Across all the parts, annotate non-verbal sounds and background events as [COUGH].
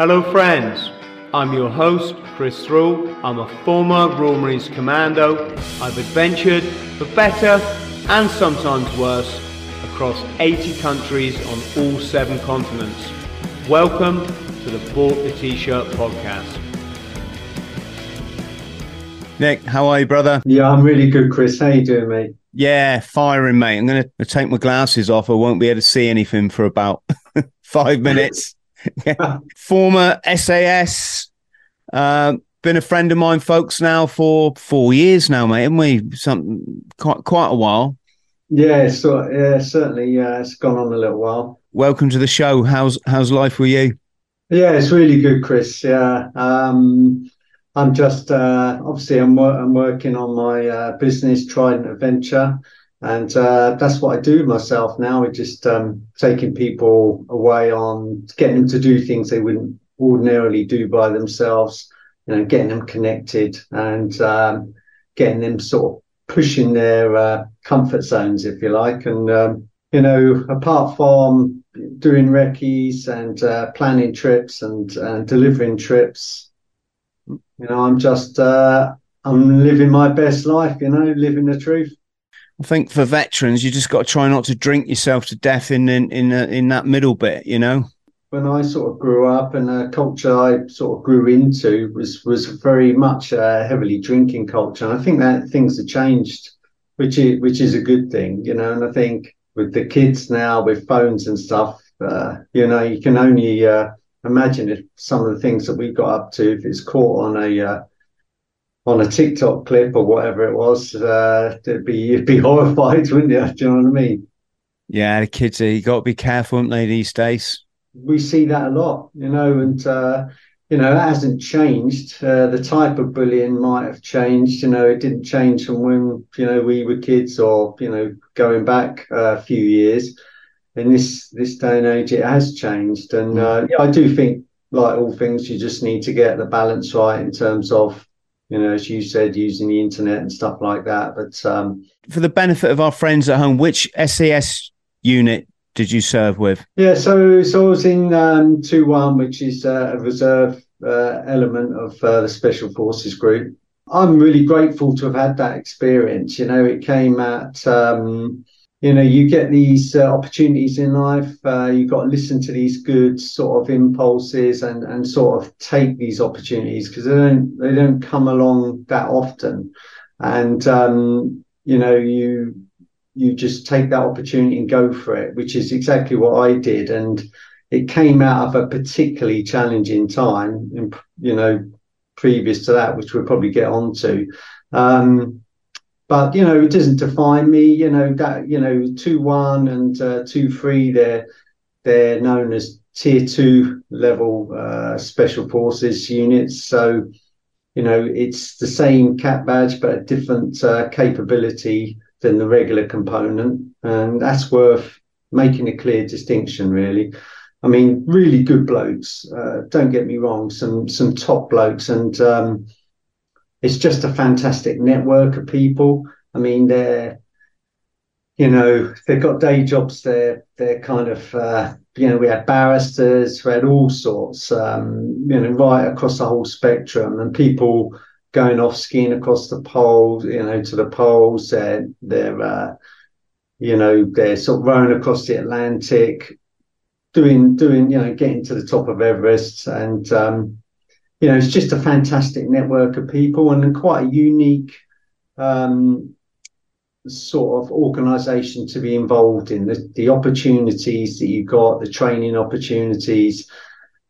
Hello, friends. I'm your host, Chris Thrall. I'm a former Royal Marines Commando. I've adventured for better and sometimes worse across 80 countries on all seven continents. Welcome to the Bought the T-Shirt podcast. Nick, how are you, brother? Yeah, I'm really good, Chris. How you doing, mate? Yeah, firing, mate. I'm going to take my glasses off. I won't be able to see anything for about [LAUGHS] five minutes. [LAUGHS] Former SAS, uh, been a friend of mine, folks, now for four years now, mate, haven't we? Some quite quite a while. Yeah, so yeah, certainly. Yeah, it's gone on a little while. Welcome to the show. How's how's life with you? Yeah, it's really good, Chris. Yeah, um, I'm just uh, obviously I'm, wor- I'm working on my uh, business, Trident Adventure, and uh, that's what I do myself now. We're just um, taking people away on getting them to do things they wouldn't ordinarily do by themselves. You know, getting them connected and um, getting them sort of pushing their uh, comfort zones, if you like. And um, you know, apart from doing recce's and uh, planning trips and, and delivering trips, you know, I'm just uh, I'm living my best life. You know, living the truth. I think for veterans, you just got to try not to drink yourself to death in in in, uh, in that middle bit, you know. When I sort of grew up, and the culture I sort of grew into was was very much a heavily drinking culture, and I think that things have changed, which is which is a good thing, you know. And I think with the kids now with phones and stuff, uh, you know, you can only uh, imagine if some of the things that we got up to if it's caught on a uh, on a TikTok clip or whatever it was, uh, it'd be you'd be [LAUGHS] horrified, wouldn't you? Do you know what I mean? Yeah, the kids, you got to be careful, haven't they, these days? We see that a lot, you know, and uh, you know, it hasn't changed. Uh, the type of bullying might have changed. You know, it didn't change from when you know we were kids, or you know, going back a few years. In this this day and age, it has changed, and uh, I do think, like all things, you just need to get the balance right in terms of you know, as you said, using the internet and stuff like that. But um, For the benefit of our friends at home, which SAS unit did you serve with? yeah, so so I was in um, two one, which is uh, a reserve uh, element of uh, the Special Forces Group. I'm really grateful to have had that experience. You know, it came at um, you know you get these uh, opportunities in life uh, you've got to listen to these good sort of impulses and and sort of take these opportunities because they don't they don't come along that often. And um, you know you you just take that opportunity and go for it which is exactly what I did. And it came out of a particularly challenging time you know previous to that which we'll probably get onto. Um, but you know it doesn't define me you know that you know two one and uh, two three they're they're known as tier two level uh, special forces units. So you know it's the same cap badge but a different uh, capability than the regular component. And that's worth making a clear distinction really. I mean really good blokes uh, don't get me wrong some some top blokes. And um, it's just a fantastic network of people. I mean, they're, you know, they've got day jobs. They're, they're kind of, uh, you know, we had barristers, we had all sorts, um, you know, right across the whole spectrum and people going off skiing across the poles, you know, to the poles. They're, they're, uh, you know, they're sort of rowing across the Atlantic, doing, doing, you know, getting to the top of Everest and, um, you know, it's just a fantastic network of people and quite a unique um, sort of organisation to be involved in. The, the opportunities that you got, the training opportunities,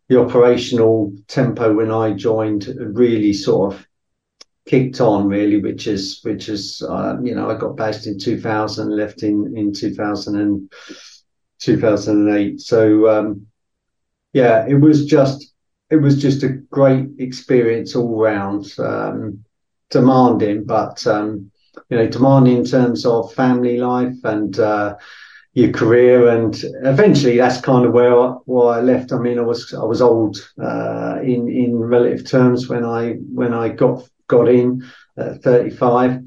the operational tempo when I joined really sort of kicked on really, which is which is uh, you know I got based in 2000, left in in 2000 and 2008. So um, yeah, it was just it was just a great experience all round. Um, demanding, but um, you know, demanding in terms of family life and uh, your career, and eventually that's kind of where I, where I left. I mean, I was I was old uh, in in relative terms when I when I got got in at 35,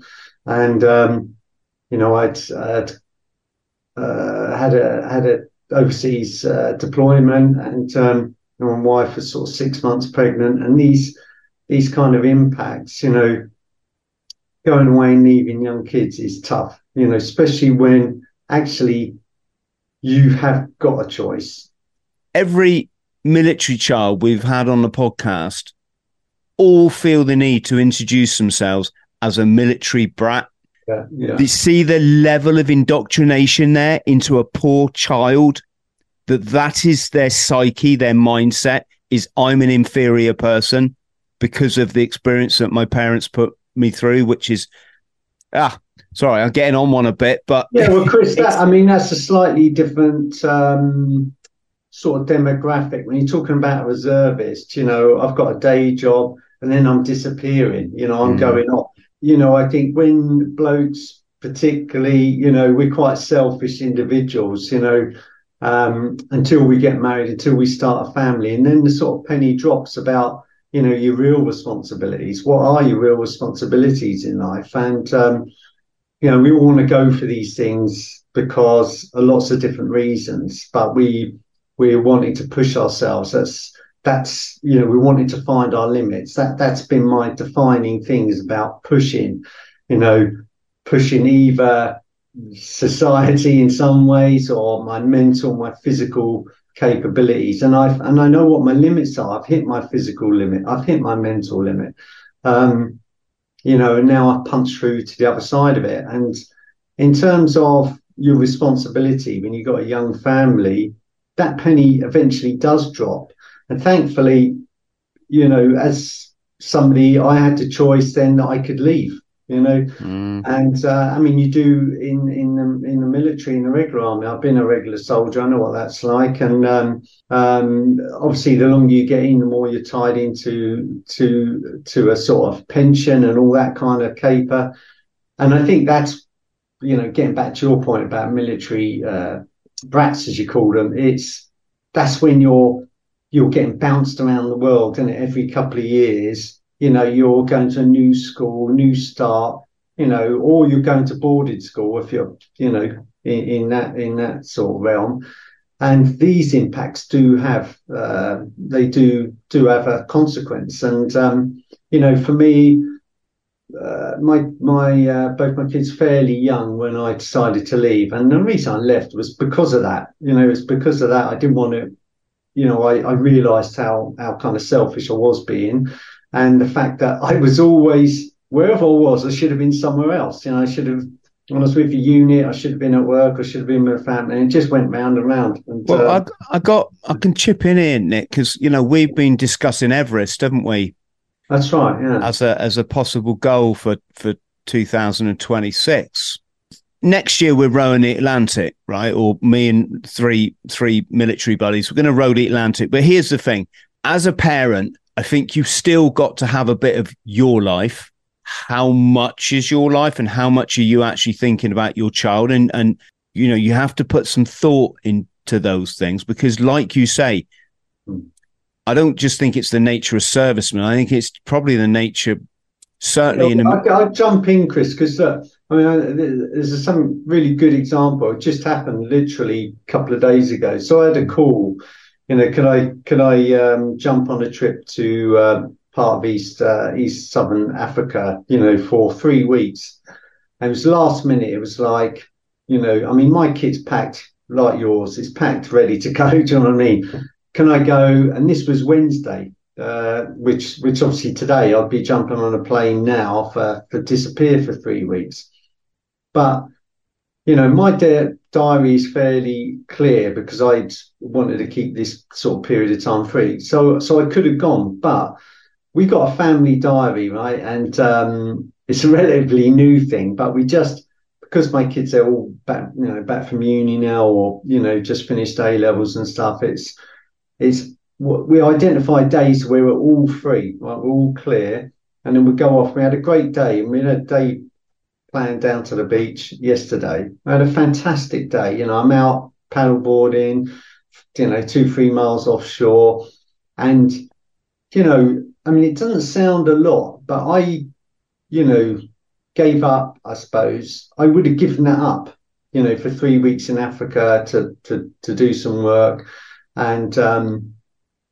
and um, you know, I'd, I'd uh, had a had a overseas uh, deployment and. Um, my wife was sort of six months pregnant, and these these kind of impacts, you know, going away and leaving young kids is tough, you know, especially when actually you have got a choice. Every military child we've had on the podcast all feel the need to introduce themselves as a military brat. Yeah, yeah. You see the level of indoctrination there into a poor child that that is their psyche, their mindset is I'm an inferior person because of the experience that my parents put me through, which is ah sorry, I'm getting on one a bit, but yeah, well, Chris, [LAUGHS] that I mean that's a slightly different um, sort of demographic. When you're talking about a reservist, you know, I've got a day job and then I'm disappearing. You know, I'm mm. going off. You know, I think when blokes, particularly, you know, we're quite selfish individuals. You know. Um, until we get married, until we start a family, and then the sort of penny drops about you know your real responsibilities. What are your real responsibilities in life? And um, you know, we all want to go for these things because of lots of different reasons, but we we're wanting to push ourselves. That's that's you know, we wanted to find our limits. That that's been my defining things about pushing, you know, pushing either society in some ways or my mental, my physical capabilities. And I and I know what my limits are. I've hit my physical limit. I've hit my mental limit. Um, you know, and now I've punched through to the other side of it. And in terms of your responsibility when you've got a young family, that penny eventually does drop. And thankfully, you know, as somebody, I had the choice then that I could leave you know. Mm. And uh, I mean, you do in in the in the military, in the regular army. I've been a regular soldier. I know what that's like. And um, um, obviously, the longer you get in, the more you're tied into to to a sort of pension and all that kind of caper. And I think that's you know, getting back to your point about military uh, brats, as you call them, it's that's when you're you're getting bounced around the world, and every couple of years you know, you're going to a new school, new start, you know, or you're going to boarding school if you're, you know, in, in that in that sort of realm. And these impacts do have uh, they do do have a consequence. And um, you know, for me, uh, my my uh, both my kids fairly young when I decided to leave, and the reason I left was because of that. You know, it's because of that I didn't want to. You know, I, I realised how how kind of selfish I was being, and the fact that I was always wherever I was, I should have been somewhere else. You know, I should have when I was with the unit, I should have been at work, I should have been with the family, and it just went round and round. And, well, uh, I, I, got, I can chip in here, Nick, because you know we've been discussing Everest, haven't we? That's right, yeah. As a as a possible goal for for 2026. Next year we're rowing the Atlantic, right? Or me and three three military buddies, we're going to row the Atlantic. But here's the thing: as a parent, I think you've still got to have a bit of your life. How much is your life and how much are you actually thinking about your child? And, and, you know, you have to put some thought into those things because, like you say, I don't just think it's the nature of servicemen. I think it's probably the nature, certainly. in I, I'll jump in, Chris, because uh, I mean, there's some really good example. It just happened literally a couple of days ago. So I had a call you know, could I could I um, jump on a trip to uh, part of East uh, East Southern Africa, you know, for three weeks? And it was last minute. It was like, you know, I mean, my kid's packed like yours. It's packed, ready to go. [LAUGHS] Do you know what I mean? Can I go? And this was Wednesday, uh, which which obviously today I'd be jumping on a plane now for for disappear for three weeks. But you know, my di- diary is fairly clear because I wanted to keep this sort of period of time free. So, so I could have gone, but we got a family diary, right? And um, it's a [LAUGHS] relatively new thing, but we just because my kids are all back, you know, back from uni now, or you know, just finished A levels and stuff. It's it's we identify days where we're all free, right? We're all clear, and then we go off. We had a great day, and we had a day planned down to the beach yesterday. I had a fantastic day. You know, I'm out paddleboarding, you know, two, three miles offshore. And, you know, I mean, it doesn't sound a lot, but I, you know, gave up, I suppose. I would have given that up, you know, for three weeks in Africa to to to do some work. And um,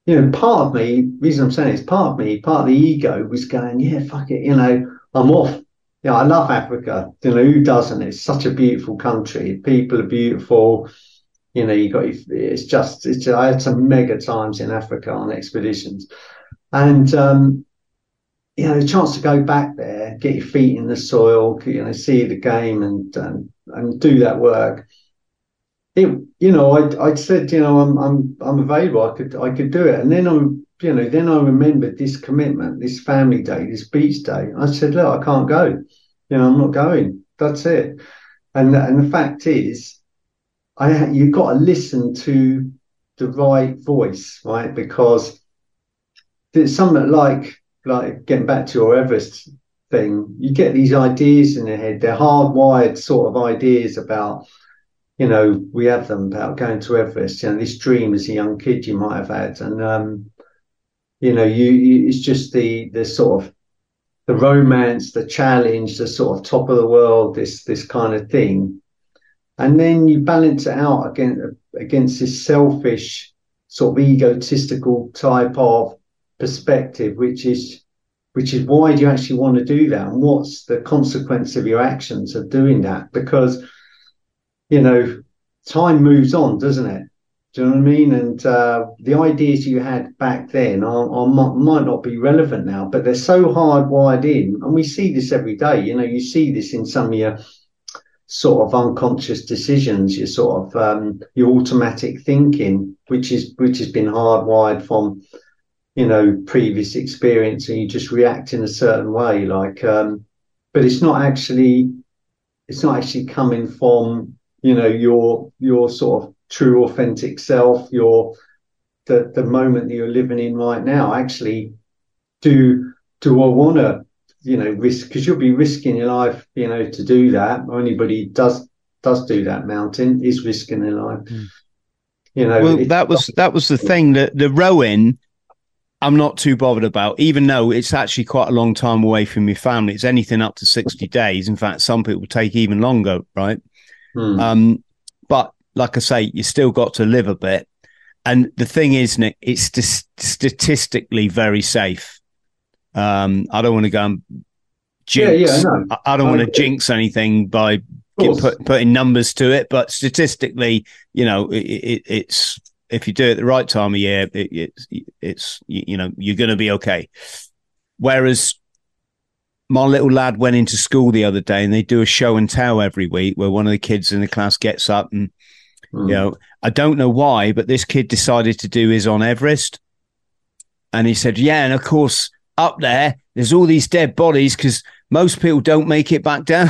you know, part of me, reason I'm saying it's part of me, part of the ego was going, yeah, fuck it, you know, I'm off. Yeah, I love Africa. You know, who doesn't? It's such a beautiful country. People are beautiful. You know, you got it's just it's. I had some mega times in Africa on expeditions, and um, you know, the chance to go back there, get your feet in the soil, you know, see the game and and, and do that work. It, you know, I I said, you know, I'm I'm I'm available. I could I could do it, and then I, you know, then I remembered this commitment, this family day, this beach day. I said, look, I can't go. You know, I'm not going. That's it. And and the fact is, I you've got to listen to the right voice, right? Because there's something like like getting back to your Everest thing, you get these ideas in your head. They're hardwired sort of ideas about, you know, we have them about going to Everest. You know, this dream as a young kid you might have had, and um, you know, you, you it's just the the sort of the romance, the challenge, the sort of top of the world, this this kind of thing. And then you balance it out against against this selfish sort of egotistical type of perspective which is which is why do you actually want to do that? And what's the consequence of your actions of doing that? Because you know time moves on doesn't it do you know what I mean? And uh, the ideas you had back then are, are, might not be relevant now, but they're so hardwired in, and we see this every day. You know, you see this in some of your sort of unconscious decisions, your sort of um, your automatic thinking, which is which has been hardwired from you know previous experience, and you just react in a certain way. Like, um, but it's not actually it's not actually coming from you know your your sort of true authentic self, your the the moment that you're living in right now. Actually, do do I want to you know risk because you'll be risking your life you know to do that or anybody does does do that mountain is risking their life mm. you know well that was that was the thing that the rowing i'm not too bothered about even though it's actually quite a long time away from your family it's anything up to 60 days in fact some people take even longer right mm. um but like i say you still got to live a bit and the thing is nick it's st- statistically very safe um, I don't want to go and jinx. Yeah, yeah, no. I, I don't want to jinx anything by put, putting numbers to it, but statistically, you know, it, it, it's if you do it the right time of year, it, it's it's you know you're going to be okay. Whereas my little lad went into school the other day, and they do a show and tell every week where one of the kids in the class gets up and mm. you know I don't know why, but this kid decided to do his on Everest, and he said, yeah, and of course up there, there's all these dead bodies because most people don't make it back down.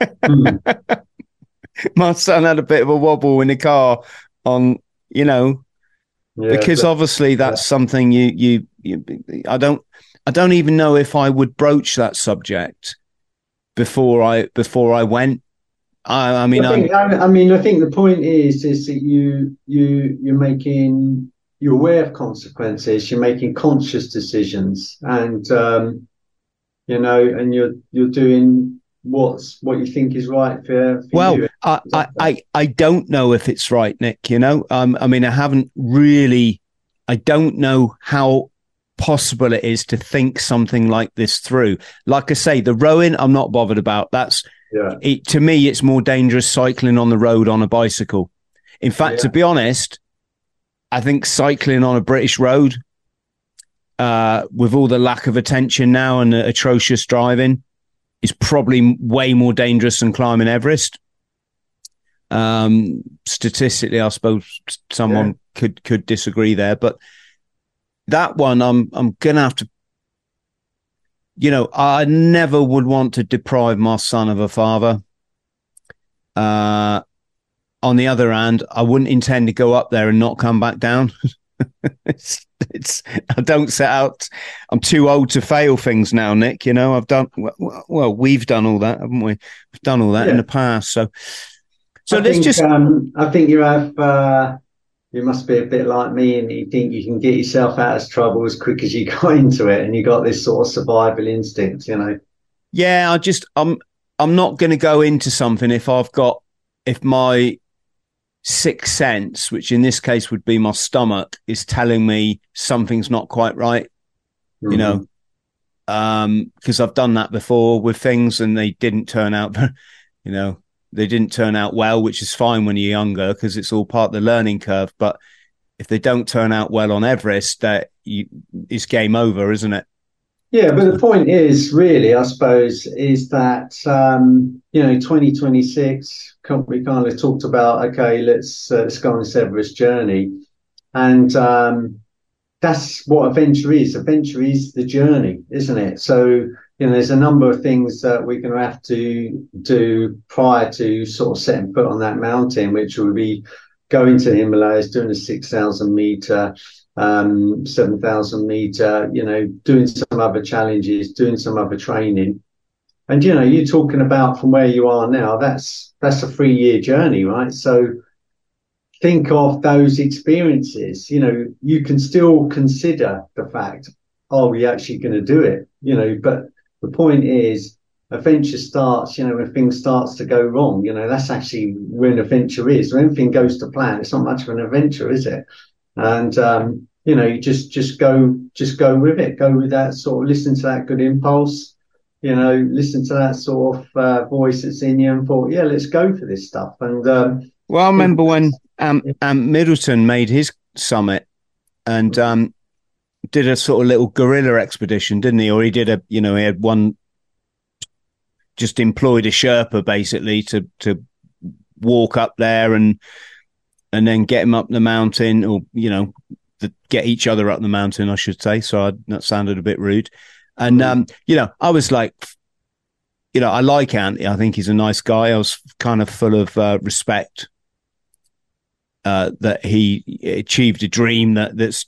mm. [LAUGHS] My son had a bit of a wobble in the car on, you know, yeah, because but, obviously that's yeah. something you, you, you, I don't, I don't even know if I would broach that subject before I, before I went. I, I mean, I, think, I, I mean, I think the point is, is that you, you, you're making you're aware of consequences, you're making conscious decisions, and um, you know, and you're you're doing what's what you think is right for, for well you. I, I, I i don't know if it's right nick you know? Um, i mean i haven't really i don't know how possible it is to think something like this through. Like i say the rowing i'm not bothered about. That's yeah. It, to me it's more dangerous cycling on the road on a bicycle in fact yeah. to be honest I think cycling on a British road, uh, with all the lack of attention now and the atrocious driving, is probably way more dangerous than climbing Everest. Um, statistically, I suppose someone yeah. could could disagree there, but that one, I'm I'm gonna have to. You know, I never would want to deprive my son of a father. Uh, on the other hand, I wouldn't intend to go up there and not come back down. [LAUGHS] it's, it's, I don't set out. I'm too old to fail things now, Nick. You know, I've done well. well we've done all that, haven't we? We've done all that yeah. in the past. So, so I let's think, just. Um, I think you have. Uh, you must be a bit like me, and you think you can get yourself out of trouble as quick as you [LAUGHS] got into it, and you got this sort of survival instinct. You know. Yeah, I just I'm I'm not going to go into something if I've got if my sixth sense, which in this case would be my stomach, is telling me something's not quite right. Mm-hmm. You know, um, because I've done that before with things and they didn't turn out, [LAUGHS] you know, they didn't turn out well, which is fine when you're younger because it's all part of the learning curve. But if they don't turn out well on Everest, that it's game over, isn't it? Yeah, but the point is, really, I suppose, is that um, you know, 2026, we kind of talked about, okay, let's uh, let's go on this Everest journey, and um, that's what adventure is. Adventure is the journey, isn't it? So you know, there's a number of things that we're going to have to do prior to sort of setting foot on that mountain, which will be going to the Himalayas, doing a six thousand meter um, 7,000 meter, you know, doing some other challenges, doing some other training. And, you know, you're talking about from where you are now, that's, that's a three year journey, right? So think of those experiences, you know, you can still consider the fact, are we actually going to do it? You know, but the point is, adventure starts, you know, when things starts to go wrong, you know, that's actually when adventure is. When everything goes to plan, it's not much of an adventure, is it? and um, you know, you just just go just go with it, go with that sort of listen to that good impulse, you know, listen to that sort of uh, voice that's in you, and thought, yeah, let's go for this stuff. And um, well, I remember when um, um, Middleton made his summit and um, did a sort of little guerrilla expedition, didn't he? Or he did a, you know, he had one just employed a Sherpa basically to to walk up there and and then get him up the mountain, or you know, the, get each other up the mountain, I should say. So I, that sounded a bit rude. And mm. um, you know, I was like, you know, I like Andy. I think he's a nice guy. I was kind of full of uh, respect uh, that he achieved a dream that that's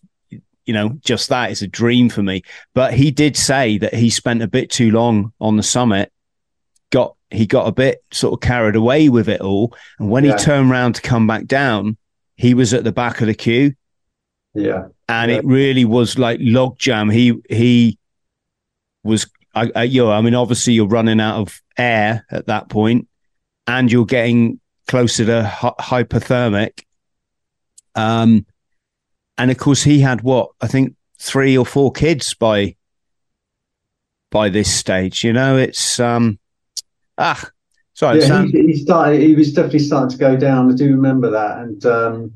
you know just that is a dream for me. But he did say that he spent a bit too long on the summit. Got he got a bit sort of carried away with it all. And when yeah. he turned around to come back down, he was at the back of the queue. Yeah. And yeah. it really was like logjam. He, he was, I, I, you know, I mean, obviously you're running out of air at that point and you're getting closer to hypothermic. Um, and of course he had what, I think three or four kids by, by this stage, you know, it's, um, Ah, sorry, yeah, Sam. He, he, started. He was definitely starting to go down. I do remember that, and um,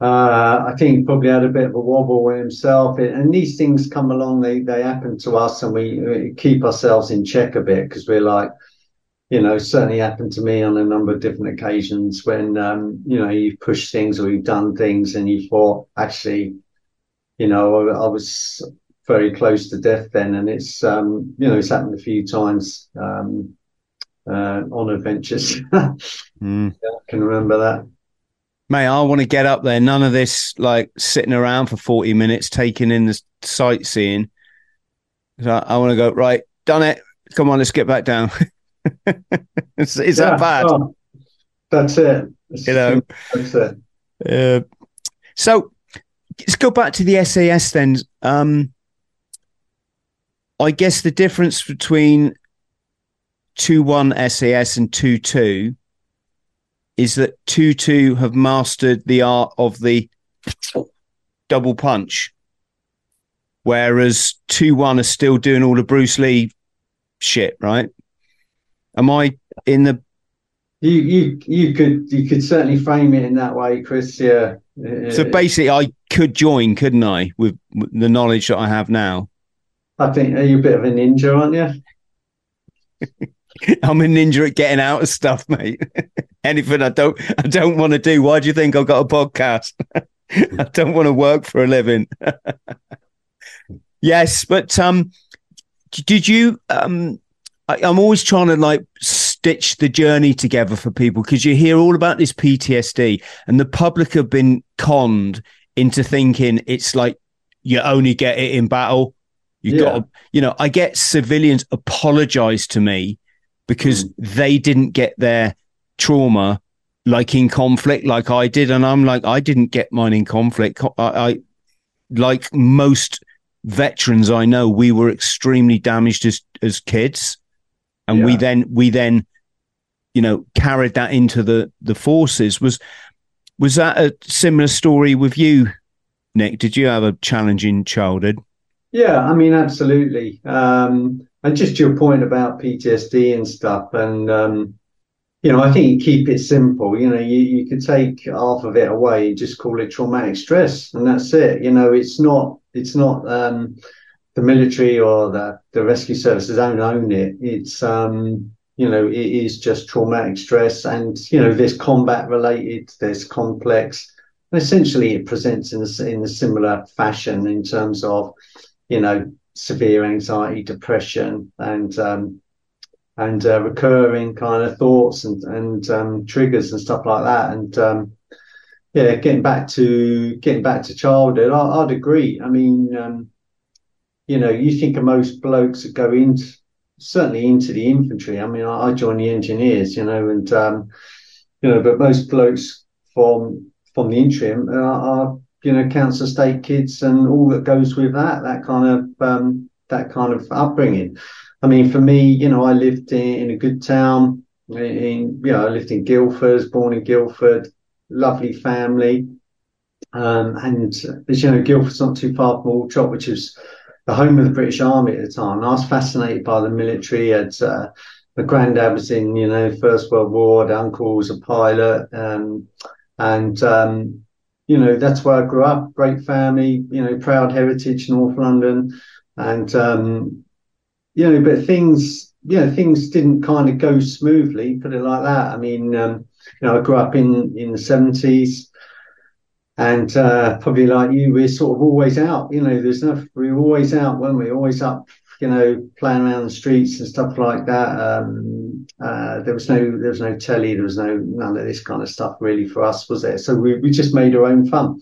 uh, I think he probably had a bit of a wobble with himself. And these things come along; they they happen to us, and we, we keep ourselves in check a bit because we're like, you know, certainly happened to me on a number of different occasions when um, you know you've pushed things or you've done things, and you thought actually, you know, I, I was very close to death then, and it's um, you know it's happened a few times. Um, uh, on adventures. [LAUGHS] mm. yeah, I can remember that. Mate, I want to get up there. None of this like sitting around for 40 minutes, taking in the sightseeing. I want to go, right, done it. Come on, let's get back down. [LAUGHS] is, is yeah, that bad? Oh, that's it. That's, you know, that's it. Uh, so let's go back to the SAS then. Um, I guess the difference between two one SAS and two two is that two two have mastered the art of the double punch, whereas two one are still doing all the Bruce Lee shit. Right? Am I in the? You you you could you could certainly frame it in that way, Chris. Yeah. So basically, I could join, couldn't I, with the knowledge that I have now? I think are you a bit of a ninja, aren't you? [LAUGHS] I'm a ninja at getting out of stuff, mate. [LAUGHS] Anything I don't I don't want to do. Why do you think I've got a podcast? [LAUGHS] I don't want to work for a living. yes, but um did you um I, I'm always trying to like stitch the journey together for people because you hear all about this PTSD and the public have been conned into thinking it's like you only get it in battle. You yeah. got to, you know, I get civilians apologize to me because mm. they didn't get their trauma like in conflict, like I did. And I'm like, I didn't get mine in conflict. I, I like most veterans I know, we were extremely damaged as, as kids. And yeah. we then, we then, you know, carried that into the, the forces was, Was that a similar story with you, Nick? Did you have a challenging childhood? Yeah, I mean, absolutely. Um, and just your point about PTSD and stuff, and um, you know, I think you keep it simple. You know, you, you could take half of it away and just call it traumatic stress, and that's it. You know, it's not it's not um, the military or the the rescue services don't own it. It's um, you know, it is just traumatic stress, and you know, there's combat related, there's complex, and essentially it presents in a, in a similar fashion in terms of, you know, severe anxiety, depression, and um, and uh, recurring kind of thoughts and and um, triggers and stuff like that. And um, yeah, getting back to getting back to childhood, I, would agree. I mean, um, you know, you think of most blokes that go into certainly into the infantry. I mean, I, I joined the engineers, you know, and um, you know, but most blokes from from the interim are, are you know council estate kids and all that goes with that that kind of um, that kind of upbringing. I mean, for me, you know, I lived in, in a good town. In you know, I lived in Guildford, born in Guildford, lovely family. Um, and as you know, Guildford's not too far from Aldershot, which is the home of the British Army at the time. I was fascinated by the military. Had, uh, my granddad was in, you know, First World War. The uncle was a pilot, um, and um, you know that's where I grew up. Great family, you know, proud heritage, North London, and um, you know, but things, you know, things didn't kind of go smoothly, put it like that. I mean, um, you know, I grew up in in the seventies, and uh, probably like you, we're sort of always out. You know, there's no, we are always out, weren't we? Always up, you know, playing around the streets and stuff like that. Um, uh, there was no, there was no telly, there was no none of this kind of stuff really for us, was there? So we we just made our own fun.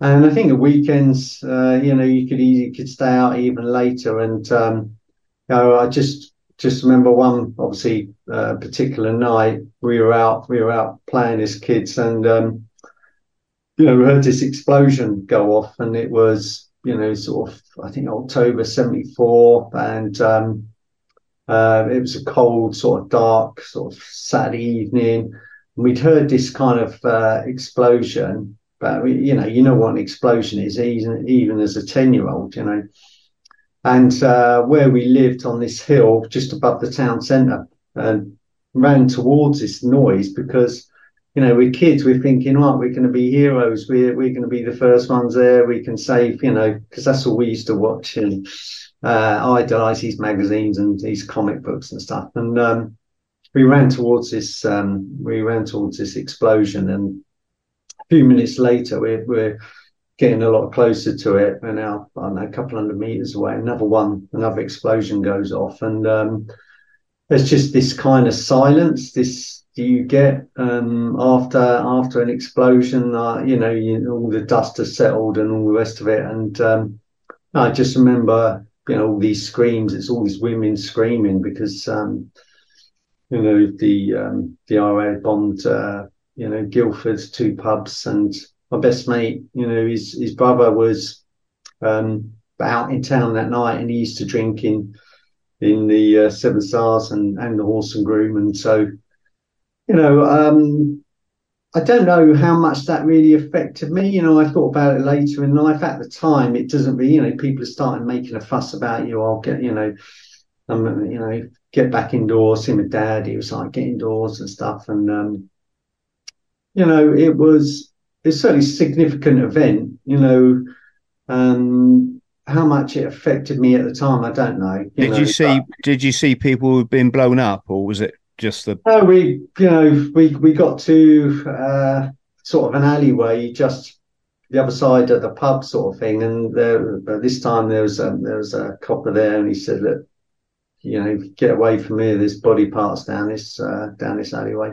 And I think at weekends, uh, you know, you could you could stay out even later and. Um, know, I just just remember one obviously uh, particular night we were out we were out playing as kids and um, you know we heard this explosion go off and it was you know sort of I think October '74 and um, uh, it was a cold sort of dark sort of Saturday evening. And we'd heard this kind of uh, explosion but you know you know what an explosion is even even as a 10 year old you know. And uh, where we lived on this hill just above the town centre and ran towards this noise because you know we're kids we're thinking right we're going to be heroes we're, we're going to be the first ones there we can save you know because that's all we used to watch and uh, idolize these magazines and these comic books and stuff and um, we ran towards this um, we ran towards this explosion and a few minutes later we're, we're getting a lot closer to it. We're now, I know, a couple hundred meters away. Another one, another explosion goes off, and um, there's just this kind of silence. This do you get um, after after an explosion? Uh, you know, you, all the dust has settled and all the rest of it. And um, I just remember, you know, all these screams. It's all these women screaming because, um, you know, the um, the RA bombed, uh, you know, Guildford's two pubs and my best mate, you know, his his brother was um, out in town that night, and he used to drink in in the uh, Seven Stars and and the Horse and Groom, and so you know, um, I don't know how much that really affected me. You know, I thought about it later in life. At the time, it doesn't really, you know, people are starting making a fuss about you. I'll get, you know, um, you know, get back indoors. Him and dad, he was like, get indoors and stuff. And, um, you know, it was, it's certainly a significant event, you know. Um, how much it affected me at the time, I don't know. You did know, you see? But, did you see people who've been blown up, or was it just the? No, we, you know, we we got to uh, sort of an alleyway, just the other side of the pub, sort of thing. And there, this time there was a, there was a copper there, and he said, "Look, you know, get away from here. There's body parts down this uh, down this alleyway."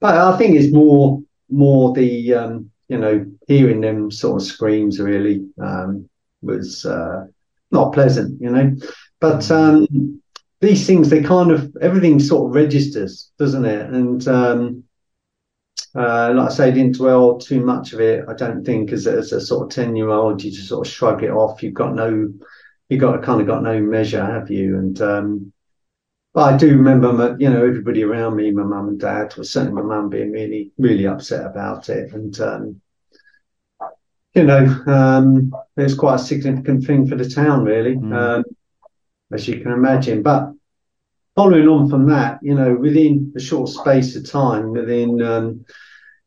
But I think it's more more the um, you know hearing them sort of screams really um, was uh, not pleasant, you know. But um, these things, they kind of everything sort of registers, doesn't it? And um, uh, like I say, I didn't dwell too much of it. I don't think as a, as a sort of ten year old, you just sort of shrug it off. You've got no, you've got kind of got no measure, have you? And um, but I do remember, my, you know, everybody around me, my mum and dad, was certainly my mum being really, really upset about it. And, um, you know, um, was quite a significant thing for the town, really, mm. um, as you can imagine. But following on from that, you know, within a short space of time, within um,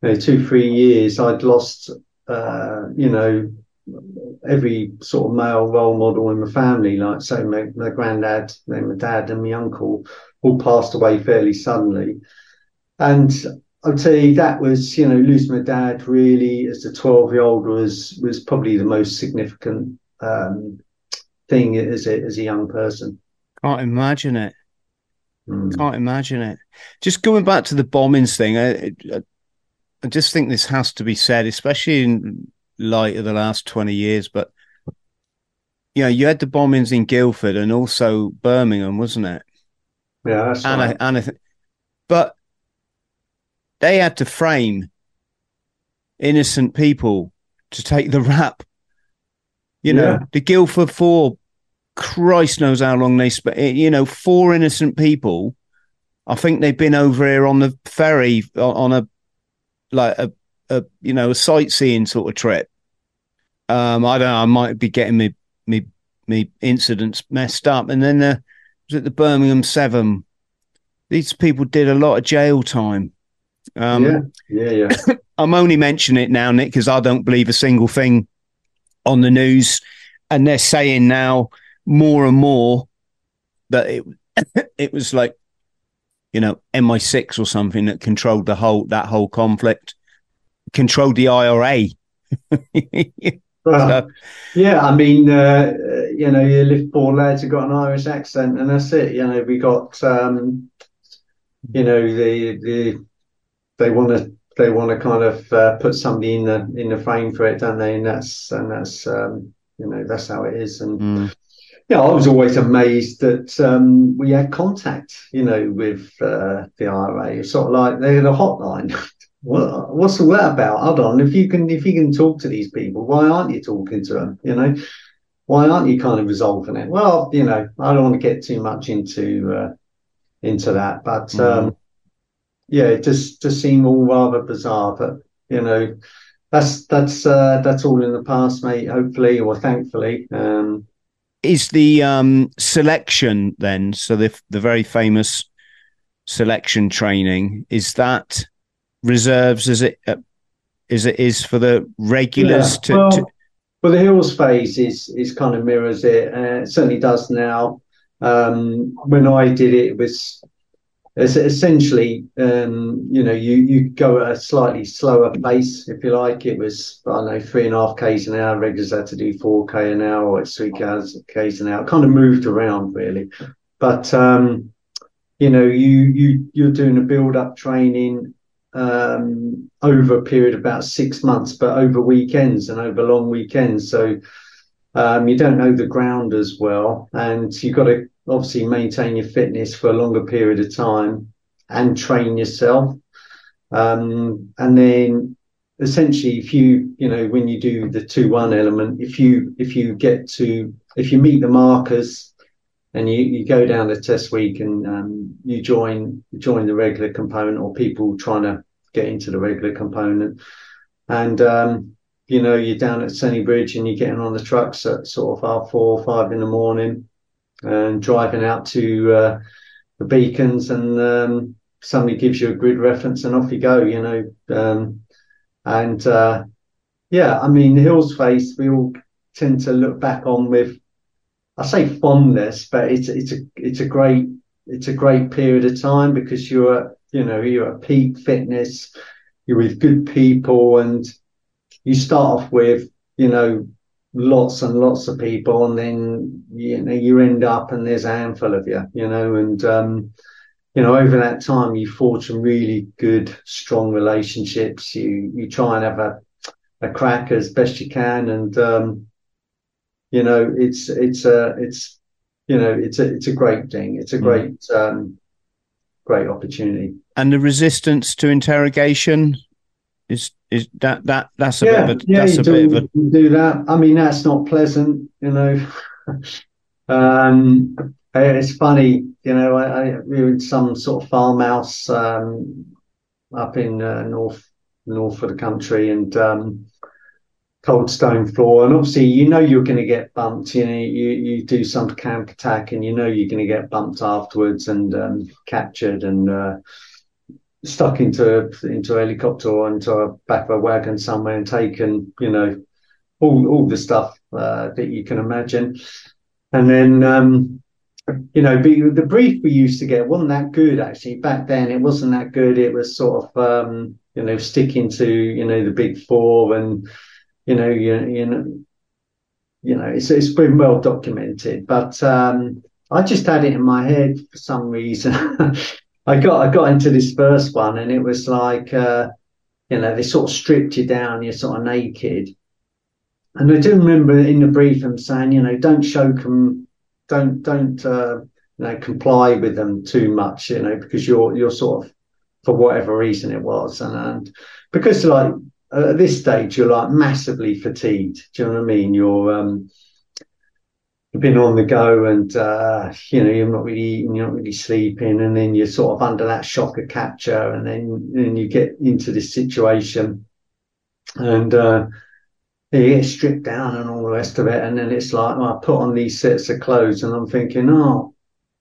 you know, two, three years, I'd lost, uh, you know, every sort of male role model in my family. Like, say, my, my granddad, then my dad, and my uncle all passed away fairly suddenly. And I'd say that was, you know, losing my dad really as a 12 year old was was probably the most significant um, thing as a, as a young person. Can't imagine it. Mm. Can't imagine it. Just going back to the bombings thing, I, I, I just think this has to be said, especially in light of the last 20 years. But, you know, you had the bombings in Guildford and also Birmingham, wasn't it? Yeah, that's and right. I, and I th- but they had to frame innocent people to take the rap. You know, yeah. the Guildford Four Christ knows how long they spent. Eh, you know, four innocent people. I think they've been over here on the ferry on a like a, a you know a sightseeing sort of trip. Um, I don't know. I might be getting me me me incidents messed up. And then the was it the Birmingham Seven? These people did a lot of jail time. Um, yeah, yeah, yeah. [COUGHS] I'm only mentioning it now, Nick, because I don't believe a single thing on the news, and they're saying now more and more that it [COUGHS] it was like you know MI6 or something that controlled the whole that whole conflict, controlled the IRA. well, [LAUGHS] so, yeah, I mean, uh, you know, you live lads have got an Irish accent, and that's it. You know, we got, um, you know, the the they want to they want to kind of uh, put somebody in the in the frame for it, don't they? And that's and that's um, you know that's how it is. And mm yeah, I was always amazed that um, we had contact, you know, with uh, the IRA. It's sort of like they had a hotline. [LAUGHS] what, what's all that about? Hold on, if you can, if you can talk to these people, why aren't you talking to them? You know, why aren't you kind of resolving it? Well, you know, I don't want to get too much into uh, into that, but mm. um, yeah, it just just seemed all rather bizarre. But you know, that's that's uh, that's all in the past, mate. Hopefully or thankfully. Um, is the um, selection then? So the the very famous selection training is that reserves as it uh, as it is for the regulars yeah, to, well, to, well, the hills phase is is kind of mirrors it. Uh, it certainly does now. Um, when I did it, it was essentially, um, you know, you, you go at a slightly slower pace, if you like. It was, I don't know, three and a half Ks an hour. Regulars had to do 4K an hour or it's three Ks, Ks an hour. It kind of moved around really. But, um, you know, you, you, you're doing a build up training, um, over a period of about six months, but over weekends and over long weekends. So, um, you don't know the ground as well and you've got to obviously maintain your fitness for a longer period of time and train yourself. Um, and then essentially if you, you know, when you do the two one element, if you, if you get to, if you meet the markers and you, you go down the test week and um, you join, join the regular component or people trying to get into the regular component and, um, you know, you're down at Sennybridge and you're getting on the trucks at sort of half four or five in the morning and driving out to uh, the beacons and um, somebody gives you a grid reference and off you go, you know. Um, and uh, yeah, I mean, Hills Phase, we all tend to look back on with, I say fondness, but it's it's a it's a great it's a great period of time because you're you know you're at peak fitness, you're with good people, and you start off with you know lots and lots of people, and then you know you end up and there's a handful of you, you know, and um, you know over that time you forge some really good, strong relationships. You you try and have a a crack as best you can, and um, you know it's it's a it's you know it's a it's a great thing. It's a mm. great um, great opportunity. And the resistance to interrogation is is that that that's a yeah, bit of a, yeah, that's a do, bit of a do that. I mean, that's not pleasant, you know. [LAUGHS] um, it's funny, you know, I, I, we were in some sort of farmhouse um, up in uh, north north of the country, and um, cold stone floor. And obviously, you know you're going to get bumped. You know, you, you do some camp attack, and you know you're going to get bumped afterwards and um, captured and uh, stuck into into a helicopter or into a back of a wagon somewhere and taken. You know, all all the stuff uh, that you can imagine. And then, um, you know, the brief we used to get wasn't that good actually back then. It wasn't that good. It was sort of, um, you know, sticking to you know the big four and you know, you, you know, you know, it's it's been well documented. But um, I just had it in my head for some reason. [LAUGHS] I got I got into this first one, and it was like, uh, you know, they sort of stripped you down. You're sort of naked. And I do remember in the brief them saying, you know, don't show them, don't don't uh, you know comply with them too much, you know, because you're you're sort of for whatever reason it was, and, and because like at this stage you're like massively fatigued. Do you know what I mean? You're um, been on the go, and uh, you know you're not really eating, you're not really sleeping, and then you're sort of under that shock of capture, and then then you get into this situation, and uh, you get stripped down and all the rest of it, and then it's like I put on these sets of clothes, and I'm thinking, oh,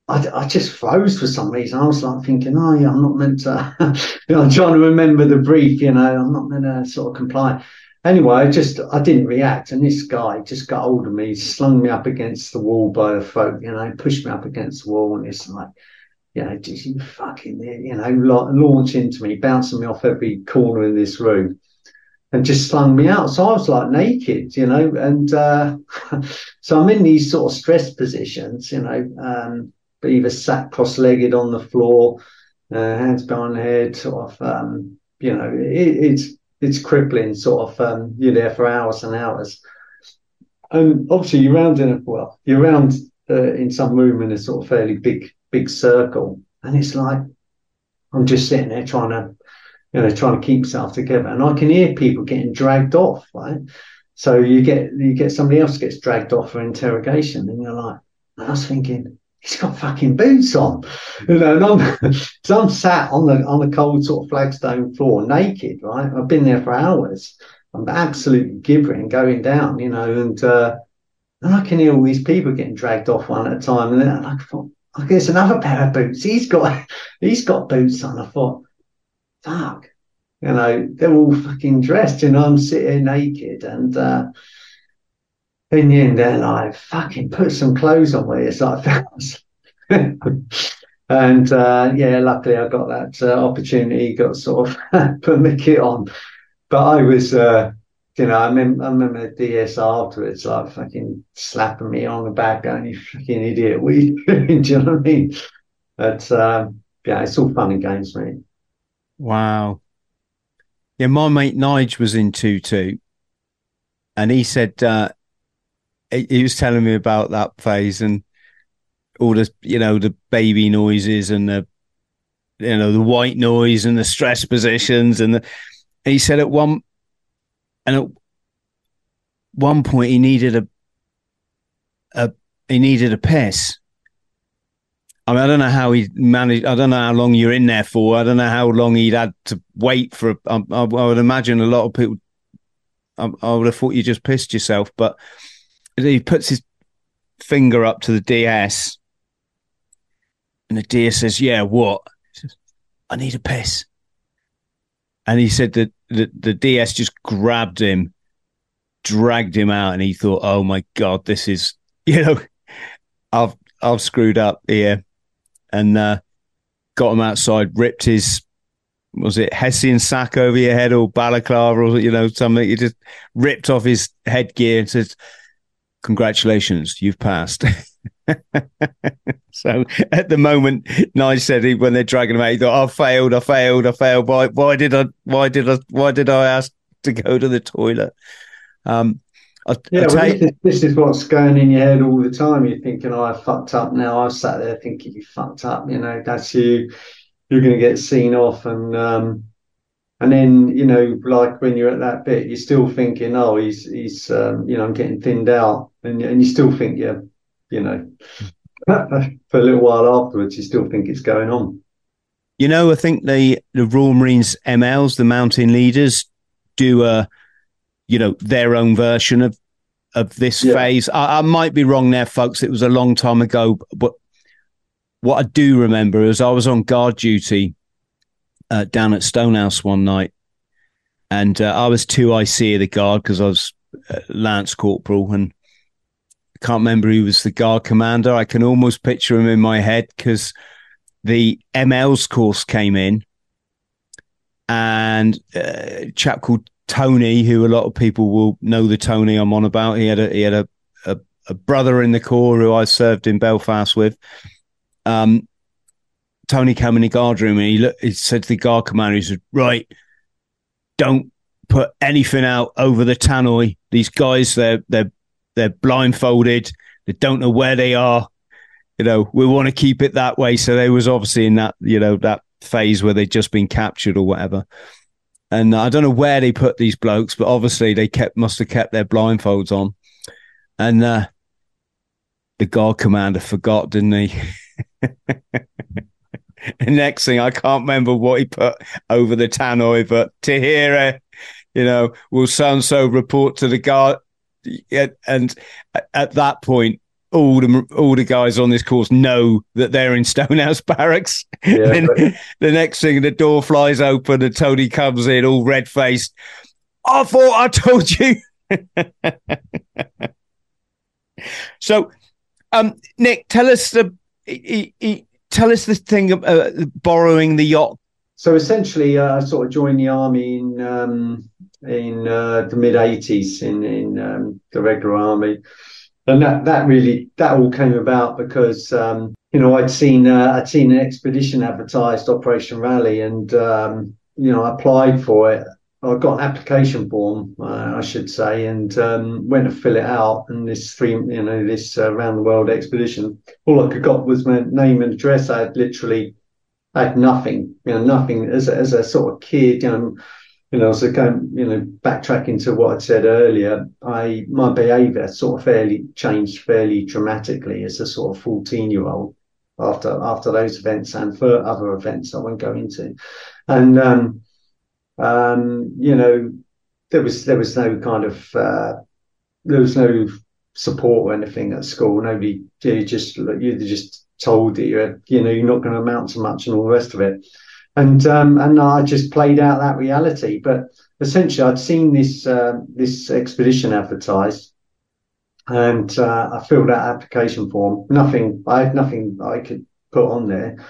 I, I just froze for some reason. I was like thinking, oh yeah, I'm not meant to. [LAUGHS] I'm trying to remember the brief. You know, I'm not meant to sort of comply. Anyway, I just I didn't react, and this guy just got hold of me, slung me up against the wall by the throat. You know, pushed me up against the wall, and it's like, you know, just you fucking, you know, launch into me, bouncing me off every corner in this room and just slung me out. So I was like naked, you know, and uh, [LAUGHS] so I'm in these sort of stress positions, you know, um, either sat cross-legged on the floor, uh, hands behind the head, sort of, um, you know, it, it's it's crippling. Sort of, um, you're there for hours and hours, and obviously you're around in a well, you're around uh, in some room in a sort of fairly big big circle, and it's like I'm just sitting there trying to, you know, trying to keep myself together, and I can hear people getting dragged off, right? So you get you get somebody else gets dragged off for interrogation, and you're like, I was thinking, he's got fucking boots on, you know. And I'm, [LAUGHS] so I'm sat on the on the cold sort of flagstone floor, naked. Right, I've been there for hours. I'm absolutely gibbering, going down, you know, and uh, and I can hear all these people getting dragged off one at a time, and then I thought, I guess another pair of boots. He's got [LAUGHS] he's got boots on. I thought, fuck. You know, they're all fucking dressed, and I'm sitting naked, and uh, in end, they're like, fucking put some clothes on me. It's like, [LAUGHS] and uh, yeah, luckily I got that uh, opportunity, got sort of [LAUGHS] put my kit on. But I was, uh, you know, I remember, I remember DS afterwards, like fucking slapping me on the back, going, you fucking idiot, what are you [LAUGHS] doing? Do you know what I mean? But um, yeah, it's all fun and games, mate. Wow. Yeah, my mate Nige was in 2 2, and he said, uh, he was telling me about that phase and all the you know the baby noises and the you know the white noise and the stress positions and, the, and he said at one and at one point he needed a a he needed a piss. I mean, I don't know how he managed. I don't know how long you're in there for. I don't know how long he'd had to wait for. I, I, I would imagine a lot of people. I, I would have thought you just pissed yourself, but he puts his finger up to the DS, and the DS says, "Yeah, what?" Says, "I need a piss." And he said that the, the DS just grabbed him, dragged him out, and he thought, "Oh my god, this is [LAUGHS] you know, I've I've screwed up here," and uh, got him outside, ripped his was it Hessian sack over your head or balaclava or you know something? He just ripped off his headgear and says, congratulations, you've passed. [LAUGHS] so at the moment, Nige said he, when they're dragging him out, he thought, I failed, I failed, I failed. Why, why did I, why did I, why did I ask to go to the toilet? Um, I, yeah, I well, this, is, this, is, what's going in your head all the time. You're thinking, oh, I fucked up now. I've sat there thinking you fucked up. You know, that's you. You're going to get seen off. And, um, and then you know like when you're at that bit you're still thinking oh he's he's um, you know i'm getting thinned out and, and you still think you're you know [LAUGHS] for a little while afterwards, you still think it's going on. You know, I think the the Royal Marines MLs, the mountain leaders, do a you know their own version of of this yeah. phase. I, I, might be wrong there, folks. It was a long time ago, but what I do remember is I was on guard duty uh, down at Stonehouse one night, and uh, I was two IC of the guard because I was uh, Lance Corporal, and I can't remember who was the guard commander. I can almost picture him in my head because the ML's course came in, and uh, a chap called Tony, who a lot of people will know the Tony I'm on about. He had a he had a, a, a brother in the corps who I served in Belfast with. Um, Tony came in the guard room and he he said to the guard commander, he said, "Right, don't put anything out over the tannoy. These guys, they're they're they're blindfolded. They don't know where they are you know, we want to keep it that way. So they was obviously in that, you know, that phase where they'd just been captured or whatever. And I don't know where they put these blokes, but obviously they kept must have kept their blindfolds on. And uh, the guard commander forgot, didn't he? [LAUGHS] the [LAUGHS] next thing I can't remember what he put over the tannoy, but to hear it, you know, will so and so report to the guard. And at that point, all the all the guys on this course know that they're in [LAUGHS] Stonehouse Barracks. Yeah, but... the next thing, the door flies open and Tony comes in, all red faced. I thought I told you. [LAUGHS] so, um, Nick, tell us the he, he, tell us the thing of uh, borrowing the yacht. So essentially, uh, I sort of joined the army in um, in uh, the mid '80s in in um, the regular army and that that really that all came about because um, you know I'd seen uh, I'd seen an expedition advertised, Operation Raleigh, and um, you know I applied for it. I got an application form, uh, I should say, and um, went to fill it out. And this three, you know, this uh, round the world expedition, all I could got was my name and address. I had literally I had nothing, you know, nothing as a, as a sort of kid, you know you know, so going, you know, backtracking to what I said earlier, I my behaviour sort of fairly changed fairly dramatically as a sort of fourteen year old after after those events and for other events I won't go into, and um, um, you know, there was there was no kind of uh, there was no support or anything at school. Nobody you just you just told that you're you know you're not going to amount to much and all the rest of it and um, and I just played out that reality. But essentially, I'd seen this uh, this expedition advertised, and uh, I filled out application form. Nothing, I had nothing I could put on there.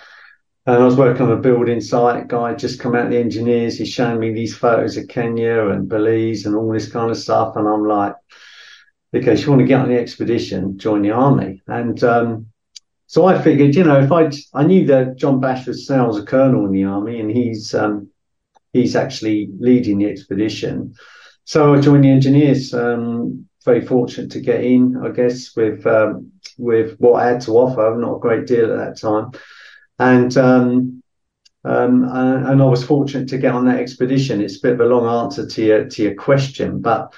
And I was working on a building site. Guy just come out the engineers. He's showing me these photos of Kenya and Belize and all this kind of stuff. And I'm like, okay, you want to get on the expedition, join the army. And um, so I figured, you know, if I I knew that John Bashford now was a colonel in the army, and he's um, he's actually leading the expedition. So I joined the engineers. Um, very fortunate to get in, I guess, with um, with what I had to offer. Not a great deal at that time, and um, um, and I was fortunate to get on that expedition. It's a bit of a long answer to your to your question, but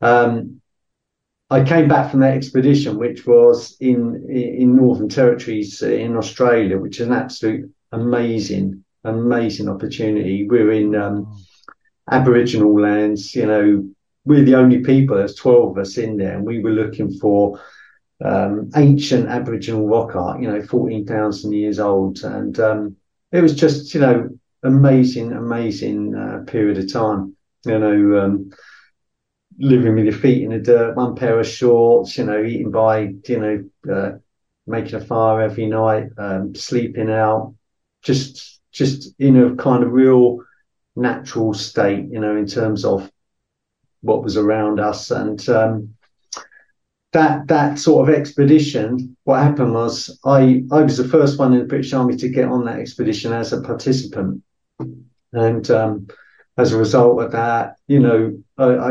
um, I came back from that expedition, which was in in Northern Territories uh, in Australia, which is an absolute amazing, amazing opportunity. We're in um, Aboriginal lands. You know, we're the only people. There's twelve of us in there, and we were looking for um, ancient Aboriginal rock art. You know, fourteen thousand years old, and um, it was just you know amazing, amazing uh, period of time. You know um, living with your feet in the dirt, one pair of shorts, you know, eating by, you know, uh, making a fire every night, um, sleeping out, just just in a kind of real natural state, you know, in terms of what was around us. And um, that that sort of expedition, what happened was I I was the first one in the British Army to get on that expedition as a participant, and um, as a result of that, you know, I, I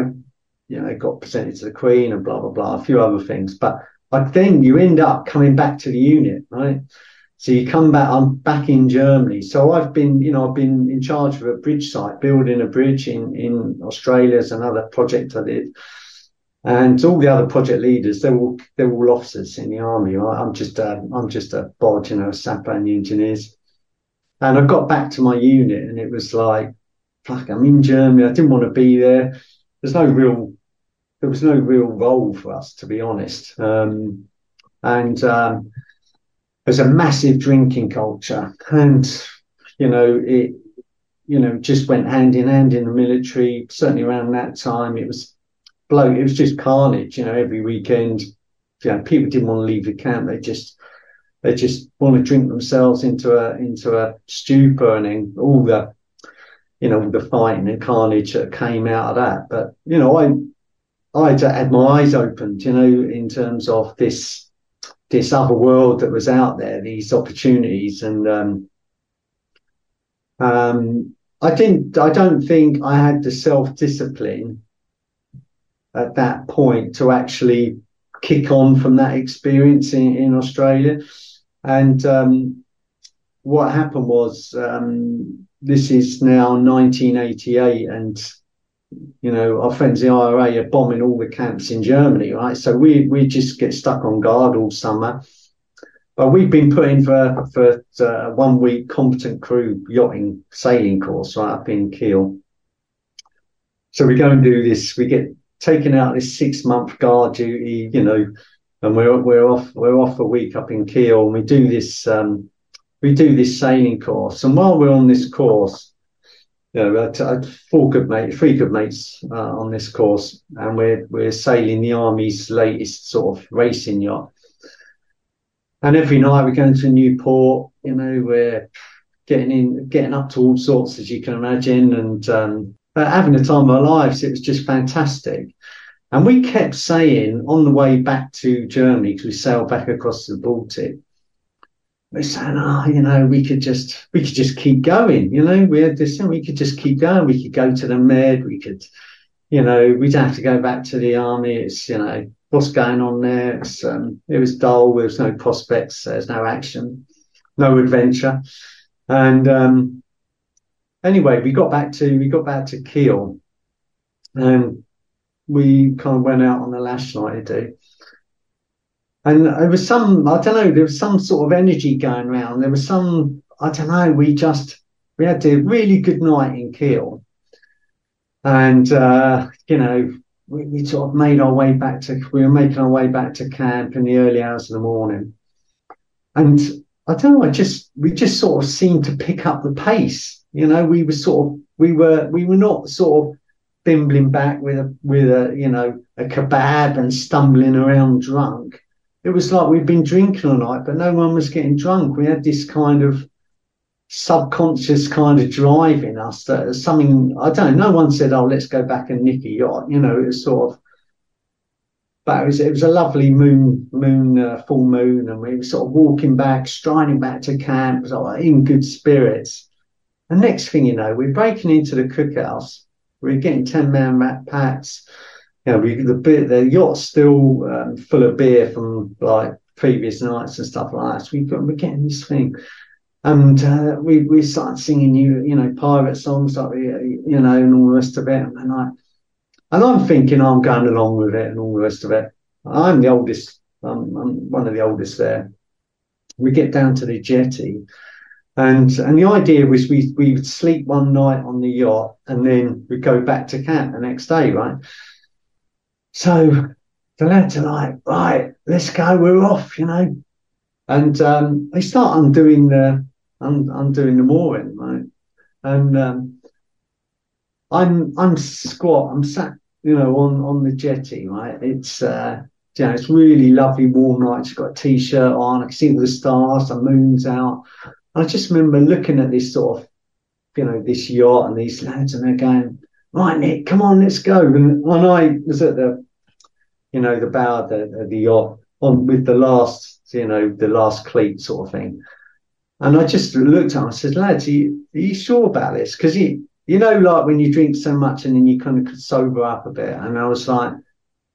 you know, got presented to the Queen and blah blah blah, a few other things. But but then you end up coming back to the unit, right? So you come back. I'm back in Germany. So I've been, you know, I've been in charge of a bridge site, building a bridge in in Australia. Is another project I did. And all the other project leaders, they're all they're all officers in the army. I'm just a, I'm just a bod, you know, a sapper and the engineers. And I got back to my unit, and it was like, fuck, I'm in Germany. I didn't want to be there. There's no real, there was no real role for us, to be honest. Um, and um, there's a massive drinking culture, and you know it, you know, just went hand in hand in the military. Certainly around that time, it was It was just carnage. You know, every weekend, you know, people didn't want to leave the camp. They just they just want to drink themselves into a into a stupor, and then all the you know the fighting and carnage that came out of that. But you know, I I had my eyes opened, you know, in terms of this this other world that was out there, these opportunities, and um, um, I didn't. I don't think I had the self discipline at that point to actually kick on from that experience in, in Australia. And um, what happened was um, this is now 1988, and you know our friends the IRA are bombing all the camps in Germany, right? So we we just get stuck on guard all summer. But we've been put in for for uh, one week competent crew yachting sailing course right up in Kiel. So we go and do this. We get taken out this six month guard duty, you know, and we're we're off we're off a week up in Kiel, and we do this um, we do this sailing course. And while we're on this course, you know, I had four good mates, three good mates uh, on this course, and we're we're sailing the army's latest sort of racing yacht. And every night we go into a new port. You know, we're getting in, getting up to all sorts, as you can imagine, and um, having the time of our lives. It was just fantastic. And we kept saying on the way back to Germany, because we sailed back across the Baltic, we're saying, oh, you know, we could just we could just keep going. You know, we had this thing, we could just keep going. We could go to the med, we could, you know, we don't have to go back to the army. It's, you know, what's going on there? Um, it was dull, there was no prospects, there's no action, no adventure. And um, anyway, we got back to we got back to Kiel and we kind of went out on the lash night to do. And there was some, I don't know, there was some sort of energy going around. There was some, I don't know, we just, we had a really good night in Kiel. And, uh, you know, we, we, sort of made our way back to, we were making our way back to camp in the early hours of the morning. And I don't know, I just, we just sort of seemed to pick up the pace. You know, we were sort of, we were, we were not sort of bimbling back with a with a you know a kebab and stumbling around drunk. It was like we'd been drinking all night, but no one was getting drunk. We had this kind of subconscious kind of drive in us that something I don't know. No one said, "Oh, let's go back and nick a yacht." You know, it was sort of. But it was, it was a lovely moon, moon, uh, full moon, and we were sort of walking back, striding back to camp, like in good spirits. And next thing you know, we're breaking into the cookhouse we're getting 10 man rat packs. You know, we, the beer, the yacht's still um, full of beer from like previous nights and stuff like that. So we we're getting this thing. And uh, we, we started singing you, you know, pirate songs like, you know, and all the rest of it. And I, and I'm thinking I'm going along with it and all the rest of it. I'm the oldest. I'm, I'm one of the oldest there. We get down to the jetty and and the idea was we we would sleep one night on the yacht and then we'd go back to camp the next day, right? So the lads are like, right, let's go, we're off, you know. And um, they start undoing the un, undoing the mooring, right? And um, I'm I'm squat, I'm sat, you know, on on the jetty, right? It's uh, you know, it's really lovely warm night. She's got a t-shirt on. I can see the stars, the moon's out. I just remember looking at this sort of, you know, this yacht and these lads, and they're going, right, Nick, come on, let's go. And, and I was at the, you know, the bow of the, the yacht on with the last, you know, the last cleat sort of thing. And I just looked at him, I said, lads, are you, are you sure about this? Because you, you know, like when you drink so much and then you kind of sober up a bit. And I was like,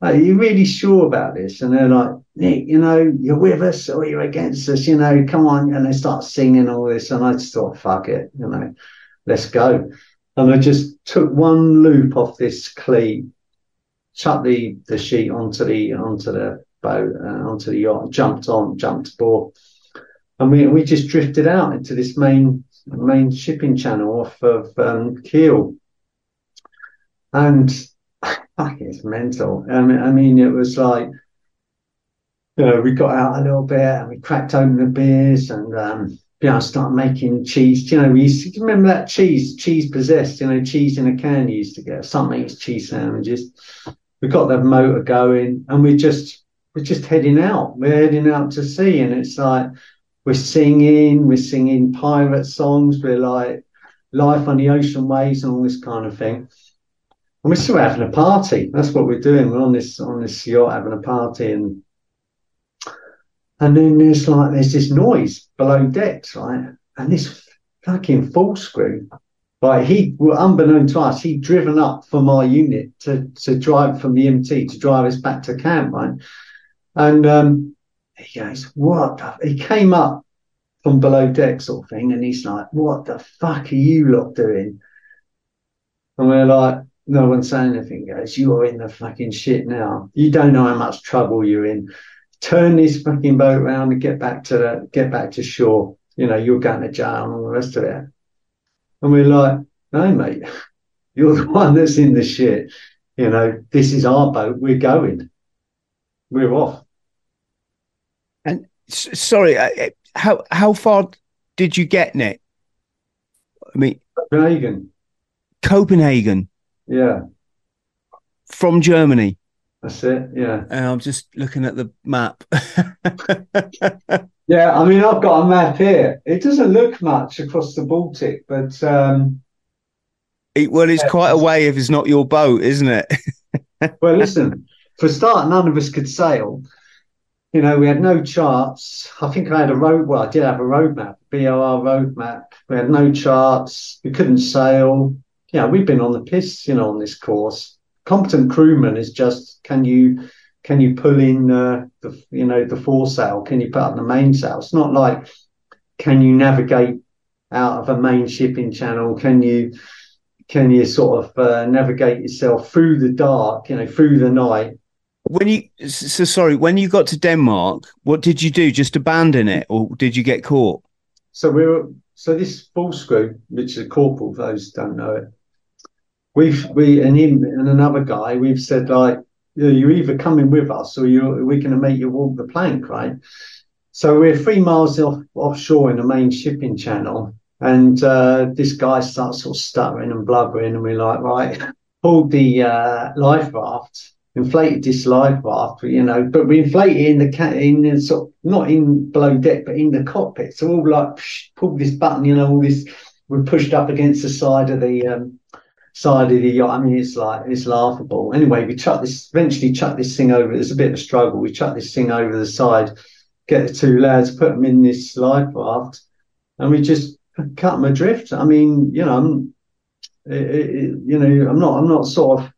are you really sure about this? And they're like, Nick, you know, you're with us or you're against us, you know, come on. And they start singing all this. And I just thought, fuck it, you know, let's go. And I just took one loop off this cleat, chucked the the sheet onto the onto the boat uh, onto the yacht, jumped on, jumped aboard, and we we just drifted out into this main main shipping channel off of um, Kiel, and [LAUGHS] it's mental. I mean, I mean, it was like. You know, we got out a little bit and we cracked open the beers and um, you know, start making cheese. You know, we used to remember that cheese, cheese possessed, you know, cheese in a can you used to get. Some makes cheese sandwiches. We got the motor going and we just we're just heading out. We're heading out to sea and it's like we're singing, we're singing pirate songs, we're like life on the ocean waves and all this kind of thing. And we're still having a party. That's what we're doing. We're on this on this yacht having a party and and then there's like there's this noise below decks, right? And this fucking full screw. Like he well, unbeknown to us, he'd driven up from our unit to to drive from the MT to drive us back to camp, right? And um he goes, What the-" he came up from below deck sort of thing, and he's like, What the fuck are you lot doing? And we're like, no one's saying anything, guys. You are in the fucking shit now. You don't know how much trouble you're in. Turn this fucking boat around and get back to the get back to shore. You know, you're going to jail and all the rest of it. And we're like, no, mate, [LAUGHS] you're the one that's in the shit. You know, this is our boat. We're going. We're off. And sorry, uh, how how far did you get, Nick? I mean, Copenhagen. Copenhagen Yeah, from Germany. that's it. Yeah. Uh, I'm just looking at the map. [LAUGHS] Yeah, I mean, I've got a map here. It doesn't look much across the Baltic, but um, It- well, it's quite a way if it's not your boat, isn't it? [LAUGHS] well, listen, for a start, none of us could sail. You know, we had no charts. I think I had a road. Well, I did have a roadmap, BAOR road map. We had no charts. We couldn't sail. Yeah, we've been on the piss, you know, on this course. Competent crewman is just can you can you pull in uh, the you know the foresail? Can you put up the mainsail? It's not like can you navigate out of a main shipping channel? Can you can you sort of uh, navigate yourself through the dark, you know, through the night? When you so sorry, when you got to Denmark, what did you do? Just abandon it, or did you get caught? So we were so this full screw, which is a corporal, those don't know it. We've we and him and another guy, we've said like you you're either coming with us or you're we're going to make you walk the plank, right? So we're three miles off offshore in the main shipping channel, and uh, this guy starts sort of stuttering and blubbering, and we're like, right, [LAUGHS] pulled the uh, life raft, inflated this life raft, you know, but we inflated in the ca- in the sort of, not in below deck, but in the cockpit. So all like psh, pulled this button, you know, all this. We're pushed up against the side of the um, side of the yacht. I mean, it's like it's laughable. Anyway, we chuck this eventually chuck this thing over. There's a bit of a struggle. We chuck this thing over the side, get the two lads, put them in this life raft, and we just cut them adrift. I mean, you know, I'm, it, it, you know, I'm not, I'm not sort of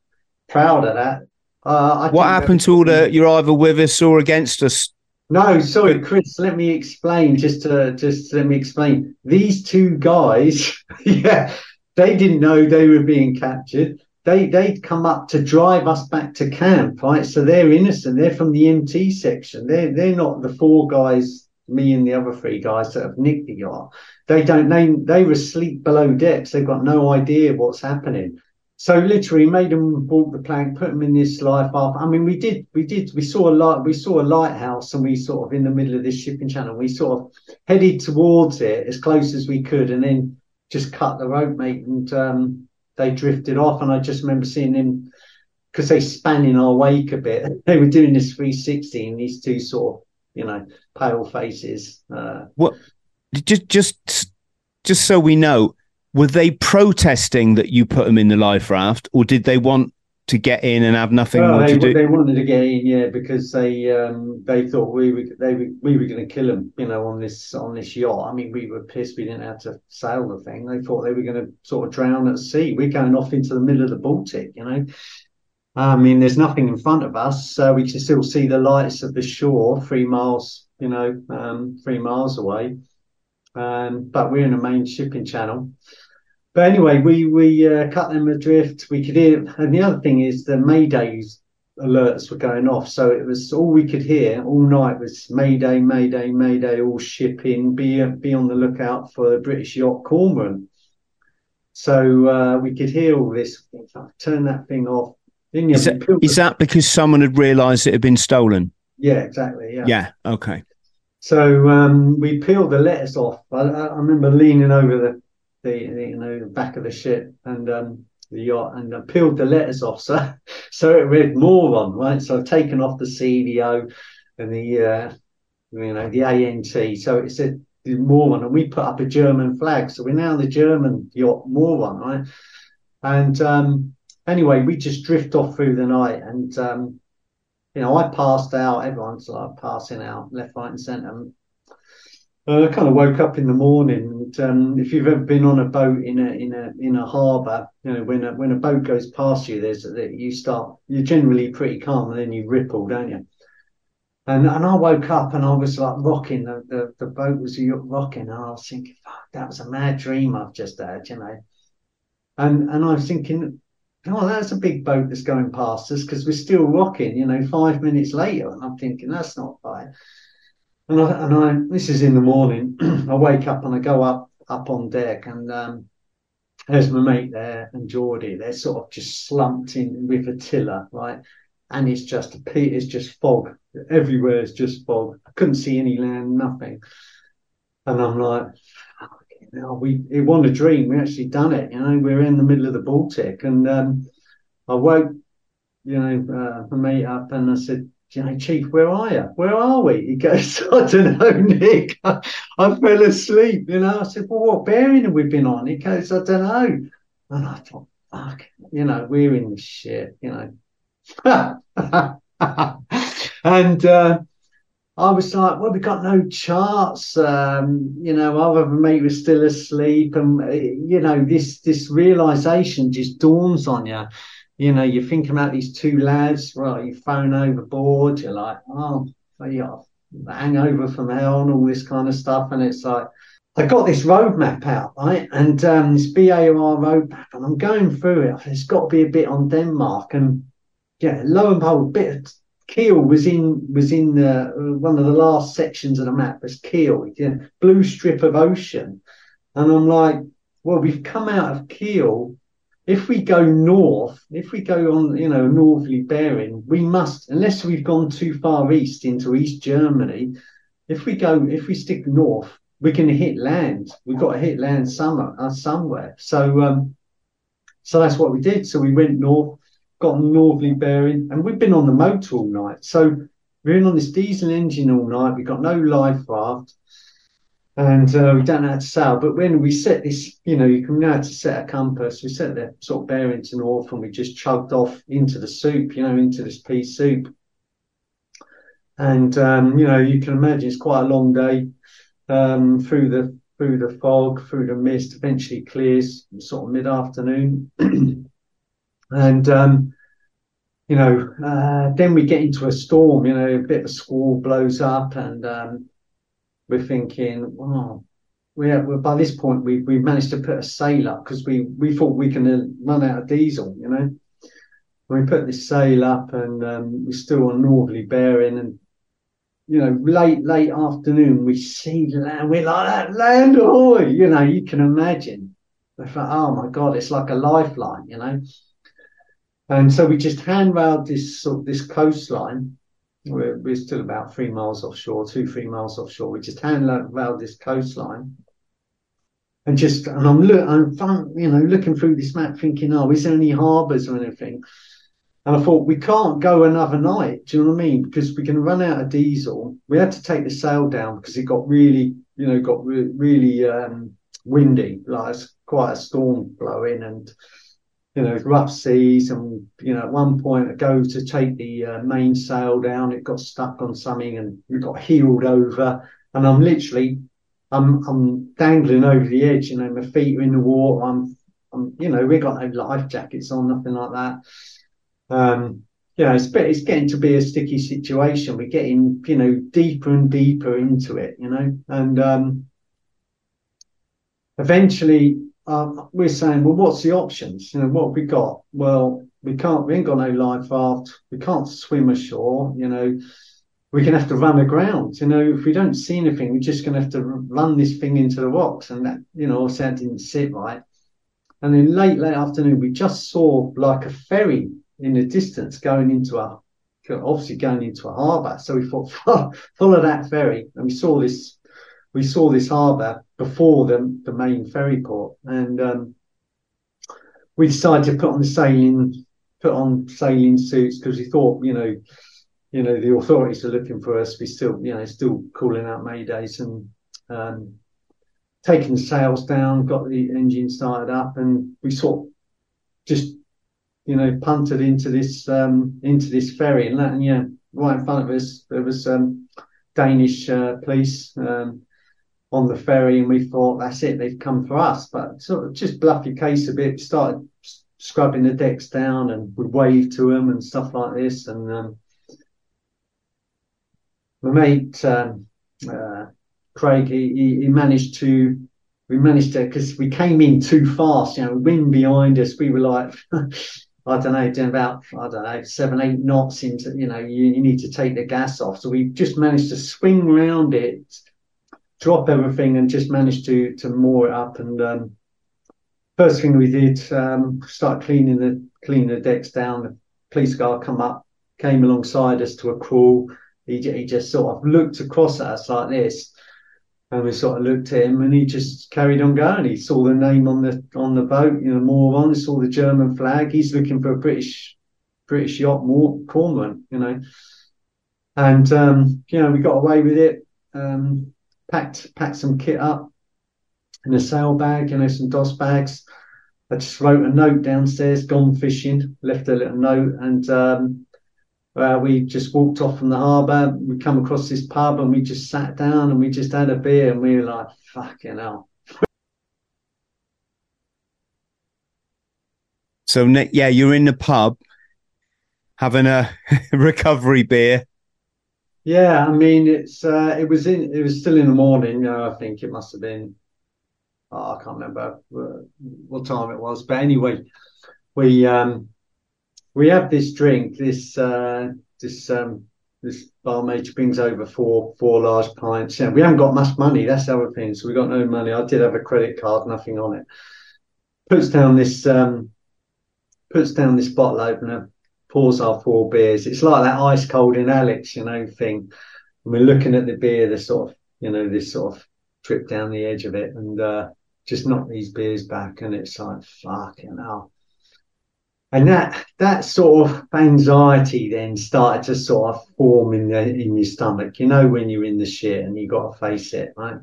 proud of that. Uh, I What happened to all the? You're either with us or against us. no, sorry, Chris. Let me explain. Just to just let me explain. These two guys, [LAUGHS] yeah, they didn't know they were being captured. They they'd come up to drive us back to camp, right? So they're innocent. They're from the MT section. They're they're not the four guys, me and the other three guys that have nicked the yacht. They don't. They they were asleep below decks. They've got no idea what's happening. So literally made them walk the plank, put them in this life raft. I mean, we did, we did, we saw a light, we saw a lighthouse, and we sort of in the middle of this shipping channel, we sort of headed towards it as close as we could, and then just cut the rope, mate, and um, they drifted off. And I just remember seeing them because they span in our wake a bit. [LAUGHS] They were doing this 360, and these two sort of, you know, pale faces. Uh, what? Just, just, just so we know, were they protesting that you put them in the life raft, or did they want to get in and have nothing Well, more they, to do? they wanted to get in, yeah, because they um, they thought we were they were, we were going to kill them, you know, on this on this yacht. I mean, we were pissed we didn't have to sail the thing. They thought they were going to sort of drown at sea. We're going off into the middle of the Baltic, you know. I mean, there's nothing in front of us, so we can still see the lights of the shore, three miles, you know, um, three miles away. Um, but we're in a main shipping channel. But anyway, we we uh, cut them adrift. We could hear, and the other thing is the maydays alerts were going off. So it was all we could hear all night was Mayday, Mayday, Mayday, all shipping, be be on the lookout for the British yacht Cormorant. So uh, we could hear all this. Turn that thing off. Is that, is that because someone had realised it had been stolen? Yeah, exactly. Yeah. Yeah. Okay. So um, we peeled the letters off. I, I, remember leaning over the, the you know the back of the ship and um, the yacht and I peeled the letters off. [LAUGHS] So so it read moron, right? So I've taken off the CDO and the uh, you know the ANT. So it said moron, and we put up a German flag. So we're now the German yacht moron, right? And um, anyway, we just drift off through the night and um, you know, I passed out. Everyone's like passing out left, right, and centre. Uh, I kind of woke up in the morning. And, um, if you've ever been on a boat in a in a in a harbour, you know when a when a boat goes past you, there's you start you're generally pretty calm, and then you ripple, don't you? And and I woke up and I was like rocking. The the, the boat was rocking, and I was thinking, "Fuck, that was a mad dream I've just had," you know. And and I was thinking, oh, that's a big boat that's going past us because we're still rocking, you know, five minutes later. And I'm thinking, that's not right. And I, and I, this is in the morning. [CLEARS THROAT] I wake up and I go up, up on deck and, um, there's my mate there and Geordie. They're sort of just slumped in with a tiller, right? And it's just a it's just fog. Everywhere is just fog. I couldn't see any land, nothing. And I'm like, you know, we it wasn't a dream. We actually done it. You know, we are in the middle of the Baltic, and um, I woke, you know, uh, my mate up, and I said, you know, Chief, where are you? Where are we? He goes, [LAUGHS] I don't know, Nick. I, I fell asleep. You know, I said, well, what bearing have we been on? He goes, I don't know. And I thought, fuck, you know, we're in the shit, you know. [LAUGHS] and uh, I was like, well, we got no charts. Um, you know, our other mate was still asleep, and uh, you know, this this realization just dawns on you. You know, you're thinking about these two lads. Right, you phone overboard. You're like, oh, you got hangover from hell and all this kind of stuff, and it's like. I got this roadmap out, right? And um, this BAOR roadmap, and I'm going through it. It's got to be a bit on Denmark. And yeah, lo and behold, a bit of Kiel was in was in the, one of the last sections of the map was Kiel, yeah, blue strip of ocean, and I'm like, well, we've come out of Kiel. If we go north, if we go on, you know, northerly bearing, we must, unless we've gone too far east into East Germany. If we go, if we stick north, going to hit land. We've got to hit land somewhere, uh, somewhere. So, um, so that's what we did. So we went north got northerly bearing, and we've been on the motor all night. So we're in on this diesel engine all night. We've got no life raft, and uh, we don't know how to sail. But when we set this, you know, you can know how to set a compass. We set the sort of bearing to north, and we just chugged off into the soup, you know, into this pea soup. And um, you know, you can imagine it's quite a long day um, through the through the fog, through the mist. Eventually clears, sort of mid afternoon. [CLEARS THROAT] And, um, you know, uh, then we get into a storm, you know, a bit of a squall blows up and um, we're thinking, wow, we have, by this point we we managed to put a sail up because we we thought we can run out of diesel, you know. we put this sail up and um, we're still on northerly bearing and you know late late afternoon we see land we're like that land ahoy! You know you can imagine. I thought oh my god it's like a lifeline you know and so we just handrailed this sort of this coastline. We're, we're still about three miles offshore, two, three miles offshore. We just handrailed this coastline. And just, and I'm I'm you know, looking through this map, thinking, oh, is there any harbours or anything? And I thought we can't go another night. Do you know what I mean? Because we can run out of diesel. We had to take the sail down because it got really, you know, got re- really um, windy. Like it's quite a storm blowing, and you know, rough seas. And, you know, at one point I go to take the uh, mainsail down, it got stuck on something and we got heeled over. And I'm literally, I'm, I'm dangling over the edge, you know, my feet are in the water. I'm, I'm, you know, we've got no life jackets on, nothing like that. Um, you know, it's, it's getting to be a sticky situation. We're getting, you know, deeper and deeper into it, you know, and, um, eventually uh, we're saying, well, what's the options? You know, what we got? Well, we can't, we ain't got no life raft, we can't swim ashore, you know, we're going to have to run aground. You know, if we don't see anything, we're just going to have to run this thing into the rocks. And that, you know, obviously that didn't sit right. And then late, late afternoon, we just saw like a ferry in the distance going into a, obviously going into a harbour. So we thought, [LAUGHS] follow that ferry. And we saw this, we saw this harbour before the, the main ferry port. And um, we decided to put on sailing, put on sailing suits because we thought, you know, you know, the authorities are looking for us. We still, you know, still calling out maydays and um, taking the sails down, got the engine started up, and we sort of just, you know, punted into this um, into this ferry, and that, and yeah, right in front of us there was um, Danish uh, police um, on the ferry, and we thought that's it, they've come for us. But sort of just bluff your case a bit, started scrubbing the decks down, and would wave to them and stuff like this, and um, my mate um, uh, Craig, he, he, managed to, we managed to, because we came in too fast, you know, wind behind us. We were like, [LAUGHS] I don't know, doing about, I don't know, seven, eight knots into, you know, you, you need to take the gas off. So we just managed to swing round it, drop everything, and just managed to to moor it up. And um, first thing we did, um, start cleaning the cleaning the decks down. The police car come up, came alongside us to a crawl he, he just sort of looked across at us like this. And we sort of looked at him and he just carried on going. He saw the name on the on the boat, you know, Moron, saw the German flag. He's looking for a British British yacht more cormorant, you know. And um, you know, we got away with it. Um, packed packed some kit up in a sail bag, you know, some DOS bags. I just wrote a note downstairs, gone fishing, left a little note, and um, uh, we just walked off from the harbour. We come across this pub and we just sat down and we just had a beer and we were like, fucking hell. So yeah, you're in the pub having a [LAUGHS] recovery beer. Yeah, I mean it's uh, it was in it was still in the morning. Know, I think it must have been. Oh, I can't remember what time it was, but anyway, we um, we have this drink. This uh, this um, this barmaid brings over four four large pints. Yeah, we haven't got much money. That's the other thing. So we got no money. I did have a credit card, nothing on it. Puts down this um, puts down this bottle opener, pours our four beers. It's like that ice cold in Alex, you know, thing. And we're looking at the beer, the sort of you know this sort of trip down the edge of it, and uh, just knock these beers back, and it's like fucking hell and that that sort of anxiety then started to sort of form in the in your stomach. You know when you're in the shit and you got to face it, right?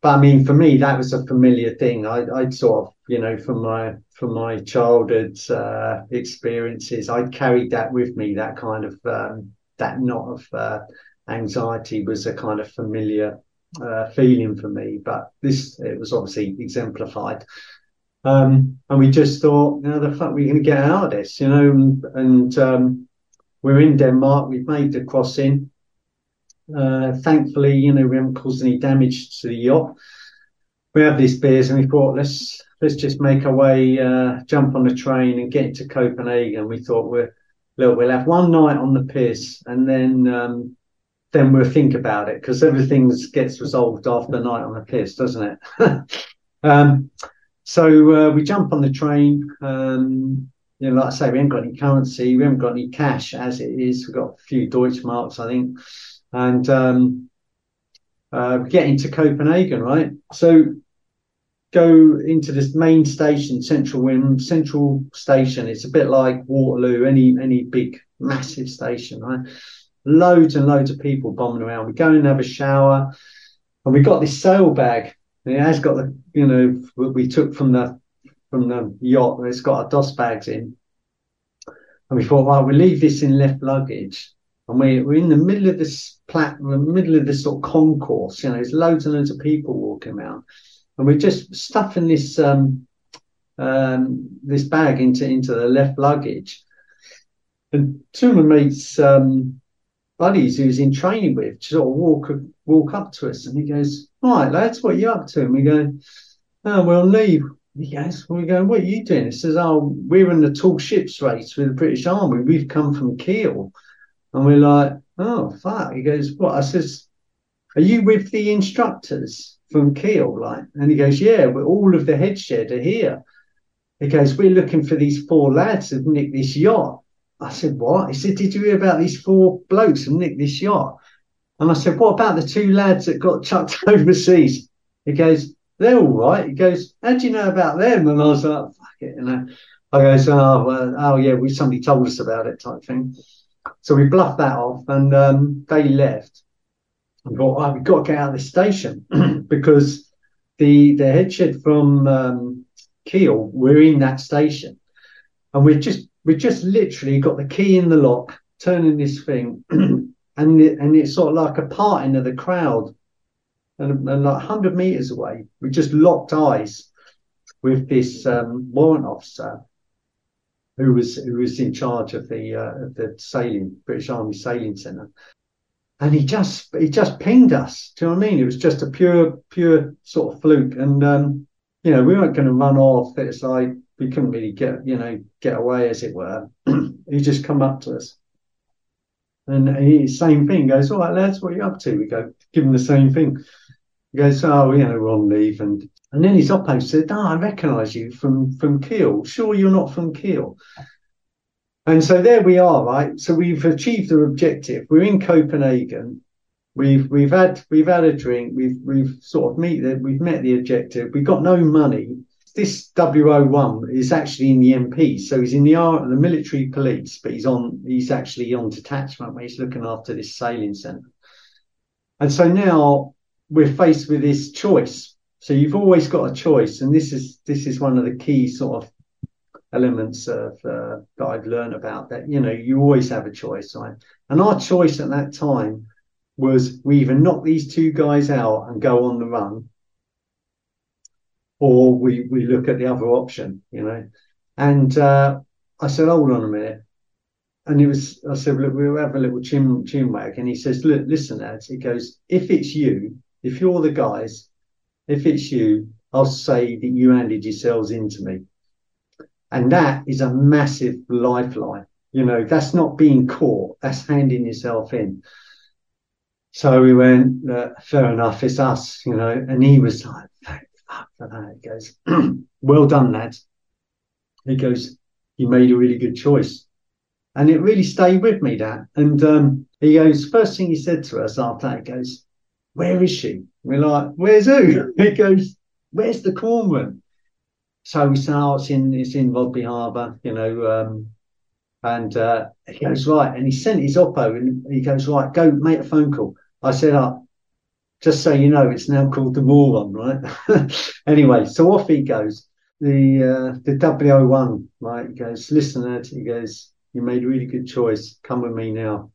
But I mean, for me, that was a familiar thing. I, I'd sort of, you know, from my from my childhood uh, experiences, I carried that with me. That kind of um, that knot of uh, anxiety was a kind of familiar uh, feeling for me. But this it was obviously exemplified um, and we just thought, you know, the fuck are we going to get out of this? You know, and, and um, we're in Denmark. We've made the crossing. Uh, thankfully, you know, we haven't caused any damage to the yacht. We have these beers, and we thought, let's let's just make our way, uh, jump on the train, and get to Copenhagen. We thought we're look, we'll have one night on the piss, and then um, then we'll think about it because everything gets resolved after the night on the piss, doesn't it? [LAUGHS] um, so uh, we jump on the train. Um, you know, like I say, we haven't got any currency, we haven't got any cash as it is. We've got a few Deutschmarks, I think, and um, uh, we get into Copenhagen, right? So go into this main station, Central Wind, Central Station. It's a bit like Waterloo, any any big massive station, right? Loads and loads of people bombing around. We go and have a shower, and we got this sail bag it has got the, you know, we took from the from the yacht. It's got our DOS bags in, and we thought, well, we leave this in left luggage, and we, we're in the middle of this plat, the middle of this sort of concourse. You know, there's loads and loads of people walking around, and we're just stuffing this um, um, this bag into into the left luggage. And two of my mates, um, buddies who's in training with, sort of walk walk up to us, and he goes, "All right, lads, what are you up to?" And we go, "Oh, on leave. he goes, we go, what are you doing? He says, oh, we're in the tall ships race with the British Army. We've come from Kiel. And we're like, oh, fuck. He goes, what? I says, are you with the instructors from Kiel? Like, and he goes, yeah, we're, all of the head shed are here. He goes, we're looking for these four lads who've nicked this yacht. I said, what? He said, did you hear about these four blokes who nicked this yacht? And I said, what about the two lads that got chucked [LAUGHS] overseas? He goes, they're all right. He goes, how do you know about them? And I was like, fuck it. You know, I goes, oh, well, oh yeah, we, somebody told us about it type thing. So we bluffed that off and um, they left. I thought, oh, we've got to get out of this station [CLEARS THROAT] because the the head from um, Kiel, we're in that station. And we just we just literally got the key in the lock, turning this thing, [CLEARS THROAT] and it, and it's sort of like a parting of the crowd and, and like 100 meters away, we just locked eyes with this um, warrant officer who was who was in charge of the uh, the sailing British Army Sailing Centre, and he just he just pinged us. Do you know what I mean? It was just a pure pure sort of fluke, and um, you know we weren't going to run off. It's like we couldn't really get you know get away as it were. [CLEARS THROAT] he just come up to us. And he, same thing goes, all right, lads, what are you up to? We go, give him the same thing. He goes, oh, you know, we're on leave. And, and then his oppo said, oh, I recognise you from, from Kiel. Sure, you're not from Kiel. And so there we are, right? So we've achieved the objective. We're in Copenhagen. We've we've had we've had a drink. We've we've sort of meet the, we've met the objective. We've got no money. This WO1 is actually in the MP, so he's in the army, the military police, but he's on he's actually on detachment where he's looking after this sailing centre. And so now we're faced with this choice. So you've always got a choice, and this is this is one of the key sort of elements of uh, that I've learned about that. You know, you always have a choice, right? And our choice at that time was we either knock these two guys out and go on the run, or we we look at the other option. You know, and uh, I said, hold on a minute. And it was, I said, look, we'll have a little chin, chin wag. And he says, look, listen, lads. He goes, if it's you, if you're the guys, if it's you, I'll say that you handed yourselves into me. And that is a massive lifeline. You know, that's not being caught, that's handing yourself in. So we went, fair enough, it's us, you know. And he was like, thank fuck for that. He goes, [CLEARS THROAT] well done, lads. He goes, you made a really good choice. And it really stayed with me, that. And um, he goes, first thing he said to us after that, he goes, where is she? We're like, where's who? [LAUGHS] He goes, where's the cormorant? So oh, it's in, it's in Rødby Harbour, you know, um, and uh, he goes, right. And he sent his Oppo and he goes, right, go make a phone call. I said, oh, just so you know, it's now called the Moron, right? [LAUGHS] anyway, so off he goes. The uh, the WO1, right? He goes, listen, Ed, he goes, you made a really good choice. Come with me now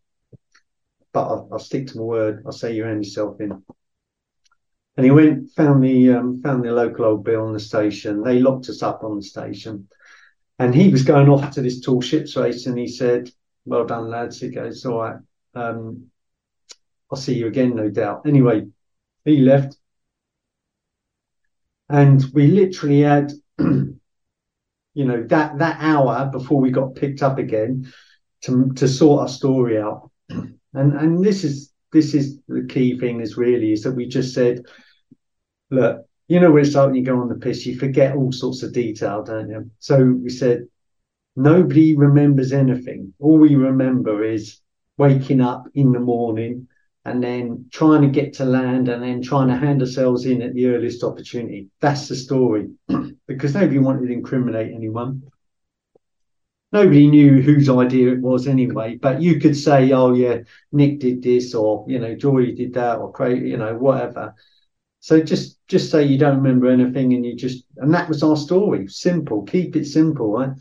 but I'll, I'll, stick to my word. I'll say you hand yourself in. And he went, found the um, found the local old bill on the station. They locked us up on the station, and he was going off to this tall ships race, and he said, "Well done, lads." He goes, "All right, um, I'll see you again, no doubt." Anyway, he left, and we literally had, [CLEARS THROAT] you know, that that hour before we got picked up again to to sort our story out. [CLEARS THROAT] And and this is this is the key thing is really is that we just said, look, you know it's like when you go on the piss, you forget all sorts of detail, don't you? So we said nobody remembers anything. All we remember is waking up in the morning and then trying to get to land and then trying to hand ourselves in at the earliest opportunity. That's the story. [CLEARS THROAT] because nobody wanted to incriminate anyone nobody knew whose idea it was anyway. But you could say, oh yeah, Nick did this, or you know, Joy did that, or Craig, you know, whatever. So just just say you don't remember anything, and you just and that was our story. Simple. Keep it simple, right?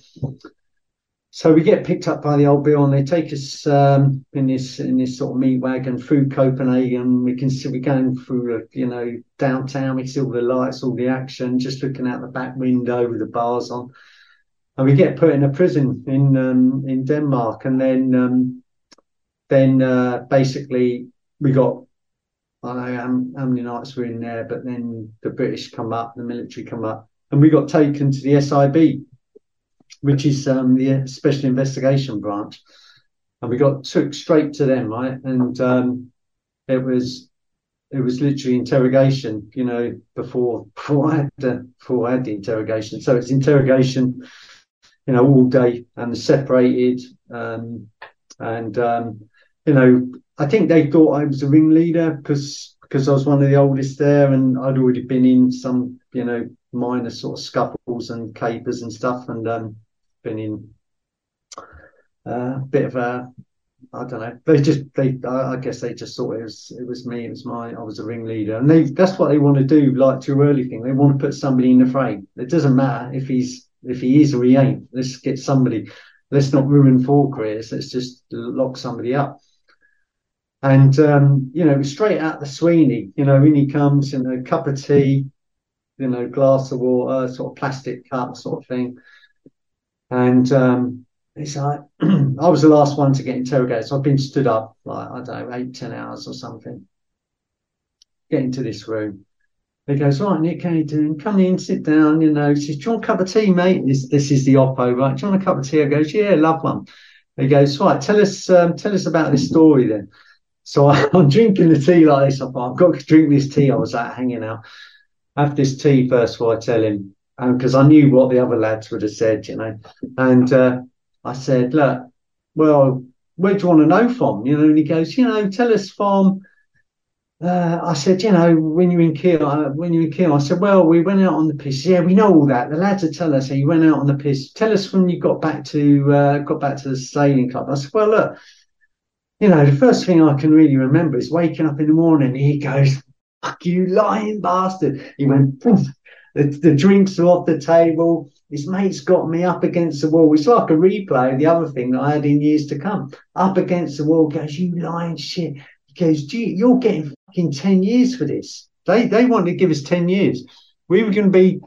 So we get picked up by the old bill, and they take us um, in this in this sort of meat wagon through Copenhagen. We can see we're going through, you know, downtown. We see all the lights, all the action, just looking out the back window with the bars on and we get put in a prison in um, in Denmark, and then um, then uh, basically we got I don't know how, many nights we're in there, but then the British come up, the military come up, and we got taken to the SIB, which is um, the Special Investigation Branch, and we got took straight to them, right? And um, it was it was literally interrogation, you know, before [LAUGHS] before I had the before I had the interrogation. So it's interrogation, you know, all day and separated, um, and um, you know, I think they thought I was a ringleader because because I was one of the oldest there, and I'd already been in some, you know, minor sort of scuffles and capers and stuff, and um, been in uh, a bit of a I don't know. They just they I guess they just thought it was it was me. It was my I was a ringleader, and they that's what they want to do. Like too early thing, they want to put somebody in the frame. It doesn't matter if he's if he is or he ain't. Let's get somebody. Let's not ruin four careers. Let's just lock somebody up. And um, you know, straight out the Sweeney. You know, in he comes in a cup of tea, you know, glass of water, sort of plastic cup sort of thing, and um, it's like [CLEARS THROAT] I was the last one to get interrogated, so I've been stood up like I don't know eight ten hours or something. Get into this room. He goes, right, Nick, how you doing? Come in, sit down. You know, he says, do you want a cup of tea, mate? This this is the oppo, right? Do you want a cup of tea? I goes, yeah, love one. He goes, right, tell us um, tell us about this story then. So [LAUGHS] I, am drinking the tea like this. I thought, I've got to drink this tea. I was out hanging out. Have this tea first before I tell him, because um, I knew what the other lads would have said, you know. And uh, I said, look, well, where do you want to know from? You know, and he goes, you know, tell us from. Uh, I said, you know, when you're in Kiel, uh, when you're in Kiel, I said, well, we went out on the piss. Yeah, we know all that. The lads are telling us how you went out on the piss. Tell us when you got back to uh, got back to the sailing club. I said, well, look, you know, the first thing I can really remember is waking up in the morning. he goes, "Fuck you, lying bastard!" He went, Poof. The, the drinks are off the table. His mate's got me up against the wall. It's like a replay of the other thing that I had in years to come. Up against the wall, goes, You lying shit. He goes, Gee, you're getting fucking 10 years for this. They they wanted to give us 10 years. We were going to be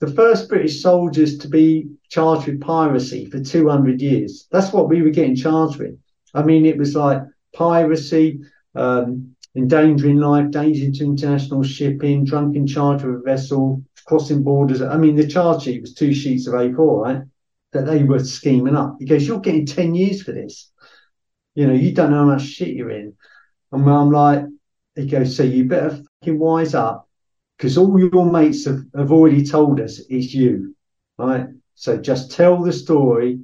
the first British soldiers to be charged with piracy for 200 years. That's what we were getting charged with. I mean, it was like piracy, um, endangering life, danger to international shipping, drunken charge of a vessel, crossing borders. I mean, the charge sheet was two sheets of A4, right? That they were scheming up. because You're getting 10 years for this. You know, you don't know how much shit you're in. And I'm like, He goes, So you better fucking wise up because all your mates have, have already told us it's you, right? So just tell the story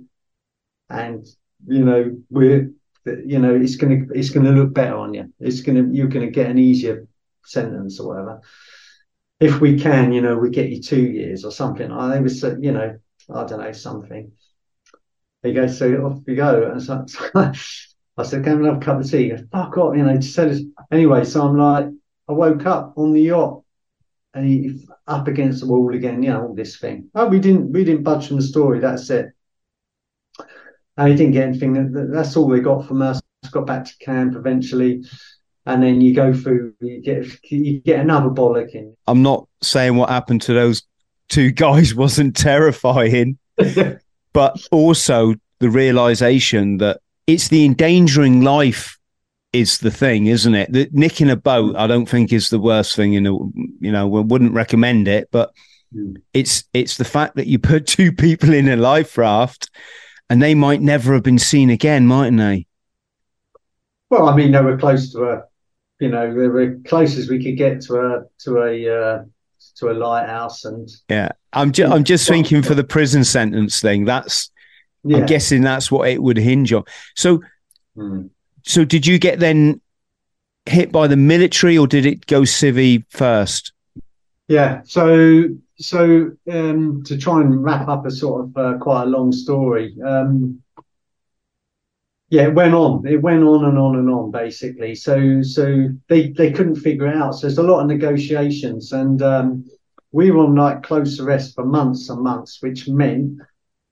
and, you know, we're, you know, it's gonna it's gonna look better on you. It's gonna you're gonna get an easier sentence or whatever if we can, you know, we get you two years or something. I was, you know, I don't know, something. He goes, so off we go. And [LAUGHS] so, I said, can we have a cup of tea? He goes, fuck off, you know, just said Anyway, so I'm like, I woke up on the yacht and he up against the wall again, you know, all this thing. Oh, we didn't, we didn't budge from the story. That's it. And he didn't get anything. That's all they got from us. Got back to camp eventually and then you go through, you get you get another bollocking. I'm not saying what happened to those two guys [LAUGHS] wasn't terrifying, [LAUGHS] but also the realization that it's the endangering life is the thing, isn't it? That nicking a boat, I don't think is the worst thing in the, you know, we wouldn't recommend it, but mm. it's it's the fact that you put [LAUGHS] two people in a life raft and they might never have been seen again, mightn't they? Well, I mean, they were close to a you know, they were close as we could get to a to a uh, to a lighthouse. And yeah, I'm just I'm just thinking for the prison sentence thing. That's yeah. I'm guessing that's what it would hinge on. So, mm. so did you get then hit by the military, or did it go civvy first? Yeah. So so um, to try and wrap up a sort of uh, quite a long story. Um, yeah, it went on. It went on and on and on, basically. So, so they they couldn't figure it out. So there's a lot of negotiations, and um, we were on like close arrest for months and months, which meant,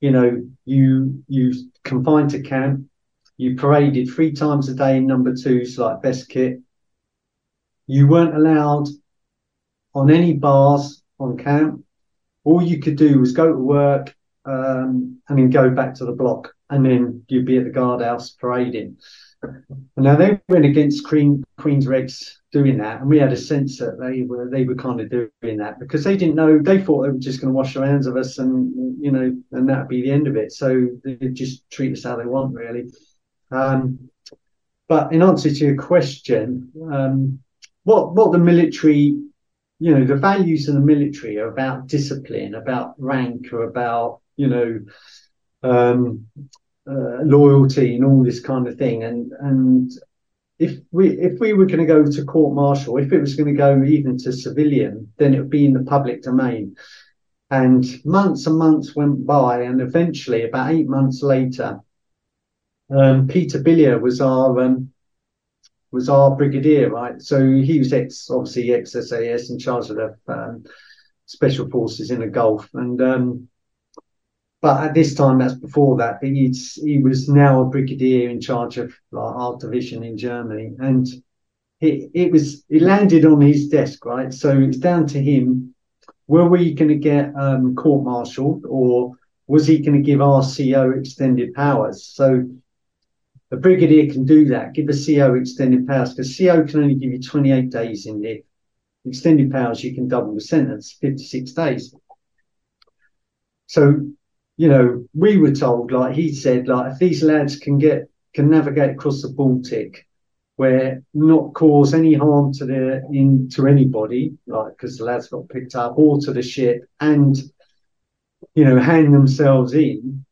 you know, you you confined to camp, you paraded three times a day in number twos, like best kit. You weren't allowed on any bars on camp. All you could do was go to work um, and then go back to the block and then you'd be at the guardhouse parading. Now they went against Queen Queen's Regs doing that, and we had a sense that they were they were kind of doing that because they didn't know they thought they were just going to wash their hands of us and you know and that'd be the end of it. So they just treat us how they want really. Um, but in answer to your question, um, what what the military, you know, the values of the military are about discipline, about rank, or about you know. Um, uh, loyalty and all this kind of thing. And and if we if we were going to go to court martial, if it was going to go even to civilian, then it would be in the public domain. And months and months went by, and eventually, about eight months later, um, Peter Billière was our um, was our brigadier, right? So he was ex, obviously ex SAS in charge of the um, special forces in the Gulf, and um, but at this time, that's before that. But he was now a brigadier in charge of like, our division in Germany, and it, it was it landed on his desk, right? So it's down to him. Were we going to get um, court-martialed, or was he going to give our CO extended powers? So a brigadier can do that, give a CO extended powers, because CO can only give you 28 days in the extended powers. You can double the sentence, 56 days. So you know, we were told, like he said, like if these lads can get can navigate across the Baltic, where not cause any harm to the in to anybody, like because the lads got picked up, or to the ship, and you know, hang themselves in,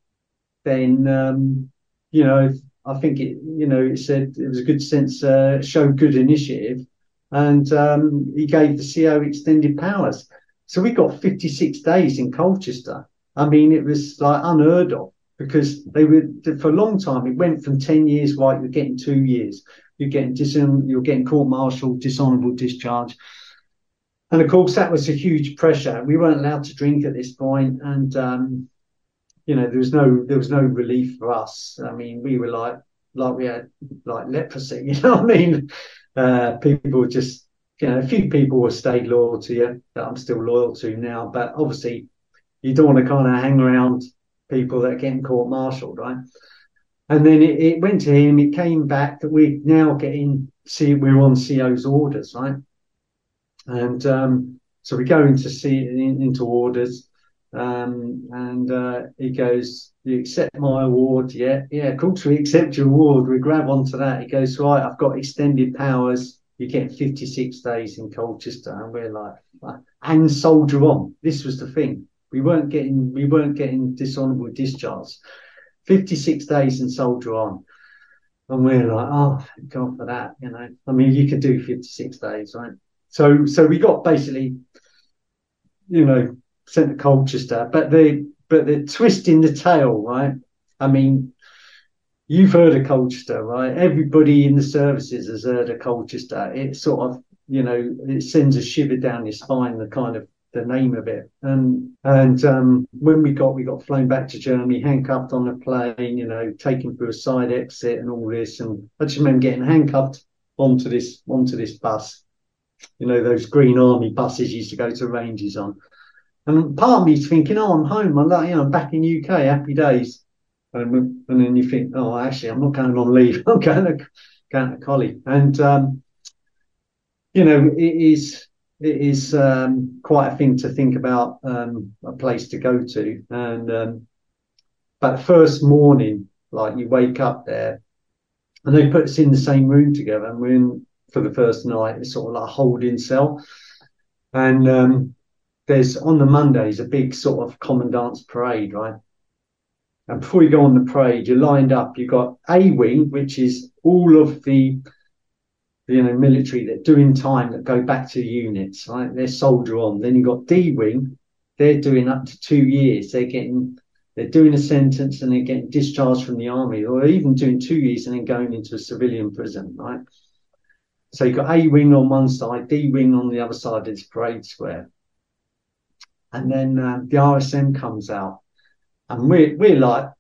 then um, you know, I think it, you know, it said it was a good sense, uh, showed good initiative, and um, he gave the CO extended powers. So we got 56 days in Colchester I mean, it was like unheard of because they were for a long time. It went from ten years, right? You're getting two years. You're getting dis- you're getting court martial, dishonourable discharge, and of course that was a huge pressure. We weren't allowed to drink at this point, and um, you know there was no there was no relief for us. I mean, we were like like we had like leprosy. [LAUGHS] You know what I mean? Uh, people just you know a few people were stayed loyal to you that I'm still loyal to now, but obviously you don't want to kind of hang around people that are getting court martialed, right? And then it, it, went to him. It came back that we're now getting see we're on CO's orders, right? And um, so we go into see in, into orders, um, and uh, he goes, "You accept my award? Yeah, yeah. Of course we accept your award. We grab onto that. He goes, right. I've got extended powers. You get 56 days in Colchester, and we're like, and soldier on. This was the thing. We weren't getting we weren't getting dishonourable discharge. 56 days and soldier on. And we're like, oh, thank God for that, you know. I mean, you could do 56 days, right? So so we got basically, you know, sent to Colchester. But the but the twist in the tail, right? I mean, you've heard of Colchester, right? Everybody in the services has heard of Colchester. It sort of, you know, it sends a shiver down your spine, the kind of the name of it. And and um, when we got we got flown back to Germany, handcuffed on a plane, you know, taken through a side exit and all this. And I just remember getting handcuffed onto this onto this bus. You know, those green army buses used to go to ranges on. And part of me's thinking, oh, I'm home. I'm like, you know, I'm back in UK, happy days. And, and then you think, oh, actually, I'm not going on leave. [LAUGHS] I'm going to going to Collie. And um, you know, it is it is um, quite a thing to think about um, a place to go to. And um, but first morning, like you wake up there, and they put us in the same room together, and we're in for the first night. It's sort of like a holding cell, and um, there's on the Mondays a big sort of commandant's parade, right? And before you go on the parade, you're lined up. You've got A wing, which is all of the you know, military that doing time that go back to units, right? They're soldier on. Then you've got D wing, they're doing up to two years. They're getting they're doing a sentence and they're getting discharged from the army, or even doing two years and then going into a civilian prison, right? So you've got A wing on one side, D wing on the other side of this parade square. And then uh, the RSM comes out. And we're we're like,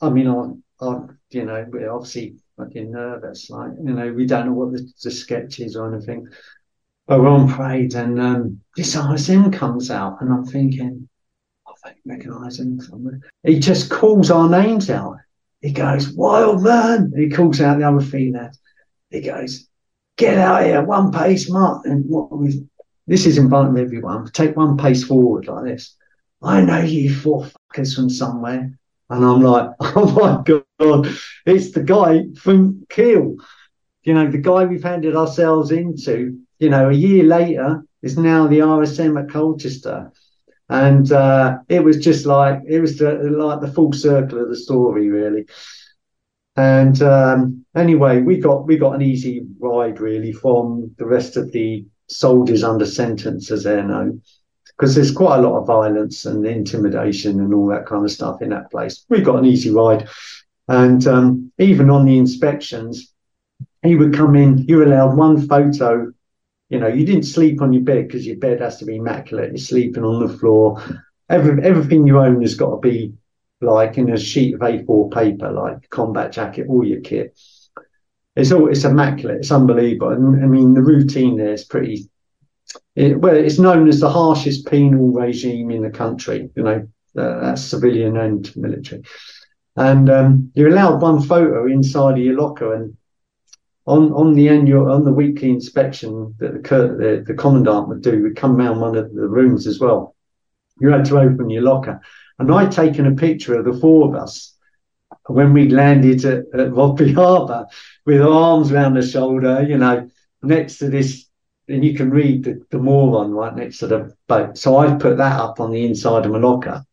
I mean, I, I you know, we're obviously fucking nervous. Like, you know, we don't know what the, the sketch is or anything. But we're on parade and um, this RSM comes out and I'm thinking, I don't recognise him somewhere. He just calls our names out. he goes, Wildman. He calls out the other female. He goes, get out here, one pace, Mark. And what this is inviting everyone. Take one pace forward like this. I know you four fuckers from somewhere. And I'm like, [LAUGHS] oh my God, it's the guy from Kiel. You know, the guy we've handed ourselves into, you know, a year later is now the RSM at Colchester. And uh, it was just like, it was the, like the full circle of the story, really. And um, anyway, we got we got an easy ride really from the rest of the soldiers under sentence, as they're known because there's quite a lot of violence and intimidation and all that kind of stuff in that place. We got an easy ride. And um, even on the inspections, he would come in, you're allowed one photo. You know, you didn't sleep on your bed because your bed has to be immaculate. You're sleeping on the floor. Every, everything you own has got to be like in a sheet of A4 paper, like combat jacket, all your kit. It's all it's immaculate. It's unbelievable. And I mean, the routine there is pretty it, well, it's known as the harshest penal regime in the country. You know, uh, that's civilian and military. And um, you're allowed one photo inside of your locker, and on on the annual on the weekly inspection that the the, the commandant would do, would come round one of the rooms as well. You had to open your locker, and I'd taken a picture of the four of us when we landed at, at Rødby Harbour with arms around the shoulder, you know, next to this and you can read the, the moron right next to the boat. So I put that up on the inside of my locker.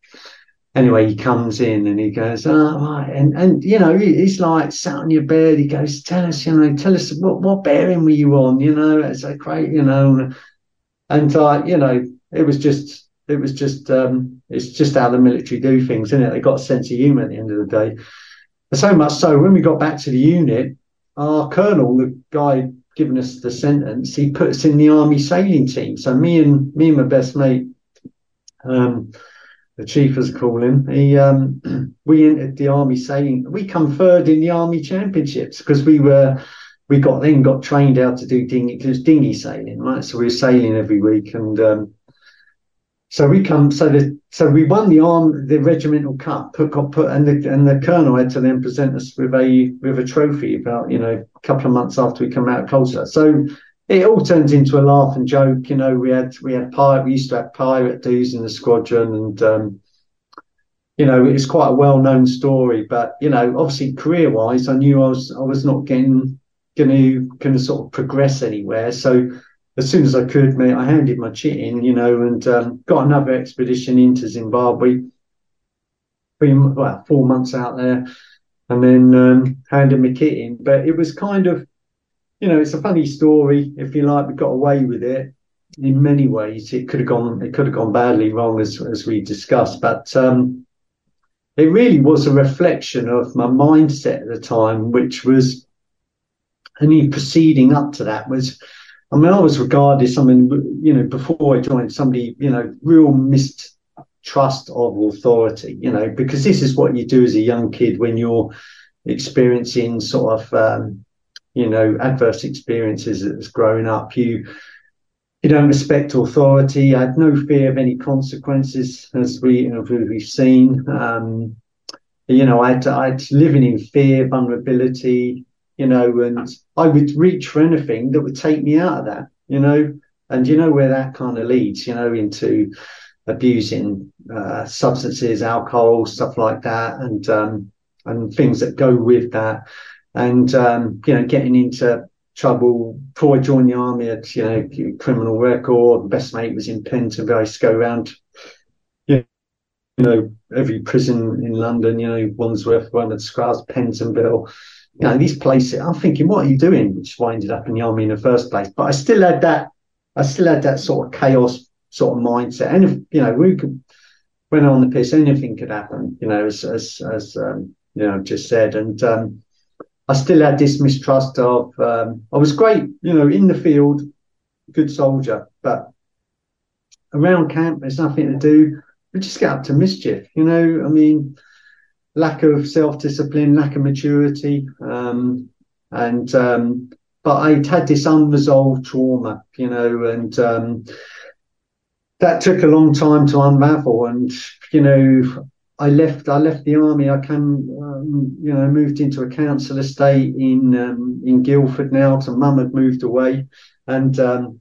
Anyway, he comes in and he goes, oh, right. And, and, you know, he's like sat on your bed. He goes, tell us, you know, tell us what, what bearing were you on? You know, it's like great, you know. And, uh, you know, it was just, it was just, um, it's just how the military do things, isn't it? They got a sense of humor at the end of the day. So much so, when we got back to the unit, our colonel, the guy given us the sentence, he put us in the army sailing team. So me and me and my best mate, um, the chief as I call him, he um, [CLEARS THROAT] we entered the army sailing. We come third in the army championships because we were we got then got trained how to do dinghy because dinghy sailing, right? So we were sailing every week and um, so we come, so the, so we won the arm, the regimental cup, put, got put, and the and the colonel had to then present us with a with a trophy about you know a couple of months after we come out of Colchester. So it all turns into a laugh and joke. You know, we had we had pirate, we used to have pirate dudes in the squadron, and um, you know it's quite a well known story. But you know, obviously career wise, I knew I was I was not getting going to going to sort of progress anywhere. So as soon as I could, mate, I handed my chit in, you know, and um, got another expedition into Zimbabwe. Three, well, four months out there, and then um, handed my kit in. But it was kind of, you know, it's a funny story, if you like. We got away with it in many ways. It could have gone, it could have gone badly wrong, as as we discussed. But um, it really was a reflection of my mindset at the time, which was, any proceeding up to that was I mean, I was regarded as something, you know, before I joined somebody, you know, real mistrust of authority, you know, because this is what you do as a young kid when you're experiencing sort of, um, you know, adverse experiences as growing up. You, you don't respect authority. I had no fear of any consequences, as we, as we've seen. Um, you know, I had, I had living in fear, vulnerability, you know, and I would reach for anything that would take me out of that, you know, and you know where that kind of leads, you know, into abusing uh, substances, alcohol, stuff like that, and um, and things that go with that, and um, you know, getting into trouble before I joined the army. At you know, criminal record. Best mate was in Pentonville. I used to go around, you know, every prison in London. You know, Wandsworth, one at Scrubs, Pentonville you know, these places, I'm thinking, what are you doing? Which ended up in the army in the first place. But I still had that, I still had that sort of chaos sort of mindset. And, if, you know, we could, when on the piss, anything could happen, you know, as, as, as, um, you know, just said. And, um, I still had this mistrust of, um, I was great, you know, in the field, good soldier, but around camp, there's nothing to do. We just get up to mischief, you know, I mean, lack of self discipline, lack of maturity, um, and um, but I'd had this unresolved trauma, you know, and um, that took a long time to unravel. And you know, I left. I left the army. I came, um, you know, moved into a council estate in um, in Guildford now. So mum had moved away, and um,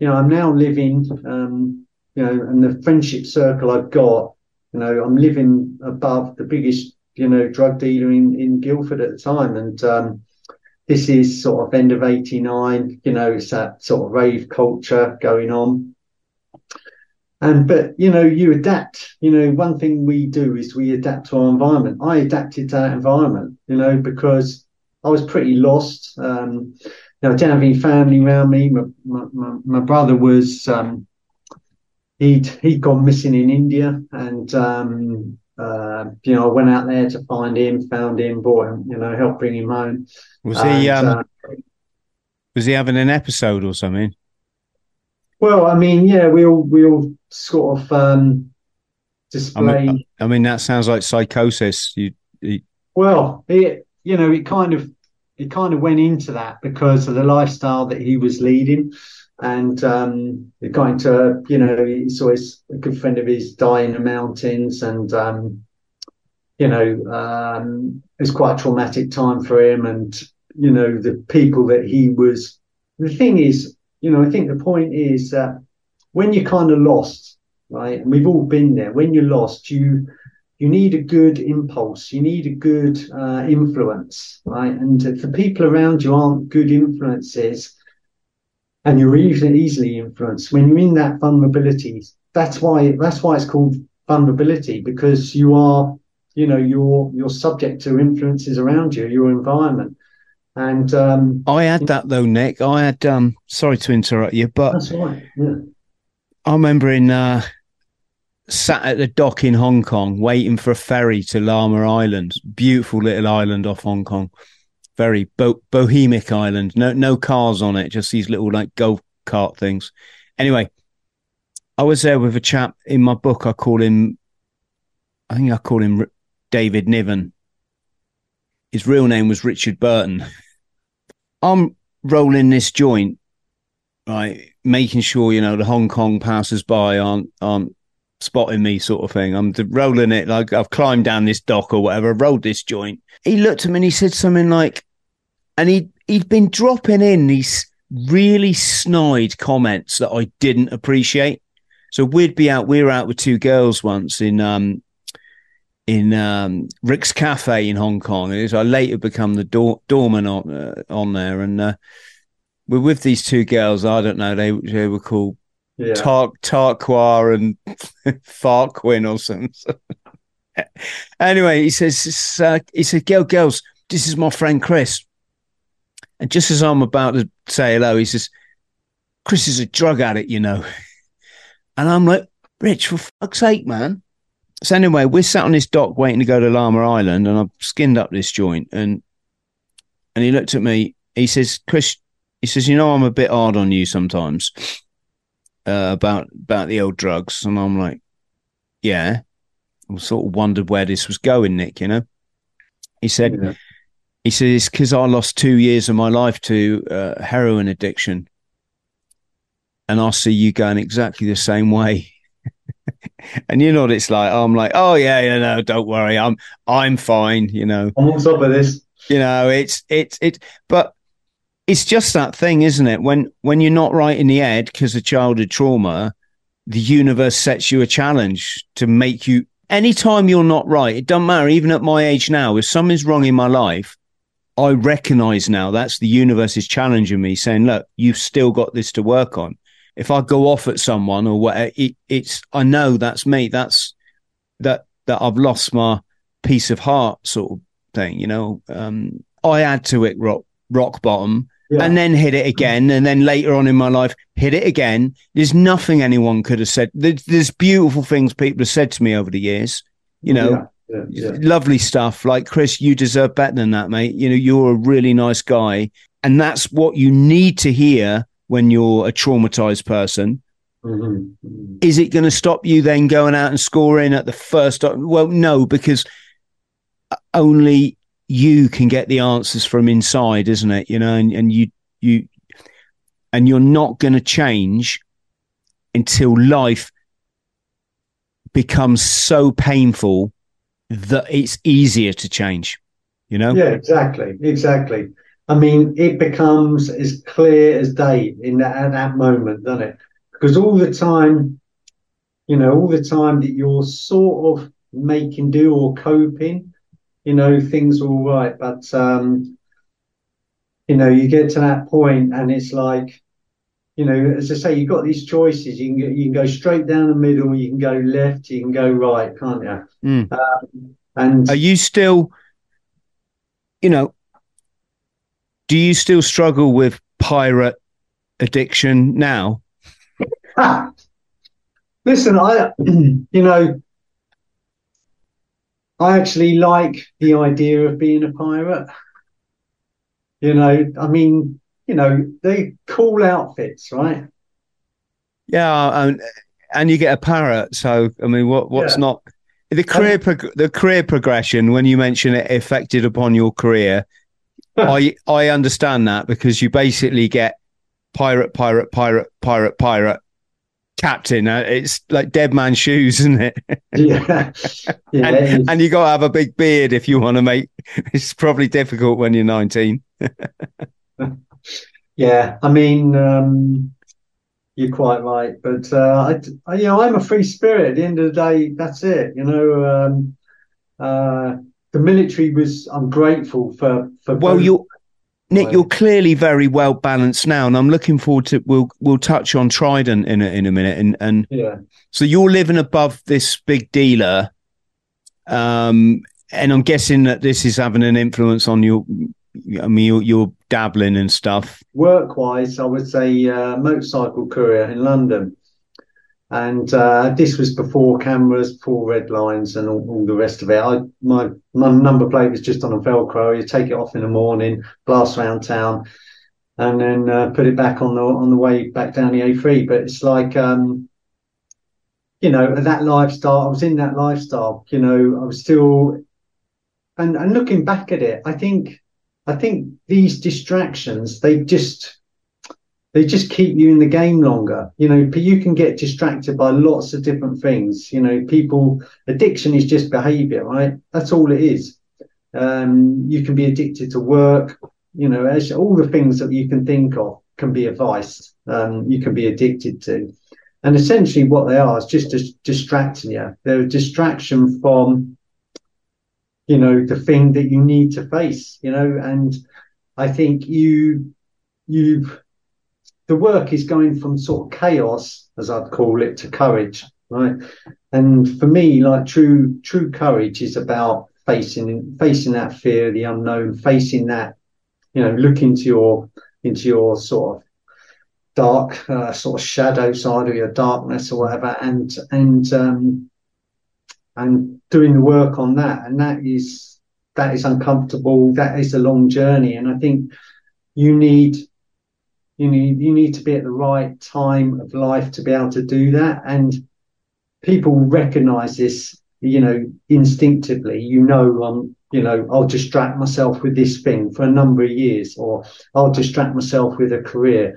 you know, I'm now living. You know, and the friendship circle I've got. You know, I'm living above the biggest, you know, drug dealer in in Guildford at the time, and um, this is sort of end of '89. You know, it's that sort of rave culture going on. And but you know, you adapt. You know, one thing we do is we adapt to our environment. I adapted to that environment, you know, because I was pretty lost. Um, you know, I didn't have any family around me. My, my, my brother was um, he'd he'd gone missing in India, and um, uh, you know, I went out there to find him, found him, brought him, you know, helped bring him home. Was he and, um, uh, was he having an episode or something? Well, I mean, yeah, we all we all sort of um, display. I mean, I mean, that sounds like psychosis. You, you, well, it you know, it kind of it kind of went into that because of the lifestyle that he was leading, and um, it got into you know, he saw his a good friend of his die in the mountains, and um, you know, um, quite a traumatic time for him, and you know, the people that he was. The thing is, you know, I think the point is that when you're kind of lost, right, and we've all been there, when you're lost, you you need a good impulse, you need a good uh, influence, right? And if the people around you aren't good influences, and you're easily easily influenced when you're in that vulnerability. That's why that's why it's called vulnerability because you are, you know, you're you're subject to influences around you, your environment. And um, I had that though, Nick. I had um sorry to interrupt you, but that's right. Yeah. I remember in uh sat at the dock in Hong Kong waiting for a ferry to Lamma Island, beautiful little island off Hong Kong. Very bo- bohemic island. No no cars on it, just these little like golf cart things. Anyway, I was there with a chap in my book. I call him, I think I call him David Niven. His real name was Richard Burton. [LAUGHS] I'm rolling this joint, right, making sure you know the Hong Kong passers by aren't aren't spotting me, sort of thing. I'm rolling it like I've climbed down this dock or whatever, rolled this joint. He looked at me and he said something like, and he he'd been dropping in these really snide comments that I didn't appreciate. So we'd be out, we were out with two girls once in um in um, Rick's Cafe in Hong Kong. And I later become the door- doorman on uh, on there, and uh, we're with these two girls. I don't know. They they were called yeah. Tark Tarquar and [LAUGHS] Farquin or something. [LAUGHS] anyway, he says uh, he said, "Girl, girls, this is my friend Chris." And just as I'm about to say hello, he says, "Chris is a drug addict, you know." [LAUGHS] And I'm like, "Rich, for fuck's sake, man." so anyway, we're sat on this dock waiting to go to Lamma Island, and I've skinned up this joint, and and he looked at me. He says, "Chris," he says, "You know, I'm a bit hard on you sometimes uh, about about the old drugs," and I'm like, "Yeah." I sort of wondered where this was going, Nick. You know, he said, yeah. "He said it's because I lost two years of my life to uh, heroin addiction." And I see you going exactly the same way [LAUGHS] and you know what it's like. I'm like, oh yeah, yeah, no, don't worry, I'm I'm fine. You know, I'm on top of this. You know, it's it's it, but it's just that thing, isn't it? When when you're not right in the head because of childhood trauma, the universe sets you a challenge to make you. Anytime you're not right, it doesn't matter. Even at my age now, if something's wrong in my life, I recognize now that's the universe is challenging me, saying, "Look, you've still got this to work on." if I go off at someone or what, it, it's I know that's me. That's that that I've lost my piece of heart sort of thing. You know, um, I add to it rock rock bottom. Yeah. And then hit it again, and then later on in my life, hit it again. There's nothing anyone could have said. There's, there's beautiful things people have said to me over the years. You know, yeah. Yeah. lovely stuff. Like Chris, you deserve better than that, mate. You know, you're a really nice guy, and that's what you need to hear when you're a traumatized person. Mm-hmm. Is it going to stop you then going out and scoring at the first? Well, no, because only you can get the answers from inside, isn't it? You know, and, and you you and you're not going to change until life becomes so painful that it's easier to change. You know? Yeah, exactly, exactly. I mean, it becomes as clear as day in that at that moment, doesn't it? Because all the time, you know, all the time that you're sort of making do or coping, you know, things are all right. But um, you know, you get to that point and it's like, you know, as I say, you've got these choices. You can go, you can go straight down the middle, you can go left, you can go right, can't you? Mm. Um, and are you still, you know, do you still struggle with pirate addiction now? [LAUGHS] Listen, I, [CLEARS THROAT] you know, I actually like the idea of being a pirate. You know, I mean, you know, they cool outfits, right? Yeah, and and you get a parrot. So I mean, what what's yeah. not the career prog- the career progression when you mention it affected upon your career? [LAUGHS] I I understand that because you basically get pirate, pirate, pirate, pirate, pirate, captain. Uh, it's like dead man shoes, [LAUGHS] isn't it? yeah. yeah and, and you got to have a big beard if you want to make. [LAUGHS] It's probably difficult when you're 19. [LAUGHS] yeah, I mean, um, you're quite right, but uh, I, you know, I'm a free spirit. At the end of the day, that's it. You know, um, uh, the military was. I'm grateful for for. Well, you Nick, you're clearly very well balanced now, and I'm looking forward to. We'll we'll touch on Trident in a, in a minute, and and yeah. So you're living above this big dealer, um, and I'm guessing that this is having an influence on your. I mean, you're, you're dabbling and stuff. Work wise, I would say uh, motorcycle courier in London. And uh, this was before cameras, before red lines, and all, all, the rest of it. I my my number plate was just on a Velcro. You take it off in the morning, blast around town, and then uh, put it back on the on the way back down the A3. But it's like, um, you know, that lifestyle. I was in that lifestyle. You know, I was still, and and looking back at it, I think, I think these distractions they just they just keep you in the game longer. You know, you can get distracted by lots of different things. You know, people addiction is just behavior, right? That's all it is. Um, you can be addicted to work. You know, as all the things that you can think of can be a vice. Um, you can be addicted to, and essentially what they are is just distracting you. They're a distraction from, you know, the thing that you need to face. You know, and I think you you've the work is going from sort of chaos, as I'd call it, to courage, right? And for me, like true true courage is about facing facing that fear, the unknown, facing that, you know, look into your into your sort of dark uh, sort of shadow side or your darkness or whatever, and and um, and doing the work on that, and that is that is uncomfortable. That is a long journey, and I think you need you need you need to be at the right time of life to be able to do that. And people recognize this you know instinctively. You know um you know i'll distract myself with this thing for a number of years or i'll distract myself with a career.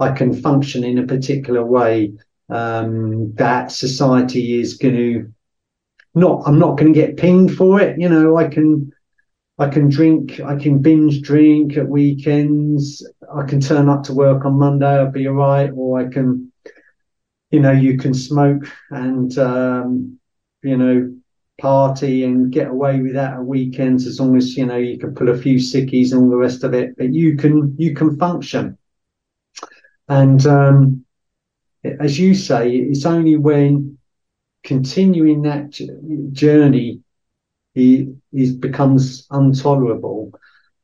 I can function in a particular way um, that society is going to not i'm not going to get pinged for it. You know i can I can drink, I can binge drink at weekends. I can turn up to work on Monday, I'll be all right. Or I can, you know, you can smoke and, um, you know, party and get away with that at weekends as long as, you know, you can pull a few sickies and all the rest of it. But you can, you can function. And, um, as you say, it's only when continuing that journey he, he becomes intolerable.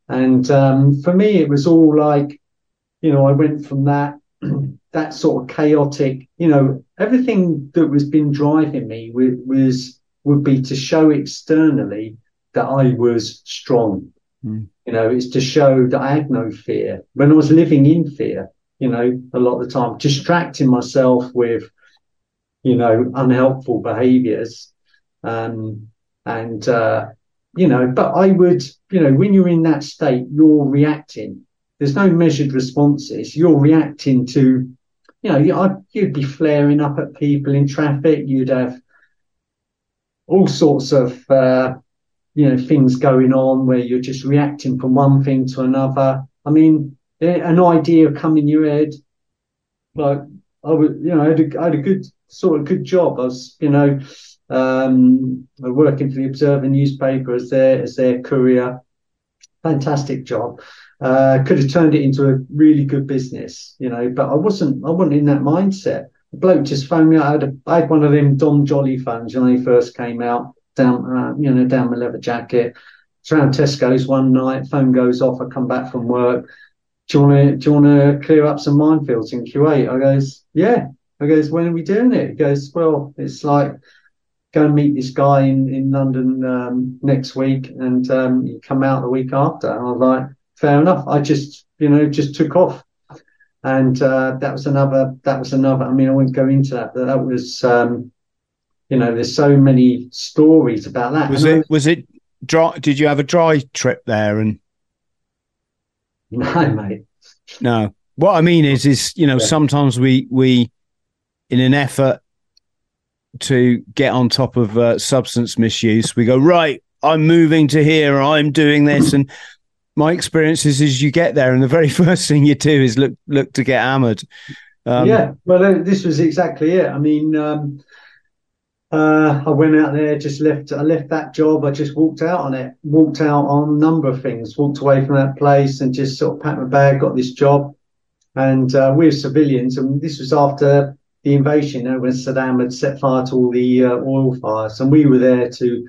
And um, for me, it was all like, you know, I went from that [CLEARS THROAT] that sort of chaotic, you know, everything that was been driving me was, was would be to show externally that I was strong. Mm. You know, it's to show that I had no fear. When I was living in fear, you know, a lot of the time, distracting myself with, you know, unhelpful behaviors. Um, and, uh, you know, but I would, you know, when you're in that state, you're reacting. There's no measured responses. You're reacting to, you know, you'd be flaring up at people in traffic. You'd have all sorts of uh, you know things going on where you're just reacting from one thing to another. I mean, an idea come in your head, like I was, you know, I had, a, I had a good sort of good job. I was, you know, um, working for the Observer newspaper as their as their courier. Fantastic job. Uh, could have turned it into a really good business, you know, but I wasn't. I wasn't in that mindset. The bloke just phoned me. I had, a, I had one of them Dom Joly phones when they first came out. Down, uh, you know, down my leather jacket. It's around Tesco's one night. Phone goes off. I come back from work. Do you want to do you want to clear up some minefields in Kuwait? I goes, yeah. I goes, when are we doing it? He goes, well, it's like go and meet this guy in in London um, next week, and um, you come out the week after. And I was like, fair enough. I just you know just took off, and uh, that was another that was another. I mean, I won't go into that, but that was um, you know, there's so many stories about that. Was and it was it dry? Did you have a dry trip there? And [LAUGHS] no, mate. No. What I mean is, is you know, yeah. sometimes we we, in an effort to get on top of uh, substance misuse, we go right. I'm moving to here. I'm doing this, and my experience is, is you get there, and the very [LAUGHS] first thing you do is look look to get hammered. Um, yeah, well, this was exactly it. I mean, um, uh, I went out there, just left. I left that job. I just walked out on it. Walked out on a number of things. Walked away from that place and just sort of packed my bag. Got this job, and uh, we were civilians. And this was after the invasion, you know, when Saddam had set fire to all the uh, oil fires, and we were there to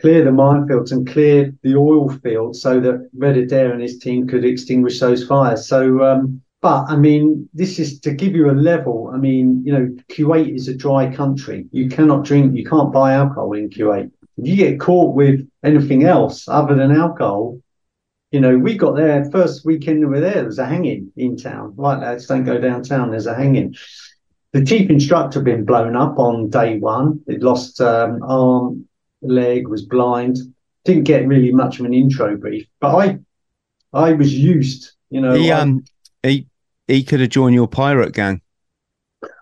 clear the minefields and clear the oil fields so that Red Adair and his team could extinguish those fires. So um, but I mean, this is to give you a level. I mean, you know, Kuwait is a dry country. You cannot drink, you can't buy alcohol in Kuwait. If you get caught with anything else other than alcohol, you know, we got there first weekend we were there. There was a hanging in town. Like that, don't go downtown. There's a hanging. The chief instructor had been blown up on day one. He'd lost um, arm, leg, was blind. Didn't get really much of an intro brief, but I, I was used. You know, he um he he could have joined your pirate gang.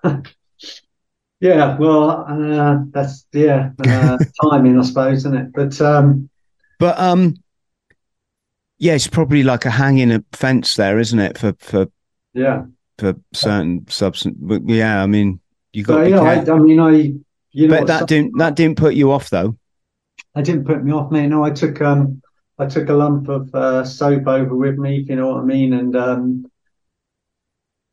[LAUGHS] yeah, well, uh, that's yeah, uh, [LAUGHS] timing, I suppose, isn't it? But um, but um, yeah, it's probably like a hanging a fence there, isn't it? For for yeah, for certain substance. But yeah, I mean, you got. yeah, I, I, mean, I. You know, but that didn't that didn't put you off though. I didn't put me off, mate. No, I took um, I took a lump of uh, soap over with me, if you know what I mean, and um,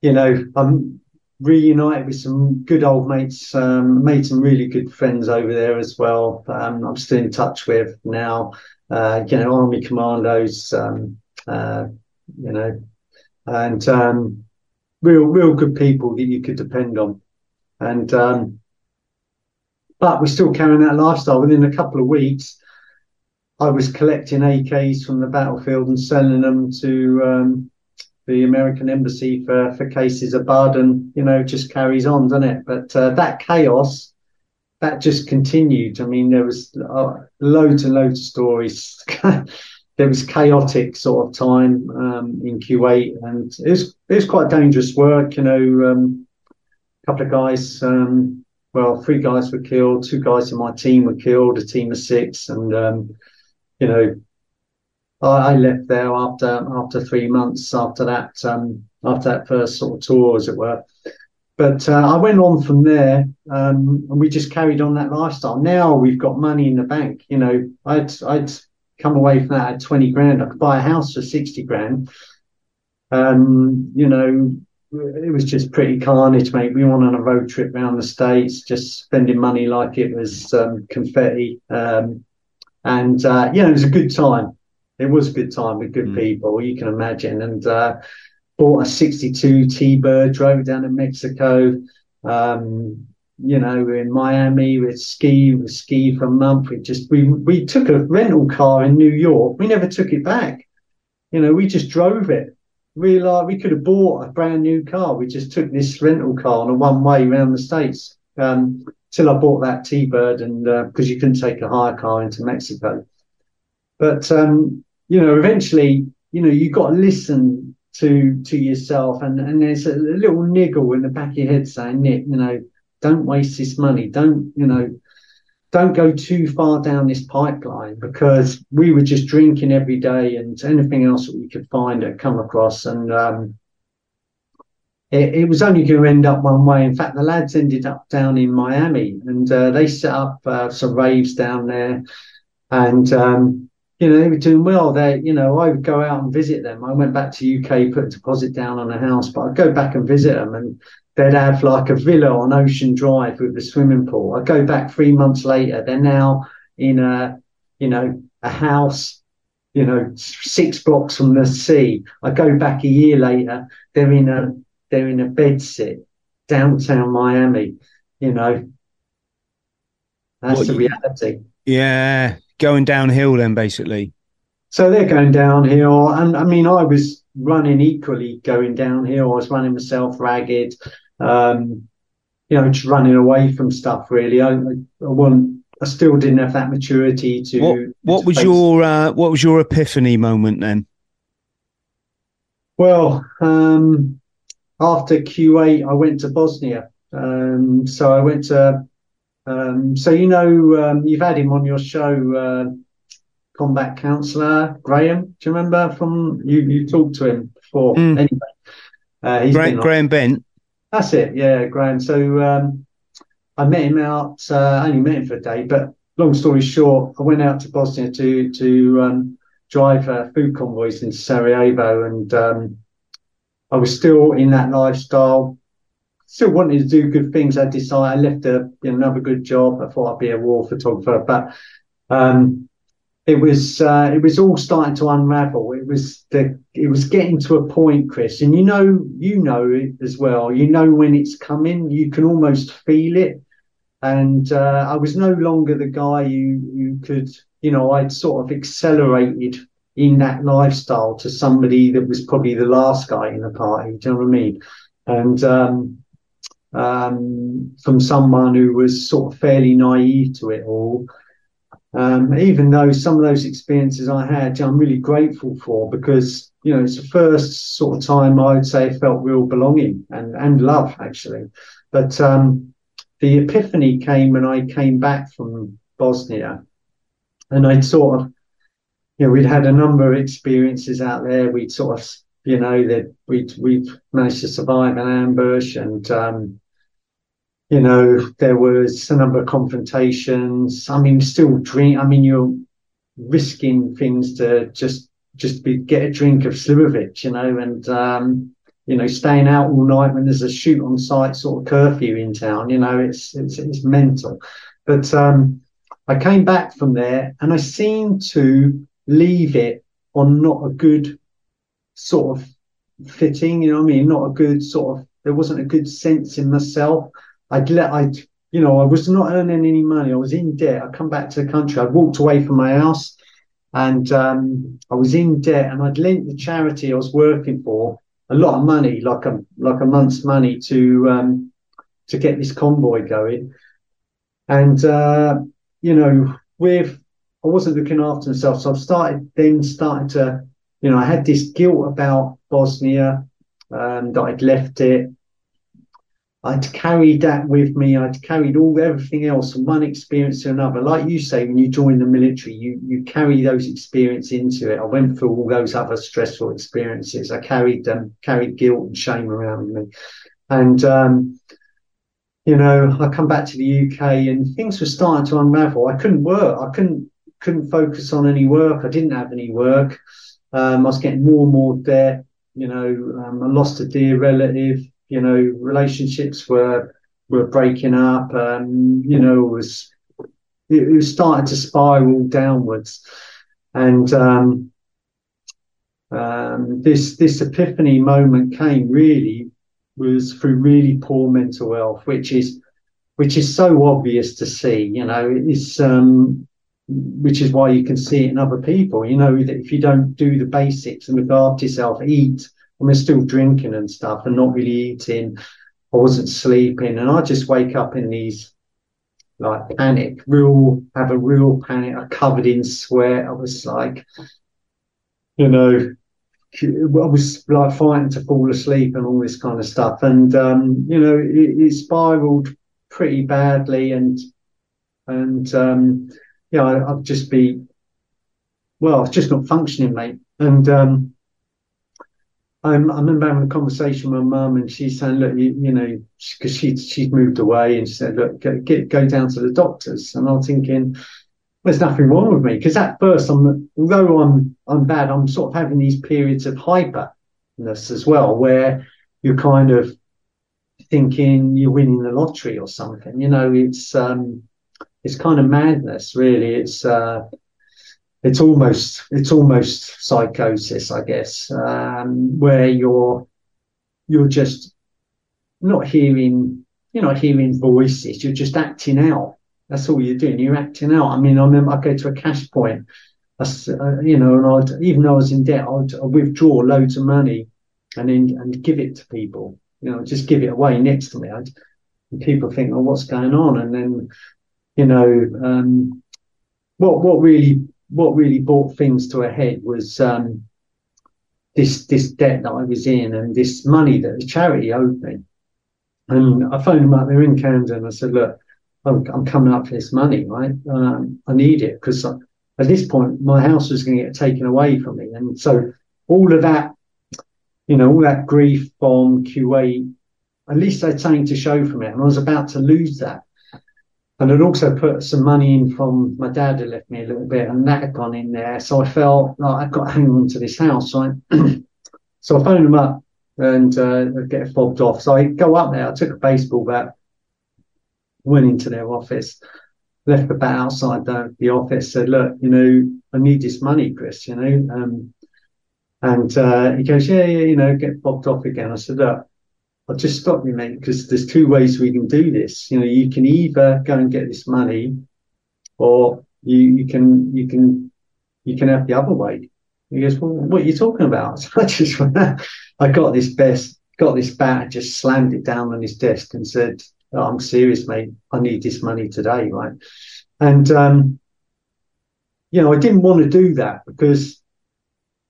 you know, I'm reunited with some good old mates, um, made some really good friends over there as well. Um, I'm still in touch with now, uh, you know, Army commandos, um, uh, you know, and um, real, real good people that you could depend on. And, um, but we're still carrying that lifestyle. Within a couple of weeks, I was collecting AKs from the battlefield and selling them to um, the American embassy for, for cases of bud and, you know, just carries on, doesn't it? But uh, that chaos, that just continued. I mean, there was uh, loads and loads of stories. [LAUGHS] there was chaotic sort of time um, in Kuwait and it was, it was quite dangerous work, you know, um, a couple of guys, um, well, three guys were killed, two guys in my team were killed, a team of six. And, um, you know, I, left there after after three months after that um, after that first sort of tour, as it were. But uh, I went on from there, um, and we just carried on that lifestyle. Now we've got money in the bank. You know, I'd I'd come away from that at twenty grand. I could buy a house for sixty grand. Um, you know, it was just pretty carnage, mate. We went on a road trip around the states, just spending money like it was um, confetti, um, and uh, yeah, it was a good time it was a good time with good mm. people, you can imagine. And uh, bought a 62 T Bird, drove down to Mexico. Um, you know, we're in Miami, we ski, we ski for a month. We just we we took a rental car in New York. We never took it back. You know, we just drove it. We we could have bought a brand new car. We just took this rental car on a one way around the states. Um, till I bought that T Bird, and because uh, you couldn't take a hire car into Mexico. But um, you know, eventually, you know, you've got to listen to to yourself, and and there's a little niggle in the back of your head saying, Nick, you know, don't waste this money. Don't you know? Don't go too far down this pipeline because we were just drinking every day and anything else that we could find or come across. And um, it, it, was only going to end up one way. In fact, the lads ended up down in Miami and uh, they set up uh, some raves down there. And, um, you know, they were doing well. They, you know, I would go out and visit them. I went back to UK, put a deposit down on a house, but I'd go back and visit them and they'd have like a villa on Ocean Drive with a swimming pool. I go back three months later, they're now in a, you know, a house, you know, six blocks from the sea. I go back a year later, they're in a, they're in a bed sit downtown Miami, you know. That's what, the reality. Yeah. Going downhill then basically. So they're going downhill. And I mean, I was running equally going downhill. I was running myself ragged um, you know, just running away from stuff. Really, I, I wasn't. I still didn't have that maturity to. What, what to was your uh, What was your epiphany moment then? Well, um, after Q8, I went to Bosnia. Um, so I went to. Um, so you know, um, you've had him on your show, uh, combat counsellor Graham. Do you remember from you? You talked to him before. Mm. Anyway, uh, he's Graham, Graham Bent. That's it. Yeah, Graham. So um, I met him out. Uh, I only met him for a day, but long story short, I went out to Bosnia to to um, drive uh, food convoys into Sarajevo, and um, I was still in that lifestyle. Still wanted to do good things. I decided I left a, you know, another good job. I thought I'd be a war photographer, but um, it was uh, it was all starting to unravel. It was the it was getting to a point, Chris, and you know you know it as well. You know when it's coming. You can almost feel it. And uh, I was no longer the guy who who could you know I'd sort of accelerated in that lifestyle to somebody that was probably the last guy in the party. Do you know what I mean? And um, um, from someone who was sort of fairly naive to it all um, even though some of those experiences I had, I'm really grateful for because you know it's the first sort of time I would say I felt real belonging and and love actually. But um, the epiphany came when I came back from Bosnia, and I'd sort of you know we'd had a number of experiences out there. We'd sort of you know that we'd we'd managed to survive an ambush and um, you know, there was a number of confrontations. I mean, still drink. I mean, you're risking things to just just be get a drink of Slivovitz, you know, and um, you know, staying out all night when there's a shoot on sight sort of curfew in town. You know, it's it's, it's mental. But um, I came back from there and I seemed to leave it on not a good sort of fitting. You know, I mean, not a good sort of. There wasn't a good sense in myself. I'd let I you know I was not earning any money. I was in debt. I come back to the country. I walked away from my house, and um, I was in debt. And I'd lent the charity I was working for a lot of money, like a like a month's money to um, to get this convoy going. And uh, you know, with I wasn't looking after myself, so I've started then started to you know I had this guilt about Bosnia um, that I'd left it. I'd carried that with me. I'd carried all everything else from one experience to another. Like you say, when you join the military, you you carry those experiences into it. I went through all those other stressful experiences. I carried them, carried guilt and shame around me, and um, you know, I come back to the UK and things were starting to unravel. I couldn't work. I couldn't couldn't focus on any work. I didn't have any work. Um, I was getting more and more debt. You know, um, I lost a dear relative you know, relationships were were breaking up. Um, you know, it was it, was starting to spiral downwards, and um, um, this this epiphany moment came really was through really poor mental health, which is which is so obvious to see. You know, it's um, which is why you can see it in other people. You know that if you don't do the basics and look after yourself, eat, I mean, still drinking and stuff and not really eating. I wasn't sleeping, and I just wake up in these like panic, real have a real panic. I covered in sweat. I was like, you know, I was like fighting to fall asleep and all this kind of stuff. And um, you know, it, it spiraled pretty badly, and and um, yeah, I, would just be well, it's just not functioning, mate. And um, I, I remember having a conversation with my mum, and she's saying, "Look, you, you know, because she she's moved away, and she said, look, go, get, go down to the doctors." And I'm thinking, there's nothing wrong with me because at first, I'm although I'm I'm bad, I'm sort of having these periods of hyperness as well, where you're kind of thinking you're winning the lottery or something. You know, it's um, it's kind of madness, really. It's uh, it's almost it's almost psychosis, I guess, um, where you're you're just not hearing you're not hearing voices, you're just acting out. That's all you're doing. You're acting out. I mean, I remember I go to a cash point, I, uh, you know, and I'd even though I was in debt, I'd, I'd withdraw loads of money and then and give it to people. You know, just give it away next to me. I'd, people think, "Oh, what's going on?" And then, you know, um, what what really what really brought things to a head was um, this this debt that I was in and this money that the charity owed me. And I phoned them up. They're in Camden. And I said, "Look, I'm, I'm coming up for this money, right? Um, I need it because at this point my house was going to get taken away from me, and so all of that, you know, all that grief from Kuwait, at least I had something to show from it, and I was about to lose that. And I'd also put some money in from my dad had left me a little bit, and that had gone in there. So I felt like I've got to hang on to this house. So I, [CLEARS THROAT] so I phoned them up and uh, get fobbed off. So I go up there. I took a baseball bat, went into their office, left the bat outside the, the office. Said, "Look, you know, I need this money, Chris. You know." Um, and uh, he goes, "Yeah, yeah, you know, get fobbed off again." I said, "Look." I'll just stop you, mate, because there's two ways we can do this. You know, you can either go and get this money, or you, you can you can you can have the other way. He goes, well, what are you talking about? [LAUGHS] So I just I got this best, got this bat, just slammed it down on his desk and said, oh, I'm serious, mate. I need this money today, right? And um, you know, I didn't want to do that because,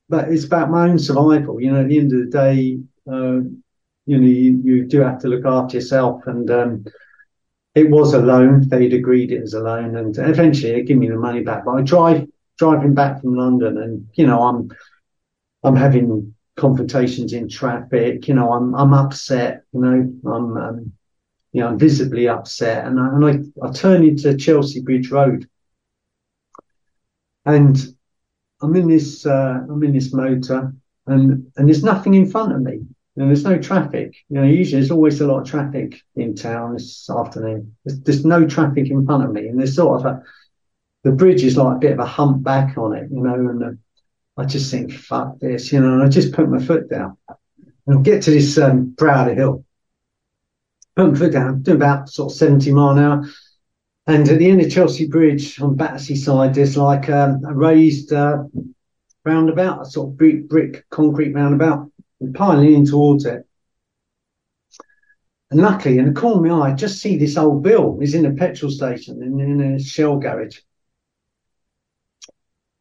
but it's about my own survival. You know, at the end of the day, uh, you know, you, you do have to look after yourself. And um, it was a loan. They'd agreed it was a loan, and eventually they give me the money back. But I drive driving back from London, and you know, I'm I'm having confrontations in traffic. You know, I'm I'm upset. You know, I'm um, you know, I'm visibly upset, and I, and I, I turn into Chelsea Bridge Road, and I'm in this uh, I'm in this motor, and and there's nothing in front of me. And there's no traffic. You know, usually there's always a lot of traffic in town this afternoon. There's, there's no traffic in front of me, and there's sort of a the bridge is like a bit of a humpback on it, you know. And the, I just think, fuck this, you know. And I just put my foot down and I get to this um, brow of Browder Hill. Put my foot down, do about sort of 70 mile an hour. And at the end of Chelsea Bridge on Battersea side, there's like um, a raised uh, roundabout, a sort of brick, brick concrete roundabout and piling in towards it. And luckily, in the corner of my eye, I just see this old Bill. He's in a petrol station in, in a shell garage.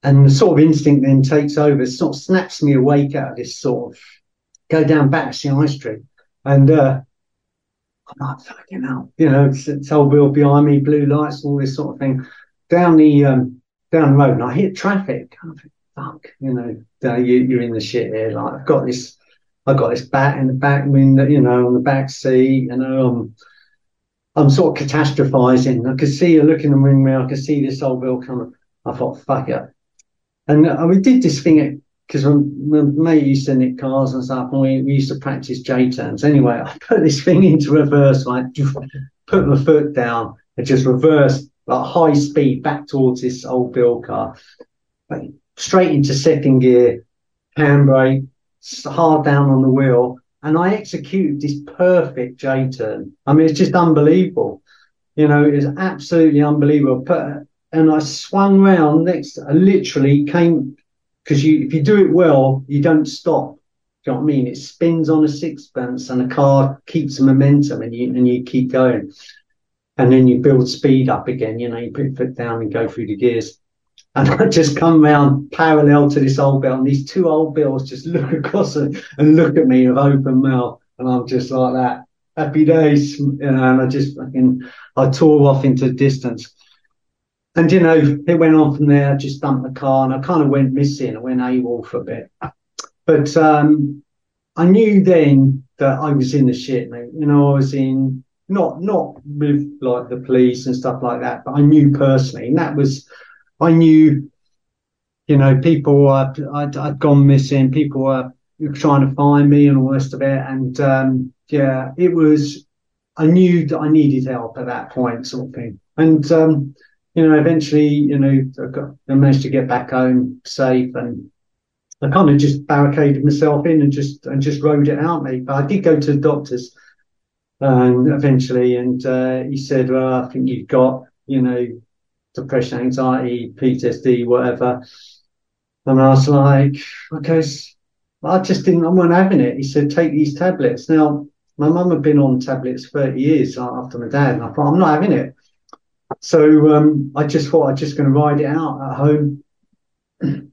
And the sort of instinct then takes over, sort of snaps me awake out of this sort of go down Battersea High Street. And uh, I'm like, fucking hell, you know, it's, it's old Bill behind me, blue lights, all this sort of thing. Down the um, down the road, and I hit traffic. I think, fuck, you know, you, are in the shit here. Like, I've got this I got this bat in the back window, you know, on the back seat, know, I'm, I'm sort of catastrophizing. I could see her looking in the mirror. I could see this old bill coming. I thought, fuck it. And uh, we did this thing because my mate used to nick cars and stuff, and we, we used to practice J turns. Anyway, I put this thing into reverse, like put my foot down and just reverse like high speed back towards this old bill car, straight into second gear, handbrake, hard down on the wheel, and I executed this perfect J turn. I mean, it's just unbelievable. You know, it's absolutely unbelievable. But, and I swung round next, I literally came because you, if you do it well, you don't stop. Do you know what I mean? It spins on a sixpence and the car keeps momentum and you, and you keep going. And then you build speed up again. You know, you put foot down and go through the gears. And I just come round parallel to this old bill, and these two old bills just look across and, and look at me with open mouth, and I'm just like that. Happy days, you know, and I just fucking I tore off into distance. and you know, it went on from there. I just dumped the car, and I kind of went missing. I went AWOL for a bit, but um, I knew then that I was in the shit, mate. You know, I was in not not with like the police and stuff like that, but I knew personally, and that was I knew, you know, people I'd, I'd gone missing, people were trying to find me and all the rest of it, and um, yeah, it was. I knew that I needed help at that point, sort of thing, and um, you know, eventually, you know, I, got, I managed to get back home safe and I kind of just barricaded myself in and just and just rode it out, mate. But I did go to the doctors um, eventually, and uh, he said, "Well, I think you've got, you know, depression, anxiety, PTSD, whatever." And I was like, "Okay." I just didn't. I wasn't having it. He said, "Take these tablets." Now, my mum had been on tablets thirty years after my dad, and I thought, "I'm not having it." So um, I just thought I'm just going to ride it out at home. [CLEARS THROAT]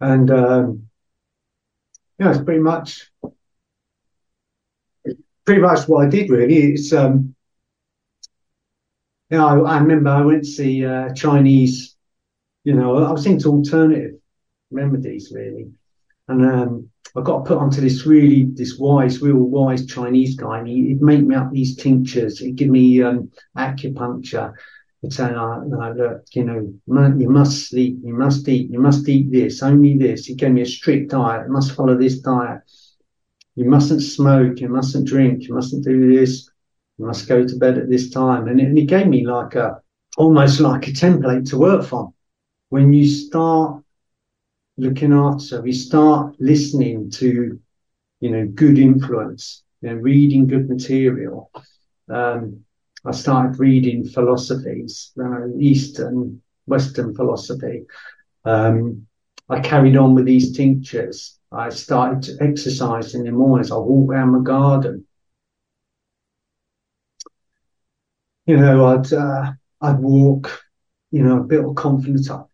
and um, yeah, it's pretty much pretty much what I did really. It's um, know, I, I remember I went to see uh, Chinese, you know, I was into alternative remedies really, and um, I got put onto this really this wise, real wise Chinese guy, and he, would make me up these tinctures. He'd give me um, acupuncture. He'd say, oh, no, look, you know, you must sleep, you must eat, you must eat this, only this. He gave me a strict diet. You must follow this diet. You mustn't smoke. You mustn't drink. You mustn't do this. Must go to bed at this time. And, it, and gave me like a almost like a template to work from. When you start looking after. We start listening to, you know, good influence, you know, reading good material. Um, I started reading philosophies, uh, Eastern, Western philosophy. Um, I carried on with these tinctures. I started to exercise in the mornings. I walk around my garden. You know, I'd uh, I'd walk. You know, a bit of confidence up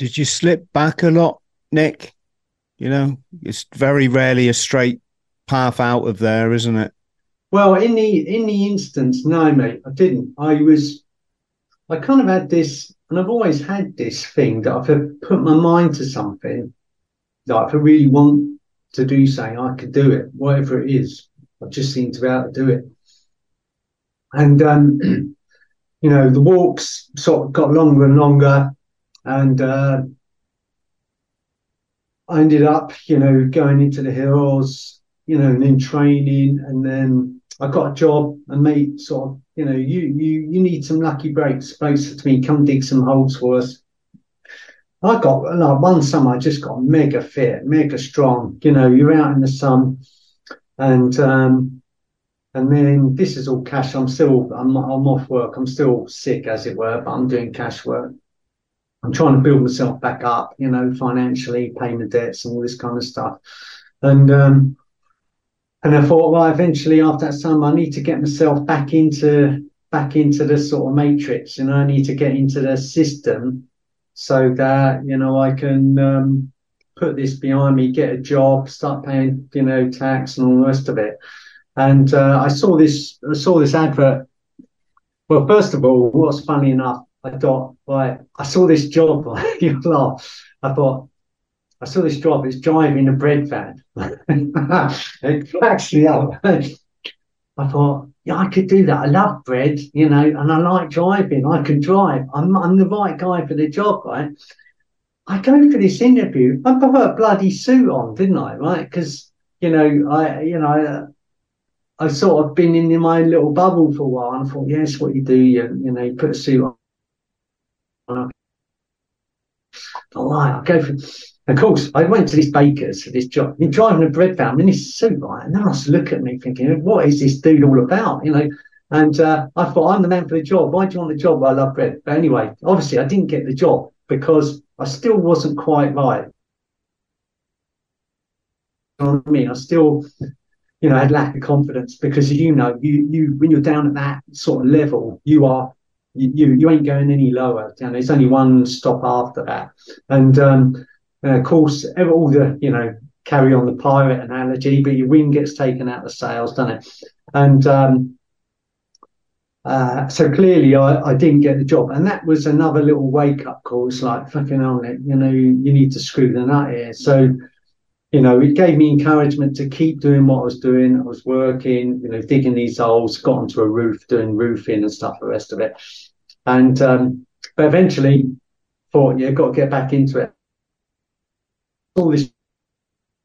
did you slip back a lot, Nick? You know, it's very rarely a straight path out of there, isn't it? Well, in the in the instance, no, mate, I didn't. I was, I kind of had this, and I've always had this thing that if I've put my mind to something, that if I really want to do something, I could do it, whatever it is. I just seem to be able to do it. And um, [CLEARS THROAT] you know, the walks sort of got longer and longer and uh, I ended up, you know, going into the hills, you know, and then training, and then I got a job. And mate sort of, you know, you you you need some lucky breaks. Breaks to me, come dig some holes for us. I got like one summer, I just got mega fit, mega strong. You know, you're out in the sun, and um, and then this is all cash. I'm still, I'm, I'm off work. I'm still sick, as it were, but I'm doing cash work. I'm trying to build myself back up, you know, financially, paying the debts and all this kind of stuff. And um, and I thought, well, eventually after that summer, I need to get myself back into back into the sort of matrix. You know, I need to get into the system so that you know I can um, put this behind me, get a job, start paying you know tax and all the rest of it. And uh, I saw this I saw this advert. Well, first of all, what's funny enough, I thought, right, I saw this job, [LAUGHS] you laugh. I thought, I saw this job, it's driving a bread van. [LAUGHS] it cracks me up. [LAUGHS] I thought, yeah, I could do that. I love bread, you know, and I like driving. I can drive. I'm, I'm the right guy for the job, right? I go for this interview. I put a bloody suit on, didn't I? Right? Because, you know, I, you know, I've sort of been in my little bubble for a while and I thought, yes, what you do, you, you know, you put a suit on all right, I'll go for Of course, I went to this baker's for this job. He's driving a bread van in his suit, right? And I was looking at me thinking, what is this dude all about? You know, and uh, I thought, I'm the man for the job. Why do you want the job? I love bread. But anyway, obviously, I didn't get the job because I still wasn't quite right. You know what I mean? I still, you know, had lack of confidence because, you know, you you when you're down at that sort of level, you are you you ain't going any lower. And there's only one stop after that. And um, and of course, all the you know carry on the pirate analogy, but your wind gets taken out of the sails, doesn't it? And um, Uh, so clearly, I, I didn't get the job, and that was another little wake up call. It's like fucking on it, you know, you, you need to screw the nut here. So, you know, it gave me encouragement to keep doing what I was doing. I was working, you know, digging these holes, got onto a roof, doing roofing and stuff, the rest of it. And um, but eventually, thought, yeah, got to get back into it. All this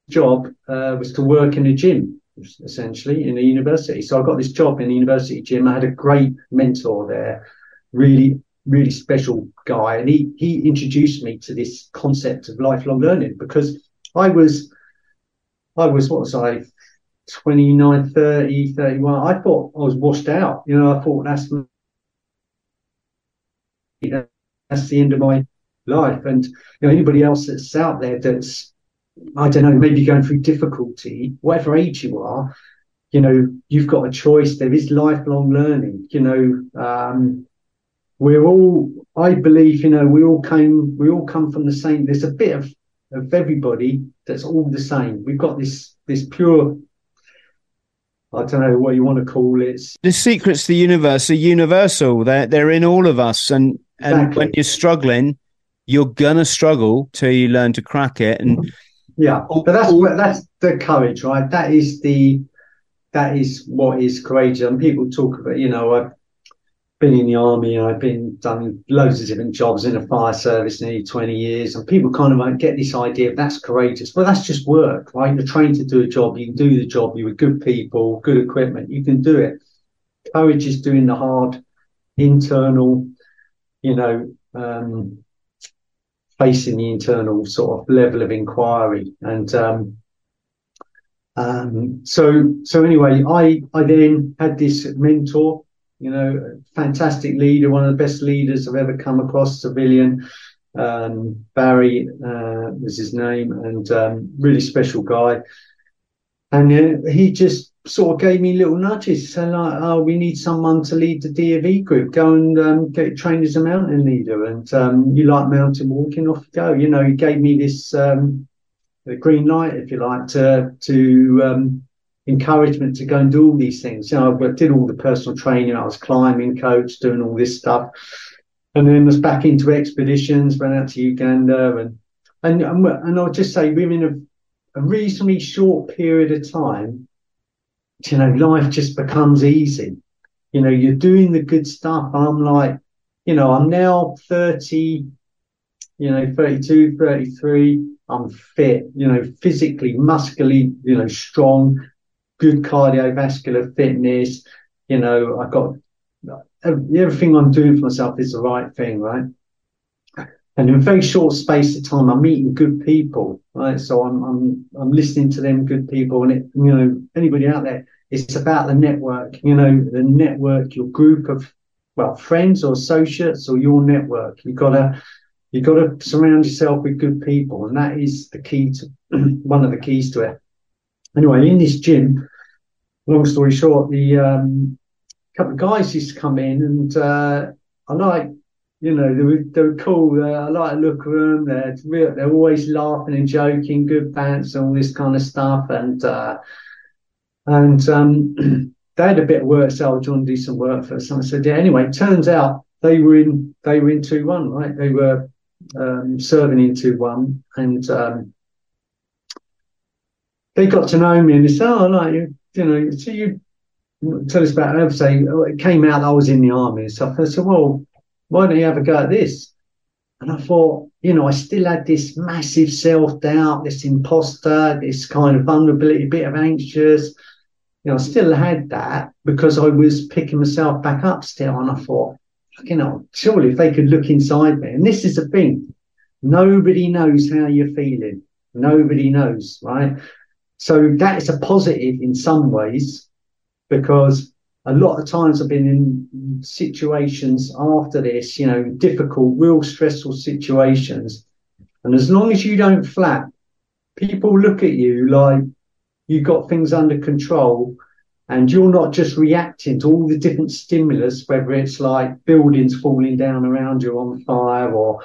job uh, was to work in a gym essentially in the university. So I got this job in the university gym. I had a great mentor there, really, really special guy. And he, he introduced me to this concept of lifelong learning because I was, I was, what was I, 29, 30, 31. I thought I was washed out. You know, I thought that's, that's the end of my life. And, you know, anybody else that's out there that's I don't know, maybe going through difficulty, whatever age you are, you know, you've got a choice. There is lifelong learning. You know, um, we're all, I believe, you know, we all came, we all come from the same. There's a bit of of everybody that's all the same. We've got this this pure. I don't know what you want to call it. The secrets to the universe are universal. They're they're in all of us, and and exactly. when you're struggling, you're gonna struggle till you learn to crack it. And yeah, but that's that's the courage, right? That is the that is what is courageous. And people talk about, you know, I've been in the army I've been done loads of different jobs in the fire service nearly 20 years, and people kind of get this idea that's courageous. Well, that's just work, right? You're trained to do a job, you can do the job, you're with good people, good equipment, you can do it. Courage is doing the hard internal, you know, um, facing the internal sort of level of inquiry. And um, um, so so anyway, I I then had this mentor, you know, fantastic leader, one of the best leaders I've ever come across, civilian. Um, Barry uh, was his name, and um, really special guy. And uh, he just sort of gave me little nudges, saying like, "Oh, we need someone to lead the DofE group. Go and um, get trained as a mountain leader, and um, you like mountain walking, off you go." You know, he gave me this um, green light, if you like, to to um, encouragement to go and do all these things. You know, I did all the personal training. I was climbing coach, doing all this stuff, and then was back into expeditions. Went out to Uganda, and and and I'll just say, within a, a reasonably short period of time you know, life just becomes easy. You know, you're doing the good stuff. I'm like, you know, I'm now 30, you know, 32, 33. I'm fit, you know, physically, muscularly, you know, strong, good cardiovascular fitness. You know, I got everything I'm doing for myself is the right thing, right? And in a very short space of time, I'm meeting good people, right? So I'm I'm I'm listening to them good people, and it, you know, anybody out there, it's about the network. You know, the network, your group of well friends or associates or your network. You gotta you gotta surround yourself with good people, and that is the key to [CLEARS THROAT] one of the keys to it. Anyway, in this gym, long story short, the um, couple of guys used to come in, and uh, I like you know, they were, they were cool. Uh, I like the look of them. They're real, they're always laughing and joking, good bands, all this kind of stuff. And uh, and um, [CLEARS THROAT] they had a bit of work, so I was trying to do some work for some. So yeah, anyway, turns out they were in they were in two one, right? They were um, serving in two one, and um, they got to know me and they said, "Oh, like you, you know, so you." Tell us about it. Say it came out I was in the army and stuff. I said, "Well, why don't you have a go at this? And I thought, you know, I still had this massive self doubt, this imposter, this kind of vulnerability, bit of anxious. You know, I still had that because I was picking myself back up still. And I thought, you know, surely if they could look inside me, and this is the thing, nobody knows how you're feeling. Nobody knows, right? So that is a positive in some ways because a lot of times I've been in situations after this, you know, difficult, real stressful situations. And as long as you don't flap, people look at you like you've got things under control and you're not just reacting to all the different stimulus, whether it's like buildings falling down around you on fire or,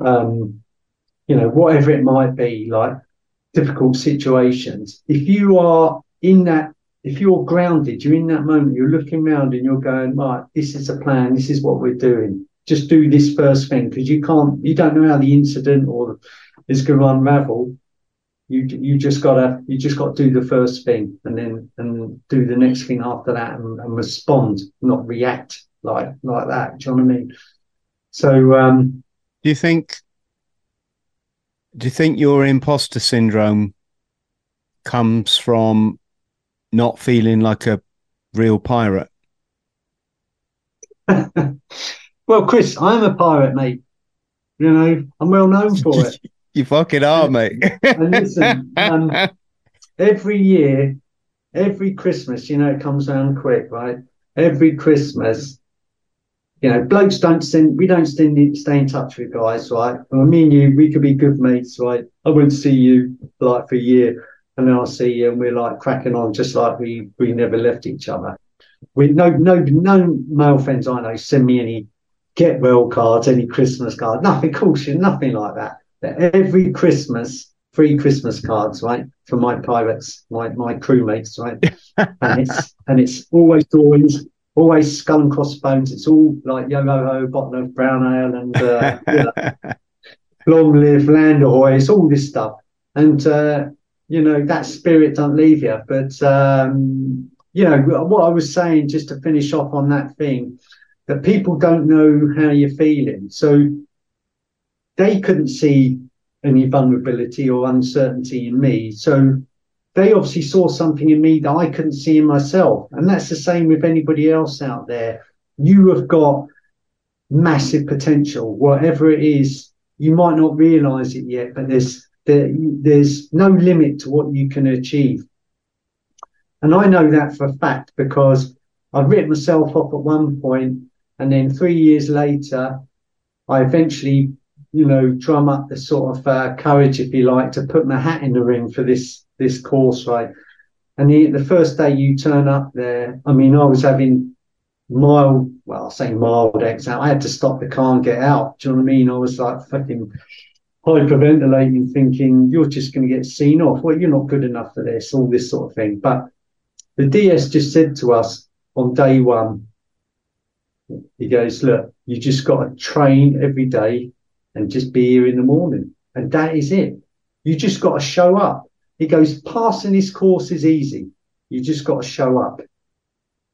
um, you know, whatever it might be, like difficult situations. If you are in that if you're grounded, you're in that moment, you're looking around and you're going, right, this is a plan, this is what we're doing. Just do this first thing because you can't, you don't know how the incident or is going to unravel. You you just gotta you just got to do the first thing and then and do the next thing after that and, and respond, not react like like that. Do you know what I mean? So, um, do you think? Do you think your imposter syndrome comes from not feeling like a real pirate? [LAUGHS] well, Chris, I'm a pirate, mate. You know, I'm well known for it. [LAUGHS] you fucking are, mate. and listen, um, [LAUGHS] every year, every Christmas, you know, it comes around quick, right? Every Christmas, you know, blokes don't send, we don't stay, stay in touch with guys, right? Well, me and you, we could be good mates, right? I won't see you like for a year and then I'll see you and we're like cracking on just like we, we never left each other. We no, no, no male friends I know send me any get well cards, any Christmas card, nothing, caution, nothing like that. Every Christmas, free Christmas cards, right, for my pirates, my my crewmates, right, [LAUGHS] and it's and it's always drawings always skull and crossbones. It's all like yo ho ho, bottle of brown ale, and uh, [LAUGHS] you know, long live land ahoy. It's all this stuff, and uh, you know that spirit don't leave you. But um, you know what I was saying, just to finish off on that thing, that people don't know how you're feeling, so they couldn't see any vulnerability or uncertainty in me. So they obviously saw something in me that I couldn't see in myself. And that's the same with anybody else out there. You have got massive potential, whatever it is. You might not realize it yet, but there's there, there's no limit to what you can achieve. And I know that for a fact because I've written myself off at one point, and then three years later, I eventually, you know, drum up the sort of uh, courage, if you like, to put my hat in the ring for this this course, right? And the, the first day you turn up there, I mean, I was having mild, well, I'll say mild exam. I had to stop the car and get out. Do you know what I mean? I was like fucking hyperventilating, thinking, you're just going to get seen off. Well, you're not good enough for this, all this sort of thing. But the DS just said to us on day one, he goes, look, you just got to train every day and just be here in the morning. And that is it. You just got to show up. He goes, passing this course is easy. You just got to show up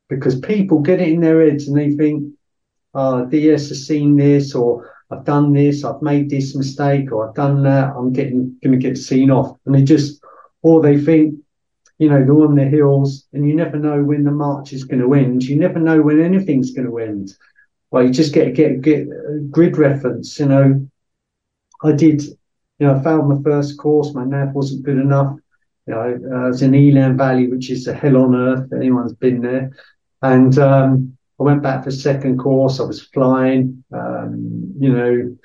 because people get it in their heads and they think, oh, DS has seen this or I've done this, I've made this mistake or I've done that. I'm getting, to get seen off. And they just, or they think, you know, they're on the hills and you never know when the march is going to end. You never know when anything's going to end. Well, you just get, get, get grid reference, you know, I did you know, I failed my first course. My nav wasn't good enough. You know, uh, I was in Elan Valley, which is a hell on earth. Anyone's been there. And um, I went back for second course. I was flying. Um, you know,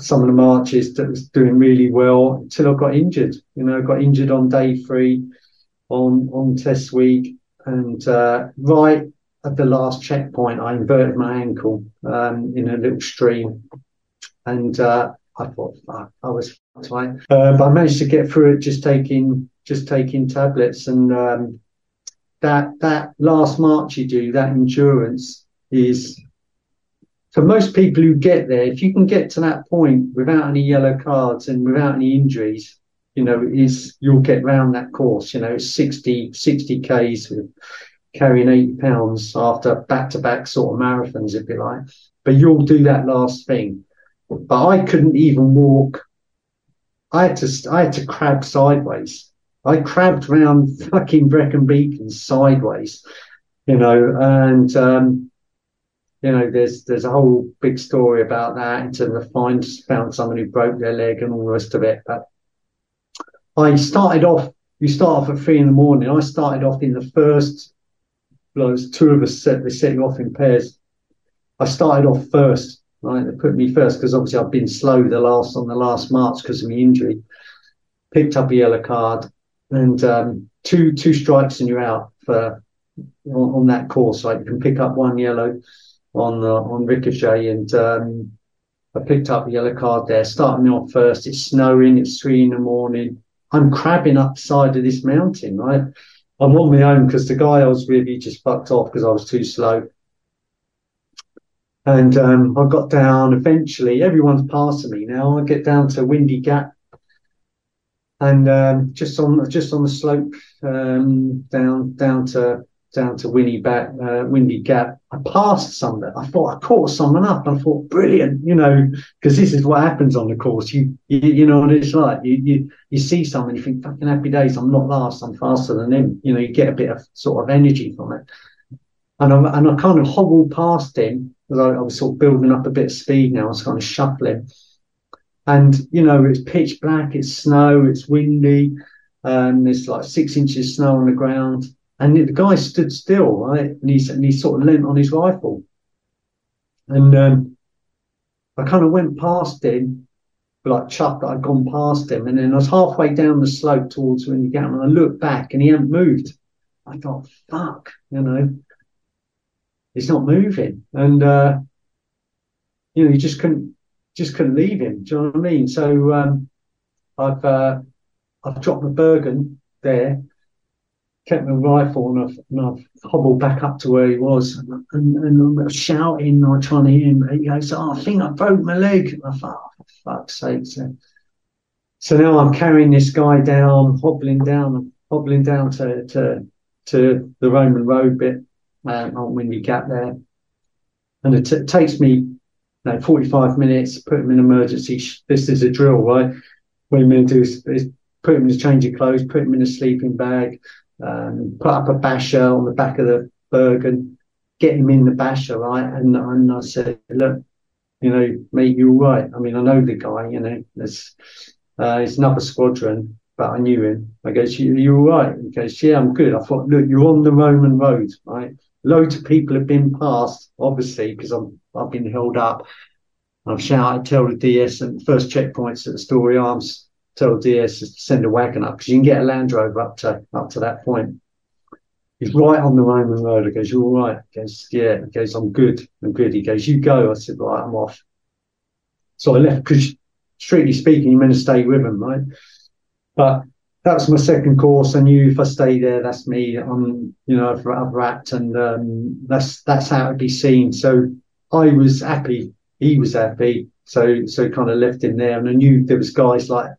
some of the marches that was doing really well until I got injured. You know, I got injured on day three on on test week, and uh, right at the last checkpoint, I inverted my ankle um, in a little stream, and uh, I thought I was fine, uh, but I managed to get through it just taking just taking tablets. And um, that that last march you do, that endurance is for most people who get there. If you can get to that point without any yellow cards and without any injuries, you know, is you'll get round that course. You know, 60 60 k's with carrying 80 pounds after back to back sort of marathons, if you like. But you'll do that last thing but I couldn't even walk. I had to, I had to crab sideways. I crabbed round fucking Brecon Beacon sideways, you know, and, um, you know, there's, there's a whole big story about that in terms of find, found someone who broke their leg and all the rest of it. But I started off, you start off at three in the morning. I started off in the first, well, two of us set, they set you off in pairs. I started off first right? They put me first because obviously I've been slow the last on the last march because of my injury. Picked up a yellow card and um, two two strikes and you're out for on, on, that course. Like you can pick up one yellow on uh, on ricochet and um, I picked up a yellow card there. Starting me off first. It's snowing. It's three in the morning. I'm crabbing up the side of this mountain, right? I'm on my own because the guy I was with, he just fucked off because I was too slow. And um, I got down eventually, everyone's passing me now. I get down to Windy Gap and um, just on just on the slope um, down down to down to Windy, back, uh, Windy Gap. I passed someone. I thought I caught someone up. I thought brilliant, you know, because this is what happens on the course. You, you you know what it's like. You you you see someone, you think fucking happy days. I'm not last. I'm faster than him. You know, you get a bit of sort of energy from it. And I and I kind of hobbled past him because I, I was sort of building up a bit of speed now. I was kind of shuffling. And you know, it's pitch black, it's snow, it's windy, and there's like six inches of snow on the ground and the guy stood still, right? And he, and he sort of leant on his rifle. And um, I kind of went past him, like chuffed that I'd gone past him. And then I was halfway down the slope towards Windy Gap and I looked back and he hadn't moved. I thought, fuck, you know, he's not moving. And, uh, you know, you just couldn't, just couldn't leave him. Do you know what I mean? So, um, I've, uh, I've dropped my Bergen there kept my rifle and I've, and I've hobbled back up to where he was and, and, and I'm shouting, I'm trying to hear him. He goes, Oh, I think I broke my leg. And I thought, oh, for fuck's sake. So, so now I'm carrying this guy down, hobbling down, hobbling down to, to, to the Roman road bit um, on Windy Gap there. And it t- takes me you know, 45 minutes, put him in emergency. This is a drill, right? What I'm going to do is, is put him in a change of clothes, put him in a sleeping bag, um, put up a basher on the back of the Bergen, get him in the basher, right? And, and I said, look, you know, mate, you're right. I mean, I know the guy, you know, there's, uh, it's another squadron, but I knew him. I goes, you, you're right. He goes, yeah, I'm good. I thought, look, you're on the Roman road, right? Loads of people have been past, obviously, because I'm, I've been held up. I've shouted, tell the DS and first checkpoints at the Storey Arms tell DS to send a wagon up because you can get a Land Rover up to up to that point. He's right on the Roman road. He goes, you're all right?" He goes, "Yeah." He goes, "I'm good. I'm good." He goes, "You go." I said, "Right, I'm off." So I left because, strictly speaking, you're meant to stay with him, right? But that was my second course. I knew if I stay there, that's me. I'm, you know, I've, I've wrapped, and um, that's that's how it'd be seen. So I was happy. He was happy. So so kind of left him there, and I knew there was guys like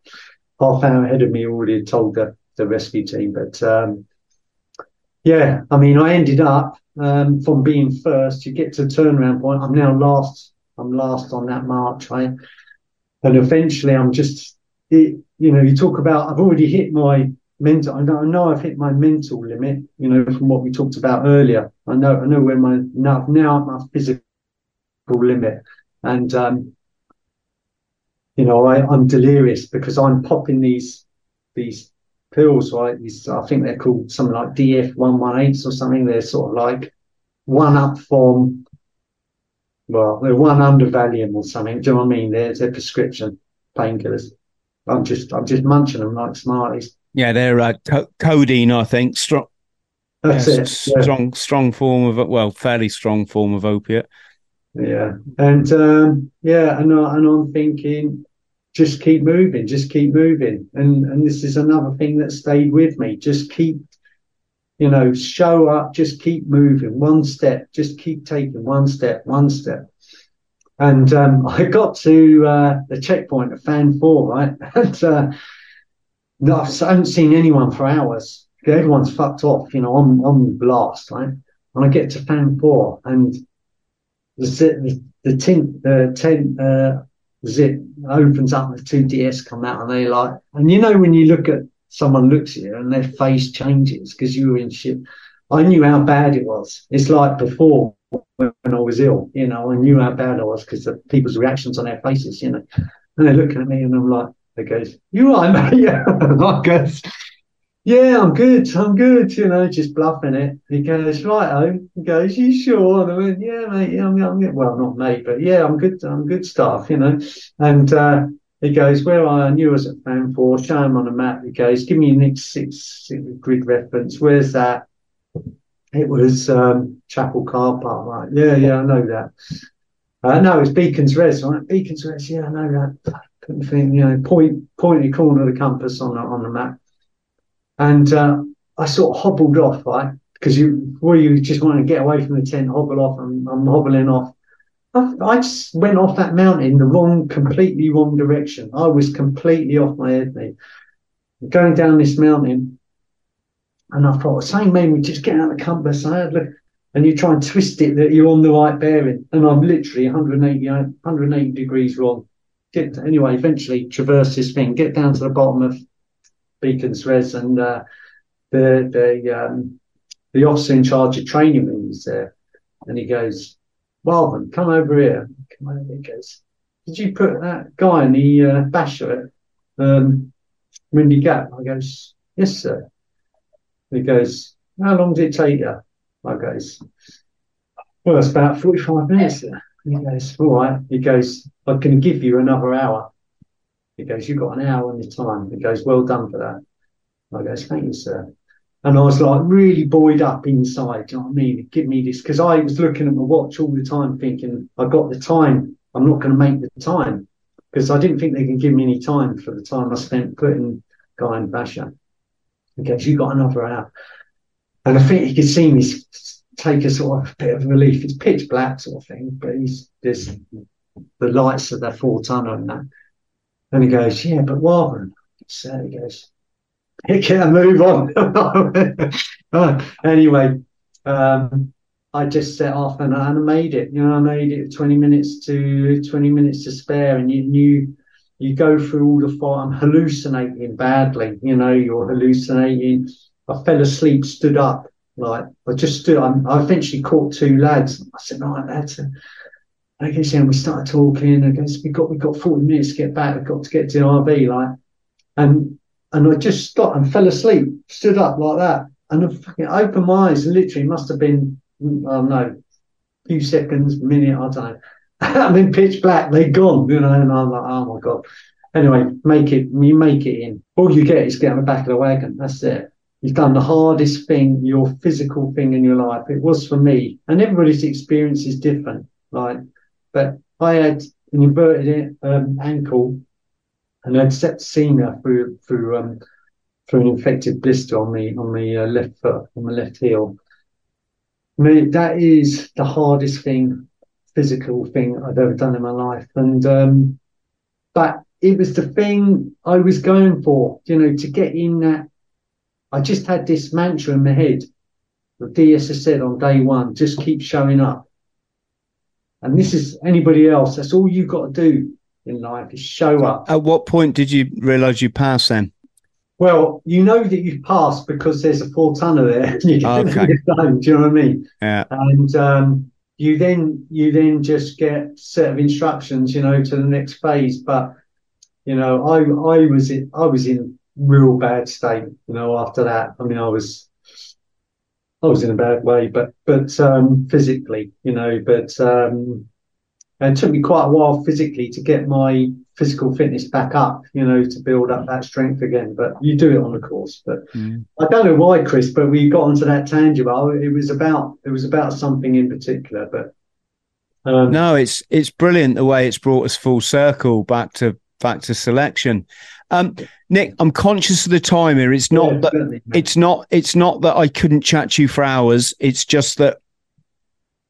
half hour ahead of me already had told the, the rescue team. But um, yeah, I mean, I ended up um, from being first. You get to the turnaround point. I'm now last. I'm last on that march? And eventually, I'm just, it, you know, you talk about. I've already hit my mental. I know, I know I've hit my mental limit. You know, from what we talked about earlier. I know. I know where my now now my physical limit, and um, you know, I, I'm delirious because I'm popping these these pills, right? These I think they're called something like DF one one eights or something. They're sort of like one up from well, they're one under Valium or something. Do you know what I mean? They're, they're prescription painkillers. I'm just I'm just munching them like Smarties. Yeah, they're uh, co- codeine, I think. Strong. That's yeah, it. Strong, strong form of well, fairly strong form of opiate. Yeah, and um, yeah, and, I, and I'm thinking, just keep moving, just keep moving, and and this is another thing that stayed with me. Just keep, you know, show up, just keep moving, one step, just keep taking one step, one step. And um, [LAUGHS] I got to uh, the checkpoint at Fan Fawr, right? [LAUGHS] and uh, I haven't seen anyone for hours. Everyone's fucked off, you know, on on blast, right? And I get to Fan Fawr, and the the, tint the tent uh, zip opens up and the two DS come out and they like and you know when you look at someone looks at you and their face changes because you were in shit. I knew how bad it was. It's like before when I was ill, you know, I knew how bad I was because of people's reactions on their faces, you know. And they're looking at me and I'm like, they goes, You all right, mate? [LAUGHS] Yeah. I goes, yeah, I'm good. I'm good. You know, just bluffing it. He goes, right, oh. He goes, you sure? And I went, yeah, mate. Yeah, I'm, I'm well, not mate, but yeah, I'm good. I'm good stuff, you know. And uh, he goes, where are I? Knew I was at Fan Fawr. Show him on a map. He goes, give me your next six grid reference. Where's that? It was um, Chapel Car Park, right? Yeah, yeah, I know that. Uh, no, it's Beacons Res, right? Beacons Res. Yeah, I know that. Couldn't think, you know, point, pointy corner of the compass on the, on the map. And uh, I sort of hobbled off, right? Because you, well, you just want to get away from the tent, hobble off, and I'm hobbling off. I, I just went off that mountain the wrong, completely wrong direction. I was completely off my head, mate. Going down this mountain, and I thought, same me just get out of the compass. I had look, and you try and twist it that you're on the right bearing, and I'm literally 180, 180 degrees wrong. Get anyway, eventually traverse this thing, get down to the bottom of Beacon's Res, and uh, the the um, the officer in charge of training me was there, and he goes, "Marvin, come over here." Come over. here. He goes, "Did you put that guy in the uh, basher at um, Windy Gap?" I goes, "Yes, sir." He goes, How long did it take you? I goes, Well, it's about 45 minutes. He goes, All right. He goes, I can give you another hour. He goes, You've got an hour on your time. He goes, Well done for that. I goes, Thank you, sir. And I was like really buoyed up inside. Do you know what I mean? Give me this. Because I was looking at my watch all the time thinking, I got the time. I'm not going to make the time. Because I didn't think they can give me any time for the time I spent putting Guy in Basher. He goes, You got another hour. And I think he could see me take a sort of bit of relief. It's pitch black sort of thing, but he's there's the lights of that four tonner and that. And he goes, Yeah, but Warren. So he goes, Pick it and move on. [LAUGHS] anyway, um, I just set off and I made it. You know, I made it 20 minutes to 20 minutes to spare, and you knew you go through all the fight. I'm hallucinating badly. You know, you're hallucinating. I fell asleep, stood up. Like I just stood. I, I eventually caught two lads. I said, "Right, lads." Uh, I guess yeah, we started talking. I guess we got we got 40 minutes to get back. We've got to get to the RV, like, and and I just stopped and fell asleep, stood up like that, and I fucking opened my eyes. Literally, must have been mm, I don't know, a few seconds, minute, I don't know. [LAUGHS] I'm in pitch black. They're gone, you know, and I'm like, oh my god. Anyway, make it. You make it in. All you get is get on the back of the wagon. That's it. You've done the hardest thing, your physical thing in your life. It was for me, and everybody's experience is different. Right, but I had an inverted um, ankle, and I'd septicemia through through um, through an infected blister on the on the uh, left foot, on the left heel. I mean, that is the hardest thing physical thing I've ever done in my life. And, um, but it was the thing I was going for, you know, to get in that. I just had this mantra in my head. The DS has said on day one, just keep showing up. And this is anybody else. That's all you've got to do in life is show up. At what point did you realize you passed then? Well, you know that you've passed because there's a four tonner there. [LAUGHS] you okay. do you know what I mean? Yeah. And um, you then you then just get set of instructions, you know, to the next phase. But you know, I I was in I was in real bad state, you know, after that. I mean, I was I was in a bad way, but but um, physically, you know, but um, it took me quite a while physically to get my physical fitness back up, you know, to build up that strength again. But you do it on the course. But mm. I don't know why, Chris, but we got onto that tangent. It was about it was about something in particular. But um, no, it's it's brilliant the way it's brought us full circle back to back to selection. Um, Nick, I'm conscious of the time here. It's not yeah, that it's not it's not that I couldn't chat to you for hours. It's just that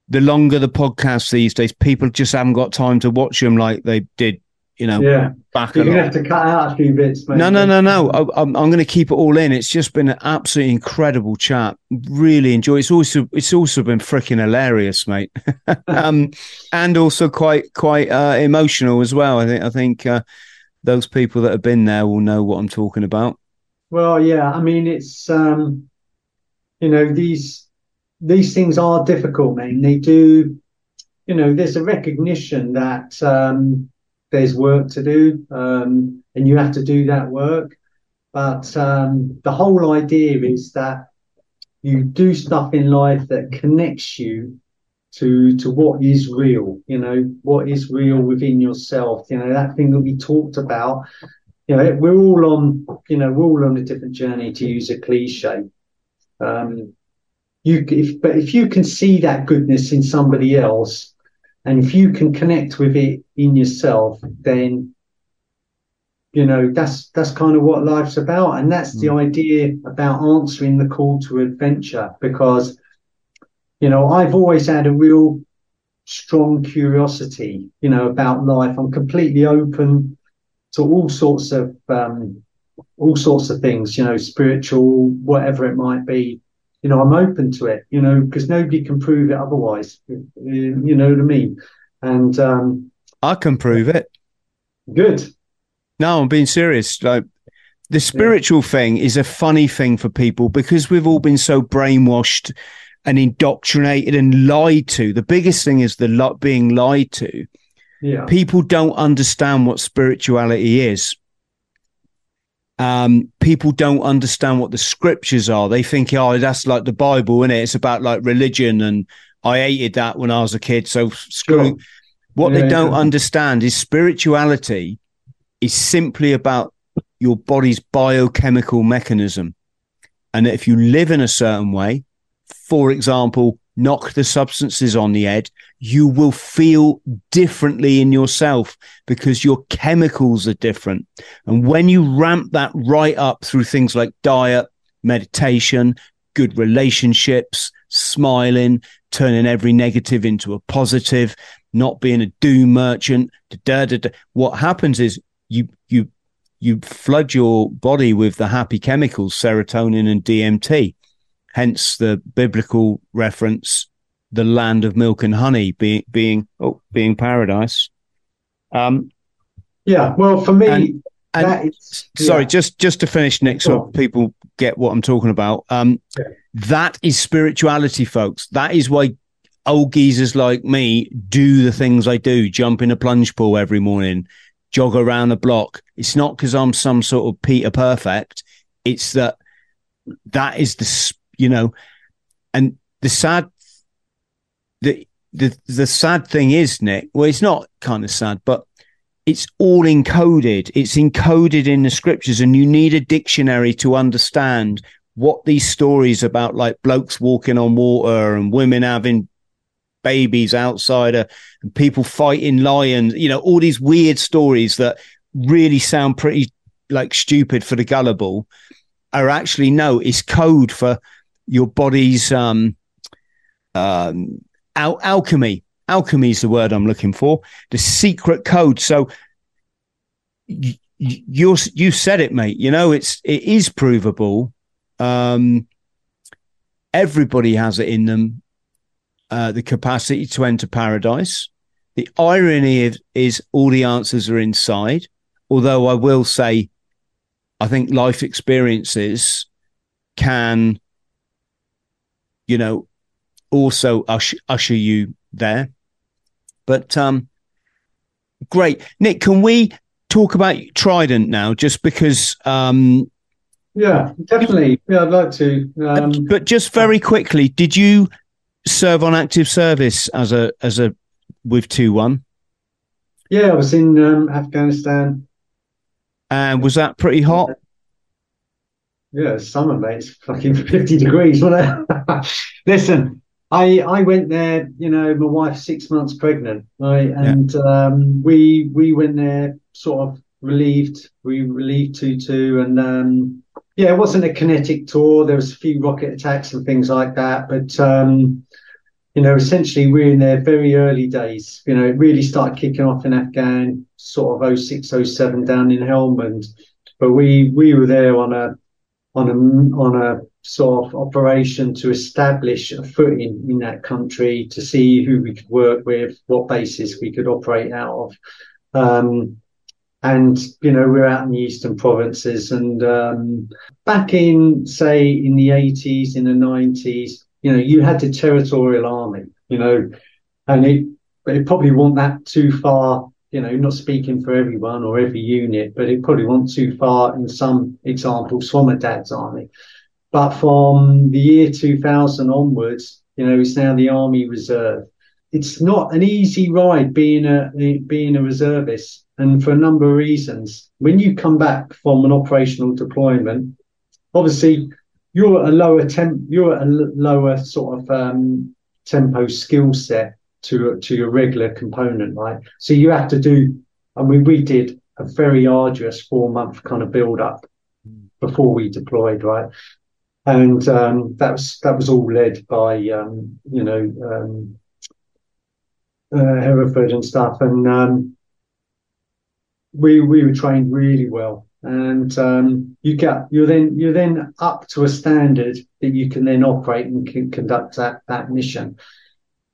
the longer the podcast these days, people just haven't got time to watch them like they did you know, yeah. back. You're gonna have to cut out a few bits. Maybe. No, no, no, no. I, am I'm, I'm going to keep it all in. It's just been an absolutely incredible chat. Really enjoy. It's also it's also been freaking hilarious, mate, [LAUGHS] um, and also quite quite uh, emotional as well. I think I think uh, those people that have been there will know what I'm talking about. Well, yeah. I mean, it's um, you know these these things are difficult, man. They do. You know, there's a recognition that um, there's work to do, um, and you have to do that work. But um, the whole idea is that you do stuff in life that connects you to to what is real. You know what is real within yourself. You know that thing that we talked about. You know we're all on. You know we're all on a different journey. To use a cliche. Um, you if, but if you can see that goodness in somebody else and if you can connect with it in yourself, then you know that's that's kind of what life's about. And that's mm. the idea about answering the call to adventure because you know i've always had a real strong curiosity you know about life. I'm completely open to all sorts of um, all sorts of things you know spiritual whatever it might be you know i'm open to it you know because nobody can prove it otherwise you know what i mean and um, i can prove it good no, I'm being serious. Like the spiritual yeah. thing is a funny thing for people because we've all been so brainwashed and indoctrinated and lied to. The biggest thing is the lot being lied to. Yeah. People don't understand what spirituality is. Um, people don't understand what the scriptures are. They think, oh, that's like the Bible, and it? It's about like religion, and I hated that when I was a kid. So screw. Sure. What yeah, they don't yeah. understand is spirituality is simply about your body's biochemical mechanism. And if you live in a certain way, for example, knock the substances on the head, you will feel differently in yourself because your chemicals are different. And when you ramp that right up through things like diet, meditation, good relationships, smiling, turning every negative into a positive, not being a doom merchant, da, da, da, what happens is you you you flood your body with the happy chemicals serotonin and DMT hence the biblical reference the land of milk and honey being being oh, being paradise um yeah well for me and, and is, sorry yeah. just just to finish nick so people get what i'm talking about um yeah. that is spirituality folks that is why old geezers like me do the things i do jump in a plunge pool every morning jog around the block. It's not because I'm some sort of Peter Perfect. It's that that is the you know, and the sad the the the sad thing is Nick. Well, it's not kind of sad, but it's all encoded. It's encoded in the scriptures, and you need a dictionary to understand what these stories about, like blokes walking on water and women having babies outside and people fighting lions, you know, all these weird stories that really sound pretty like stupid for the gullible are actually no, it's code for your body's um, um, al- alchemy. Alchemy is the word I'm looking for. The secret code. So you you you said it, mate. You know it's it is provable. Um, everybody has it in them. Uh, the capacity to enter paradise. The irony is, is all the answers are inside. Although I will say, I think life experiences can, you know, also usher, usher you there. But um, great, Nick. Can we talk about Trident now? Just because um, yeah, definitely. Yeah, I'd like to. Um, but just very quickly, did you serve on active service as a as a with two one? Yeah, I was in um, Afghanistan. And was that pretty hot? Yeah, summer, mate. It's fucking [LAUGHS] fifty degrees, wasn't it? [LAUGHS] Listen, I I went there. You know, my wife's six months pregnant, right? And yeah. um, we we went there sort of relieved. We relieved two two, and um, yeah, it wasn't a kinetic tour. There was a few rocket attacks and things like that, but um, you know, essentially we're in their very early days. You know, it really started kicking off in Afghan sort of 06, 07 down in Helmand. But we we were there on a on a on a sort of operation to establish a footing in that country to see who we could work with, what basis we could operate out of. Um, and you know we're out in the eastern provinces and um, back in say in the 80s in the 90s you know, you had the territorial army, you know, and it, it probably wasn't that too far, you know, not speaking for everyone or every unit, but it probably wasn't too far in some examples from a dad's army. But from the year 2000 onwards, you know, it's now the Army Reserve. It's not an easy ride being a being a reservist, and for a number of reasons. When you come back from an operational deployment, obviously you're at a lower temp, you're at a lower sort of um, tempo skill set to to your regular component, right? So you have to do. I mean, we did a very arduous four month kind of build up before we deployed, right? And um, that was that was all led by um, you know um, uh, Hereford and stuff, and um, we we were trained really well. And um, you get you're then you're then up to a standard that you can then operate and can conduct that that mission.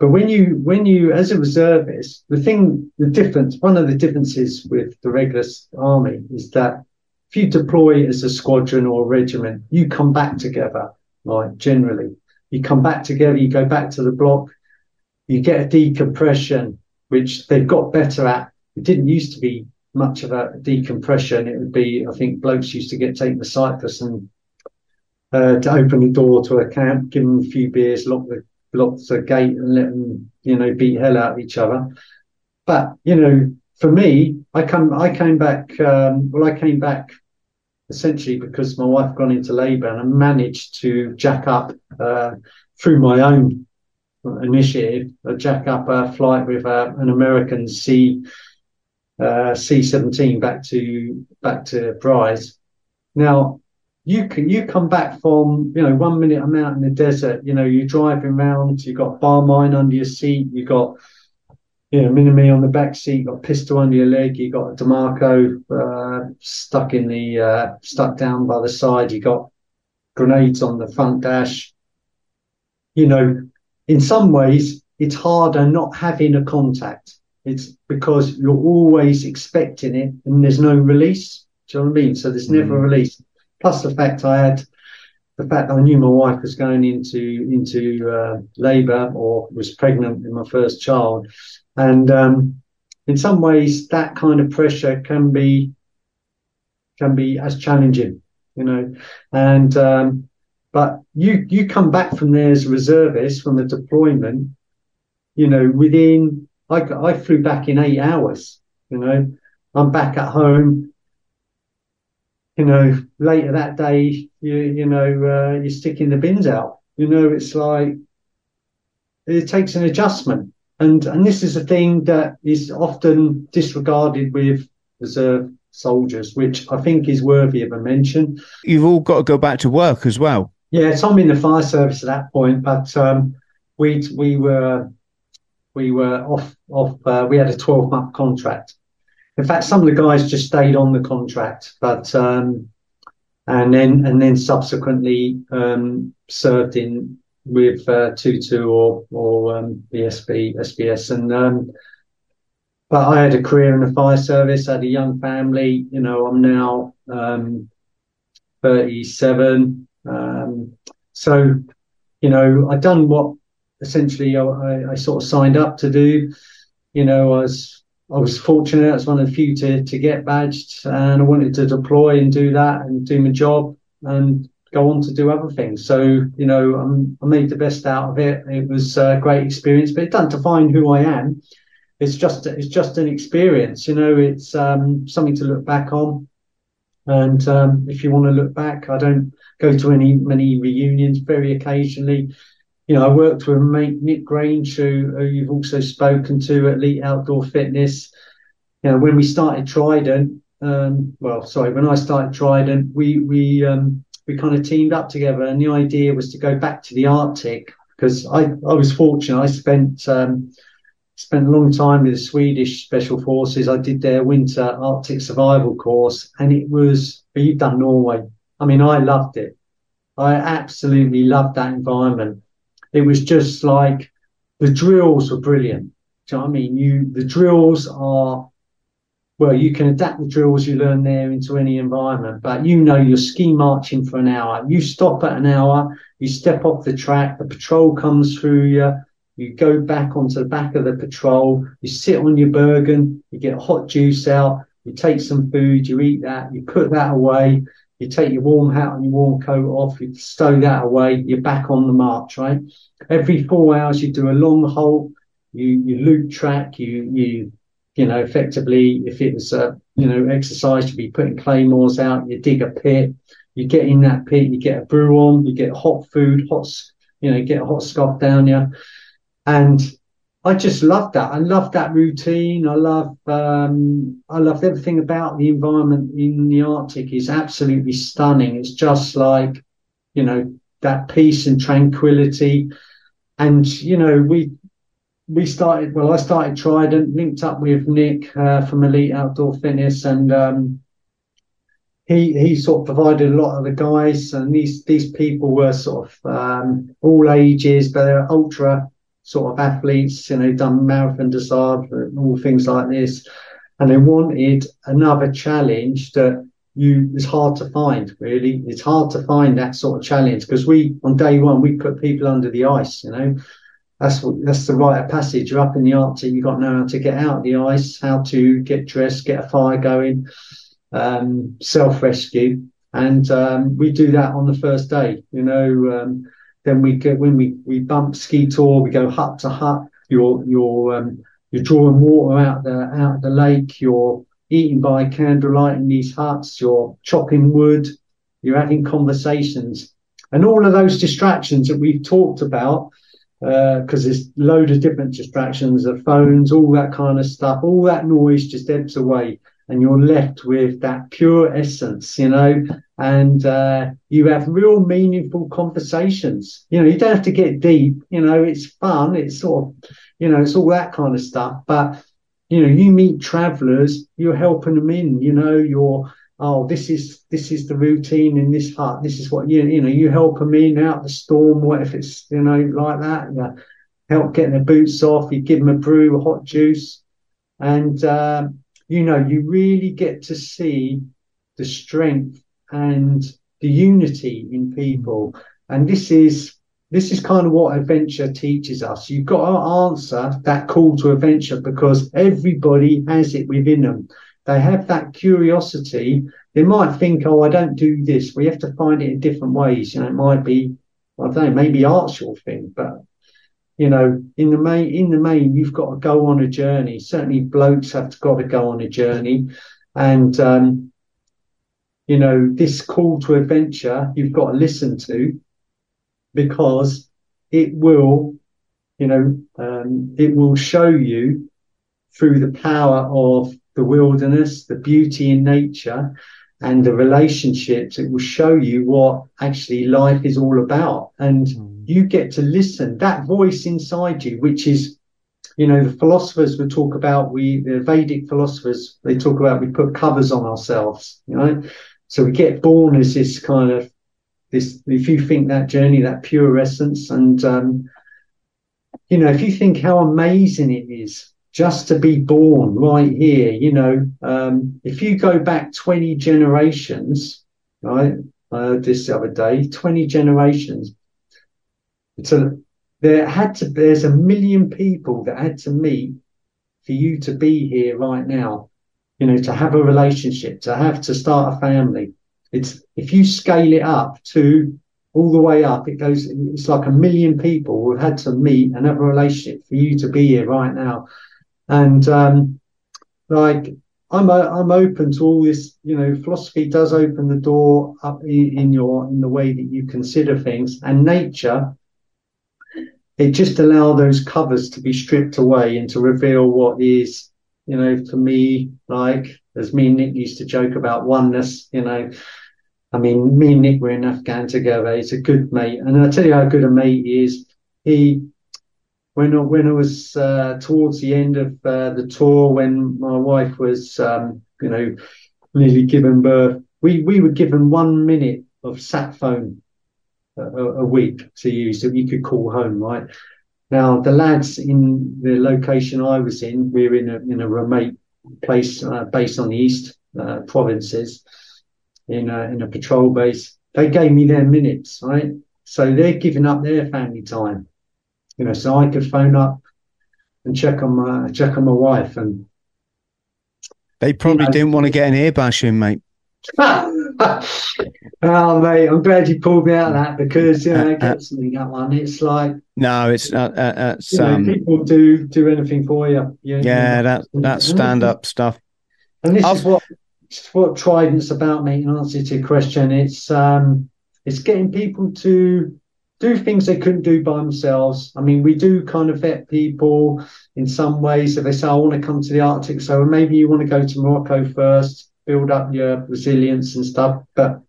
But when you, when you, as a reservist, the thing, the difference, one of the differences with the regular army is that if you deploy as a squadron or a regiment, you come back together, right? Generally, you come back together, you go back to the block, you get a decompression, which they've got better at. It didn't used to be much of a decompression. It would be, I think, blokes used to get taken to Cyprus and uh, to open the door to a camp, give them a few beers, lock the locked the gate and let them, you know, beat hell out of each other. But you know, for me, I come, I came back. Um, well, I came back essentially because my wife gone into labour and I managed to jack up uh, through my own initiative, a jack up a flight with uh, an American C uh, C seventeen back to back to Brize. Now you can you come back from you know one minute I'm out in the desert, you know you're driving around, you've got bar mine under your seat, you got you know mini on the back seat, got pistol under your leg, you got a Diemaco uh, stuck in the uh, stuck down by the side, you got grenades on the front dash. You know, in some ways it's harder not having a contact. It's because you're always expecting it and there's no release. Do you know what I mean? So there's never mm. a release plus the fact I had the fact I knew my wife was going into into uh, labour or was pregnant with my first child, and um, in some ways that kind of pressure can be can be as challenging, you know, and um, but you you come back from there as a reservist from the deployment, you know, within I I flew back in eight hours, you know, I'm back at home you know, later that day, you you know, uh, you're sticking the bins out. You know, it's like it takes an adjustment, and and this is a thing that is often disregarded with reserve soldiers, which I think is worthy of a mention. You've all got to go back to work as well. Yeah, so I'm in the fire service at that point, but um, we we were we were off off. Uh, we had a 12 month contract, in fact, some of the guys just stayed on the contract, but um, and then and then subsequently um, served in with uh, Tutu or or um, BSB SBS and um, but I had a career in the fire service. I had a young family. You know, I'm now um, 37. Um, so, you know, I'd done what essentially I, I, sort of signed up to do. You know, I was I was fortunate. I was one of the few to, to get badged and I wanted to deploy and do that and do my job and go on to do other things. So, you know, i made the best out of it. It was a great experience, but it doesn't define who I am. It's just, it's just an experience, you know, it's um, something to look back on. And um, if you want to look back, I don't go to any many reunions. Very occasionally, you know, I worked with mate Nick Grange, who, who you've also spoken to at Elite Outdoor Fitness. You know, when we started Trident, um, well, sorry, when I started Trident, we we um, we kind of teamed up together, and the idea was to go back to the Arctic because I I was fortunate. I spent um, spent a long time with the Swedish Special Forces. I did their winter Arctic survival course, and it was. You've done Norway. I mean, I loved it. I absolutely loved that environment it was just like the drills were brilliant. Do you know what I mean? You the drills are well, you can adapt the drills you learn there into any environment, but you know you're ski marching for an hour. You stop at an hour, you step off the track, the patrol comes through you, you go back onto the back of the patrol, you sit on your Bergen, you get hot juice out, you take some food, you eat that, you put that away, you take your warm hat and your warm coat off, you stow that away, you're back on the march, right? Every four hours you do a long halt, you you loop track, you you you know, effectively if it was a you know exercise you'd be putting claymores out, you dig a pit, you get in that pit, you get a brew on, you get hot food, hot you know, get a hot scoff down you. And I just love that. I love that routine. I love um, I love everything about the environment in the Arctic is absolutely stunning. It's just like, you know, that peace and tranquility. And, you know, we we started well, I started Trident, linked up with Nick uh, from Elite Outdoor Fitness and um, he he sort of provided a lot of the guys and these these people were sort of um, all ages, but they're ultra sort of athletes, you know, done Marathon des Sables, all things like this. And they wanted another challenge that you it's hard to find really. It's hard to find that sort of challenge because we on day one we put people under the ice you know. That's what that's the rite of passage. You're up in the arctic you've got to know how to get out of the ice how to get dressed get a fire going um, self-rescue. And um, we do that on the first day you know um, then we get when we we bump ski tour, we go hut to hut. You're you're um, you're drawing water out the out the lake. You're eating by candlelight in these huts. You're chopping wood. You're having conversations, and all of those distractions that we've talked about. Because uh, there's load of different distractions, the phones, all that kind of stuff, all that noise just ebbs away, and you're left with that pure essence, you know, and uh, you have real meaningful conversations. You know, you don't have to get deep. You know, it's fun. It's sort of, you know, it's all that kind of stuff. But you know, you meet travelers, you're helping them in. You know, you're oh, this is this is the routine in this hut. This is what you you know. You help them in out the storm. What if it's you know like that? You help getting their boots off. You give them a brew, a hot juice, and uh, you know you really get to see the strength and the unity in people. And this is this is kind of what adventure teaches us. You've got to answer that call to adventure because everybody has it within them. They have that curiosity. They might think, oh, I don't do this. We have to find it in different ways. You know, it might be, I don't know, maybe art's your thing, but you know, in the main, in the main, you've got to go on a journey. Certainly, blokes have got to go on a journey, and um, you know, this call to adventure you've got to listen to because it will, you know, um, it will show you through the power of the wilderness, the beauty in nature, and the relationships. It will show you what actually life is all about. And mm. You get to listen. That voice inside you, which is, you know, the philosophers would talk about, we, the Vedic philosophers, they talk about we put covers on ourselves, you know. So we get born as this kind of this. If you think that journey, that pure essence, and um, you know, if you think how amazing it is just to be born right here, you know, um, if you go back twenty generations, right? I heard this the other day. Twenty generations. So there had to. There's a million people that had to meet for you to be here right now you know, to have a relationship, to have to start a family. It's if you scale it up to all the way up, it goes. It's like a million people who had to meet and have a relationship for you to be here right now. And um, like I'm I'm open to all this. You know, philosophy does open the door up in, in your in the way that you consider things, and nature. It just allow those covers to be stripped away and to reveal what is you know, for me, like as me and Nick used to joke about oneness, you know. I mean, me and Nick were in Afghan together. He's a good mate, and I tell you how good a mate he is. He, when I, when I was uh, towards the end of uh, the tour, when my wife was, um, you know, nearly given birth, we we were given one minute of sat phone a, a week to use that you could call home, right? Now, the lads in the location I was in, we are in a, in a remote place uh, based on the east uh, provinces in a, in a patrol base. They gave me their minutes, right? So they're giving up their family time, you know, so I could phone up and check on my check on my wife and. They probably you know, didn't want to get an ear bashing, mate. [LAUGHS] [LAUGHS] oh mate, I'm glad you pulled me out of that because you know it gets me that one. It's like no, it's not. Uh, uh, you know, um, people do do anything for you. you yeah, know, that that stand up stuff. And this I've, is what what Trident's about, mate. In answer to your question, it's um it's getting people to do things they couldn't do by themselves. I mean, we do kind of vet people in some ways. If they say, I want to come to the Arctic, so maybe you want to go to Morocco first, build up your resilience and stuff. But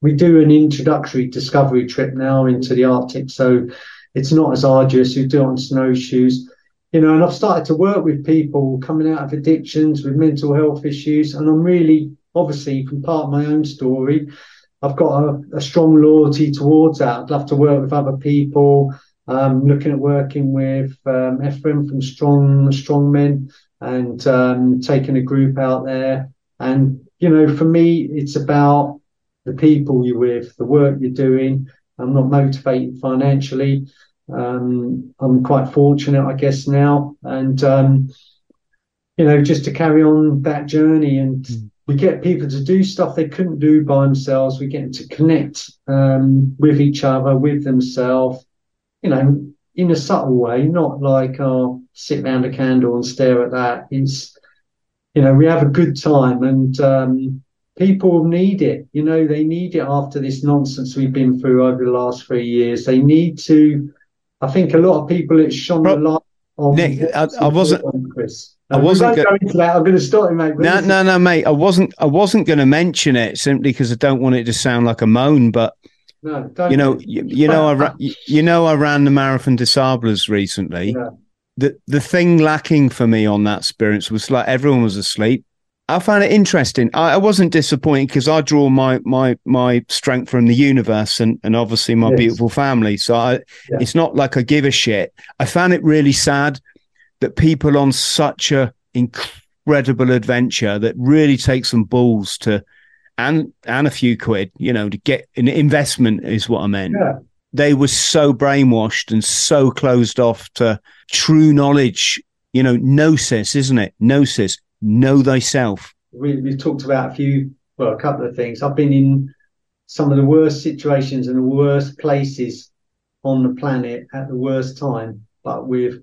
we do an introductory discovery trip now into the Arctic. So it's not as arduous. You do it on snowshoes. You know, and I've started to work with people coming out of addictions with mental health issues. And I'm really, obviously, from part of my own story, I've got a, a strong loyalty towards that. I'd love to work with other people. Um, looking at working with um, Ephraim from Strong Strong Men and um, taking a group out there. And you know, for me, it's about the people you're with, the work you're doing. I'm not motivated financially. Um, I'm quite fortunate, I guess, now, and um, you know, just to carry on that journey and. Mm we get people to do stuff they couldn't do by themselves. We get them to connect um, with each other, with themselves, you know, in a subtle way, not like, oh, sit around a candle and stare at that. It's, you know, we have a good time and um, people need it. You know, they need it after this nonsense we've been through over the last three years. They need to, I think a lot of people, it's shone a light on. Nick, I, I wasn't, Chris. I wasn't go into that. I'm going to start it, mate. No, no, no, mate. I wasn't. I wasn't going to mention it simply because I don't want it to sound like a moan. But no, you know, you, you, know, I ra- you know, I ran the Marathon des Sables recently. Yeah. The the thing lacking for me on that experience was like everyone was asleep. I found it interesting. I, I wasn't disappointed because I draw my my my strength from the universe and and obviously my yes. beautiful family. So I, yeah. it's not like I give a shit. I found it really sad that people on such a incredible adventure that really takes some balls to and and a few quid, you know, to get an investment is what I meant. Yeah. They were so brainwashed and so closed off to true knowledge, you know, gnosis, isn't it? Gnosis, know thyself. We we talked about a few well, a couple of things. I've been in some of the worst situations and the worst places on the planet at the worst time, but with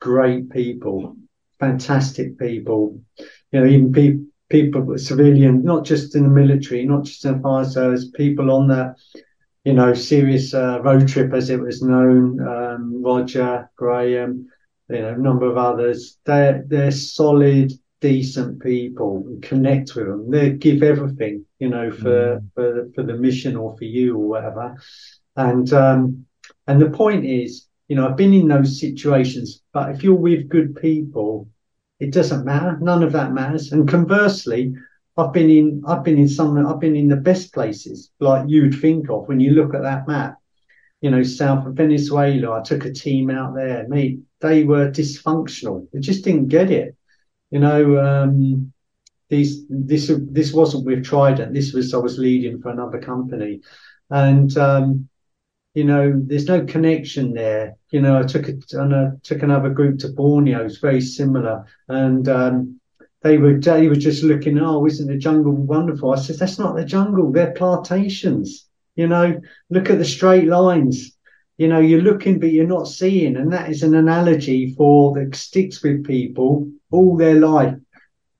great people, fantastic people. You know, even pe- people, civilian, not just in the military, not just in the fire service, people on that, you know, serious uh, road trip as it was known. Um, Roger, Graham, you know, a number of others. They're they're solid, decent people. Connect with them. They give everything, you know, for mm. for for the mission or for you or whatever. And um, and the point is, you know, I've been in those situations, but if you're with good people, it doesn't matter. None of that matters. And conversely, I've been in I've been in some I've been in the best places, like you'd think of when you look at that map. You know, south of Venezuela. I took a team out there. Mate, they were dysfunctional. They just didn't get it. You know, um, these this this wasn't with Trident. This was I was leading for another company, and um, you know, there's no connection there. You know, I took it and I took another group to Borneo. It's very similar, and um, they were they were just looking. Oh, isn't the jungle wonderful? I said, that's not the jungle. They're plantations. You know, look at the straight lines. You know, you're looking, but you're not seeing, and that is an analogy for that sticks with people all their life.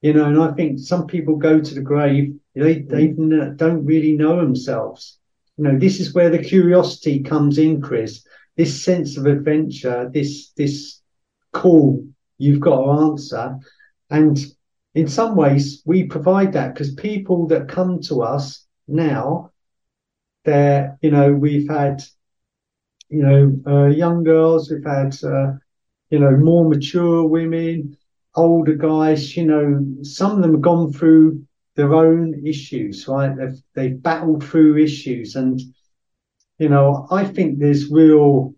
You know, and I think some people go to the grave. They they mm. don't really know themselves you know, this is where the curiosity comes in, Chris. This sense of adventure, this this call you've got to answer, and in some ways we provide that because people that come to us now, they're you know we've had you know uh, young girls, we've had uh, you know more mature women, older guys. You know, some of them have gone through their own issues, right? They've they've battled through issues, and you know, I think there's real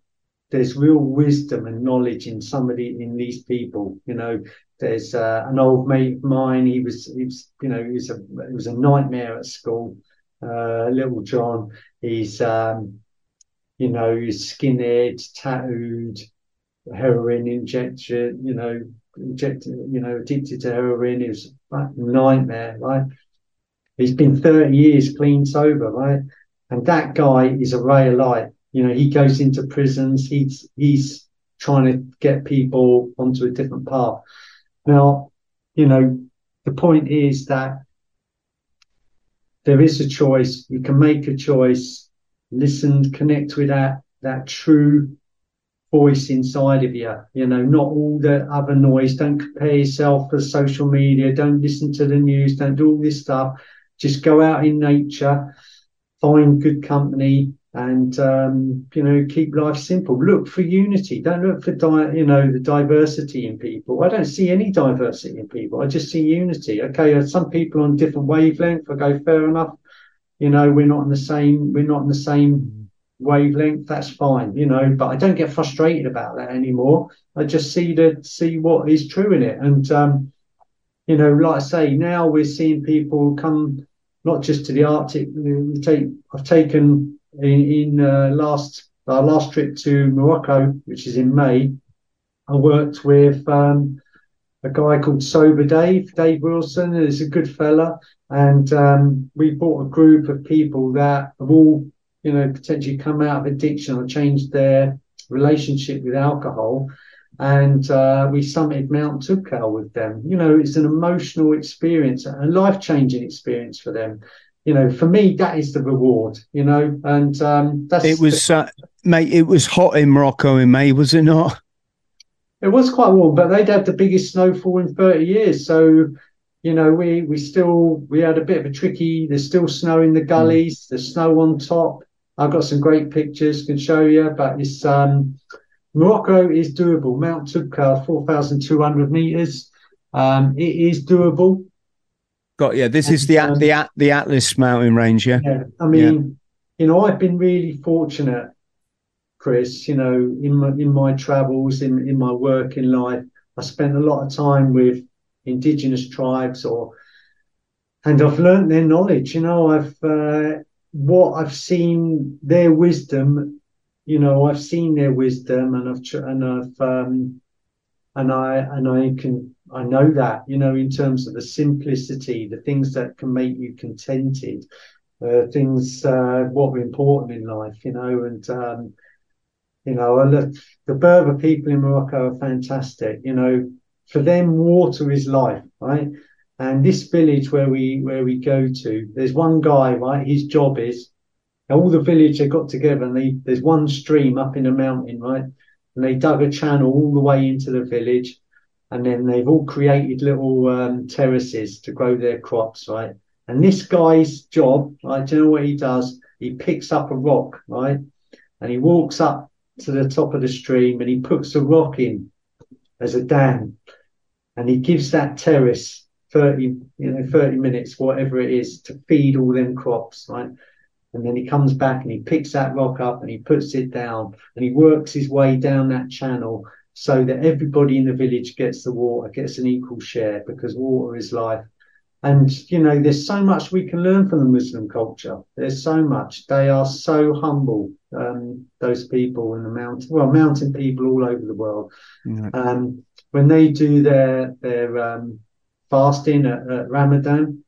there's real wisdom and knowledge in somebody in these people. You know, there's uh, an old mate of mine. He was, he was, you know, he was a it was a nightmare at school. Uh, little John, he's, um, you know, he's skinhead, tattooed, heroin injection, you know, injected, you know, addicted to heroin. It was a nightmare, right? He's been 30 years clean sober, right? And that guy is a ray of light. You know, he goes into prisons. He's he's trying to get people onto a different path. Now, you know, the point is that there is a choice. You can make a choice. Listen, connect with that that true voice inside of you. You know, not all the other noise. Don't compare yourself for social media. Don't listen to the news. Don't do all this stuff. Just go out in nature, find good company, and um, you know keep life simple. Look for unity. Don't look for di- you know the diversity in people. I don't see any diversity in people. I just see unity. Okay, some people on different wavelength. I go fair enough. You know, we're not in the same. We're not in the same wavelength. That's fine. You know, but I don't get frustrated about that anymore. I just see the see what is true in it, and um, you know, like I say, now we're seeing people come not just to the Arctic. We take I've taken in, in uh, last our last trip to Morocco, which is in May, I worked with um, a guy called Sober Dave, Dave Wilson. He's a good fella, and um, we brought a group of people that have all, you know, potentially come out of addiction or changed their relationship with alcohol. And uh, we summited Mount Toubkal with them. You know, it's an emotional experience, a life changing experience for them you know, for me, that is the reward, you know, and um, that's it was, uh, mate. It was hot in Morocco in May, was it not? It was quite warm, but they'd had the biggest snowfall in thirty years, so you know, we we still we had a bit of a tricky. There's still snow in the hmm. gullies. Mm. There's snow on top. I've got some great pictures can show you, but it's um, Morocco is doable. Mount Toubkal, four thousand two hundred meters. Um, it is doable. Got yeah. This and, is the um, the the Atlas mountain range. Yeah. Yeah. I mean, yeah. you know, I've been really fortunate, Chris. You know, in my in my travels, in in my work in life, I spent a lot of time with indigenous tribes, or and I've learned their knowledge. You know, I've uh, what I've seen their wisdom. You know, I've seen their wisdom, and I've and I've um, and I and I can I know that you know in terms of the simplicity, the things that can make you contented, uh, things uh, what are important in life, you know, and um, you know, look, the Berber people in Morocco are fantastic. You know, for them, water is life, right? And this village where we where we go to, there's one guy, right? His job is all the village have got together, and they, there's one stream up in a mountain, right? and they dug a channel all the way into the village. And then they've all created little um, terraces to grow their crops, right? And this guy's job, right? Do you know what he does? He picks up a rock, right? And he walks up to the top of the stream and he puts a rock in as a dam. And he gives that terrace 30, you know, 30 minutes, whatever it is, to feed all them crops, right? And then he comes back and he picks that rock up and he puts it down and he works his way down that channel so that everybody in the village gets the water, gets an equal share because water is life. And, you know, there's so much we can learn from the Muslim culture. There's so much. They are so humble, um, those people in the mountain, well, mountain people all over the world. Um, when they do their, their, um, fasting at, at Ramadan,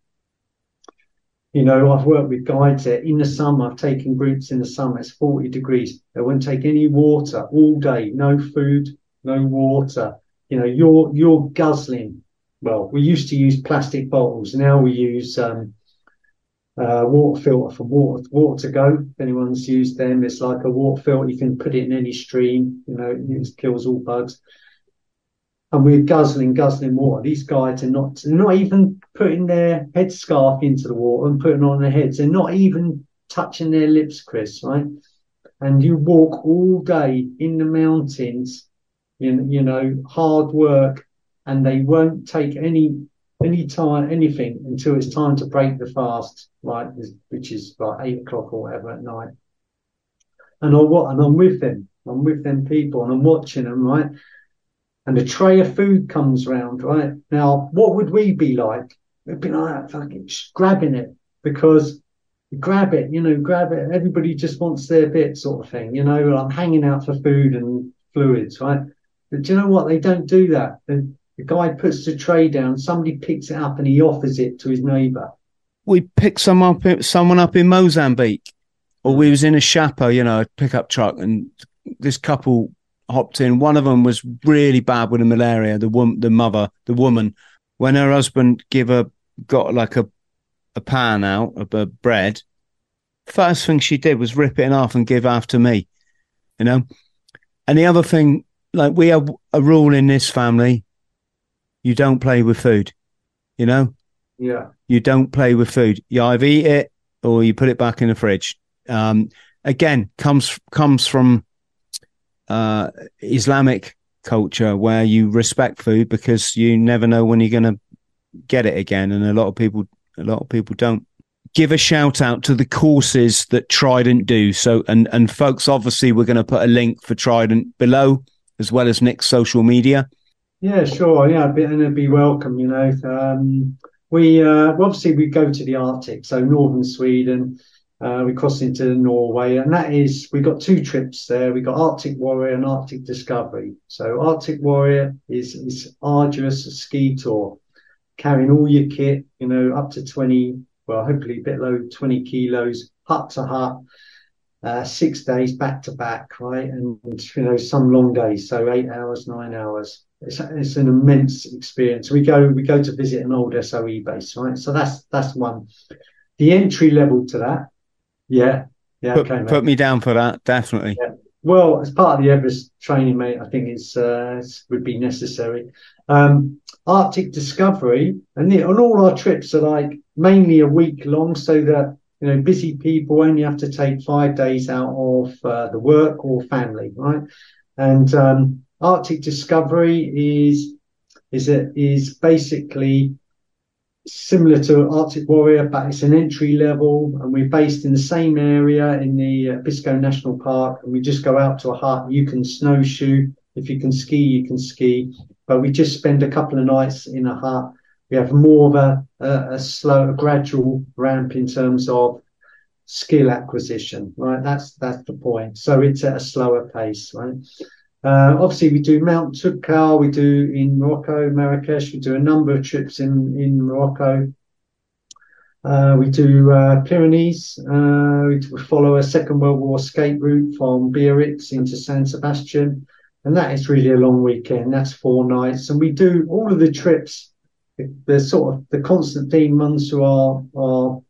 you know, I've worked with guides there in the summer. I've taken groups in the summer. It's 40 degrees. They won't take any water all day. No food, no water. You know, you're, you're guzzling. Well, we used to use plastic bottles. Now we use, um, uh, water filter from water, water to go. If anyone's used them, it's like a water filter. You can put it in any stream. You know, it kills all bugs and we're guzzling, guzzling water. These guys are not not even putting their headscarf into the water and putting on their heads. They're not even touching their lips, Chris, right? And you walk all day in the mountains, you, you know, hard work, and they won't take any any time anything until it's time to break the fast, right? Which is like eight o'clock or whatever at night. And I what and I'm with them. I'm with them people and I'm watching them, right? and a tray of food comes round, right? Now, what would we be like? We'd be like, fucking just grabbing it because grab it, you know, grab it. Everybody just wants their bit sort of thing, you know, I'm hanging out for food and fluids, right? But do you know what? They don't do that. The, the guy puts the tray down, somebody picks it up and he offers it to his neighbor. We picked some up, someone up in Mozambique, or we was in a chapa, you know, a pickup truck, and this couple hopped in. One of them was really bad with the malaria. The woman, the mother, the woman, when her husband give her got like a a pan out of a bread, first thing she did was rip it in half and give half to me. you know. And the other thing, like we have a rule in this family, you don't play with food, you know. Yeah. You don't play with food. You either eat it or you put it back in the fridge. Um, again, comes comes from uh, Islamic culture where you respect food because you never know when you're going to get it again, and a lot of people a lot of people don't. Give a shout out to the courses that Trident do. So, and and folks, obviously, we're going to put a link for Trident below, as well as Nick's social media. Yeah, sure. Yeah, and it'd be welcome. You know, um, we uh, obviously we go to the Arctic, so northern Sweden. Uh, we cross into Norway, and that is we got two trips there. We got Arctic Warrior and Arctic Discovery. So Arctic Warrior is is arduous ski tour, carrying all your kit, you know, up to twenty, well, hopefully a bit low, twenty kilos, hut to hut, uh, six days back to back, right, and you know some long days, so eight hours, nine hours. It's, it's an immense experience. We go we go to visit an old SOE base, right? So that's that's one. The entry level to that yeah, yeah. Put, okay, put me down for that, definitely. Yeah. Well, as part of the Everest training, mate, I think it's uh, would be necessary. Um, Arctic Discovery, and, the, and all our trips are like mainly a week long, so that you know busy people only have to take five days out of uh, the work or family, right? And um, Arctic Discovery is is it is basically similar to Arctic Warrior, but it's an entry level, and we're based in the same area in the uh, National Park. And we just go out to a hut. You can snowshoe. If you can ski, you can ski. But we just spend a couple of nights in a hut. We have more of a, a, a slow, a gradual ramp in terms of skill acquisition, right? That's that's the point. So it's at a slower pace, right? Uh, obviously, we do Mount Toubkal, we do in Morocco, Marrakesh, we do a number of trips in, in Morocco. Uh, we do uh, Pyrenees. Uh, we follow a Second World War escape route from Biarritz into San Sebastian. And that is really a long weekend. That's four nights. And we do all of the trips. The, sort of the constant theme runs through our, our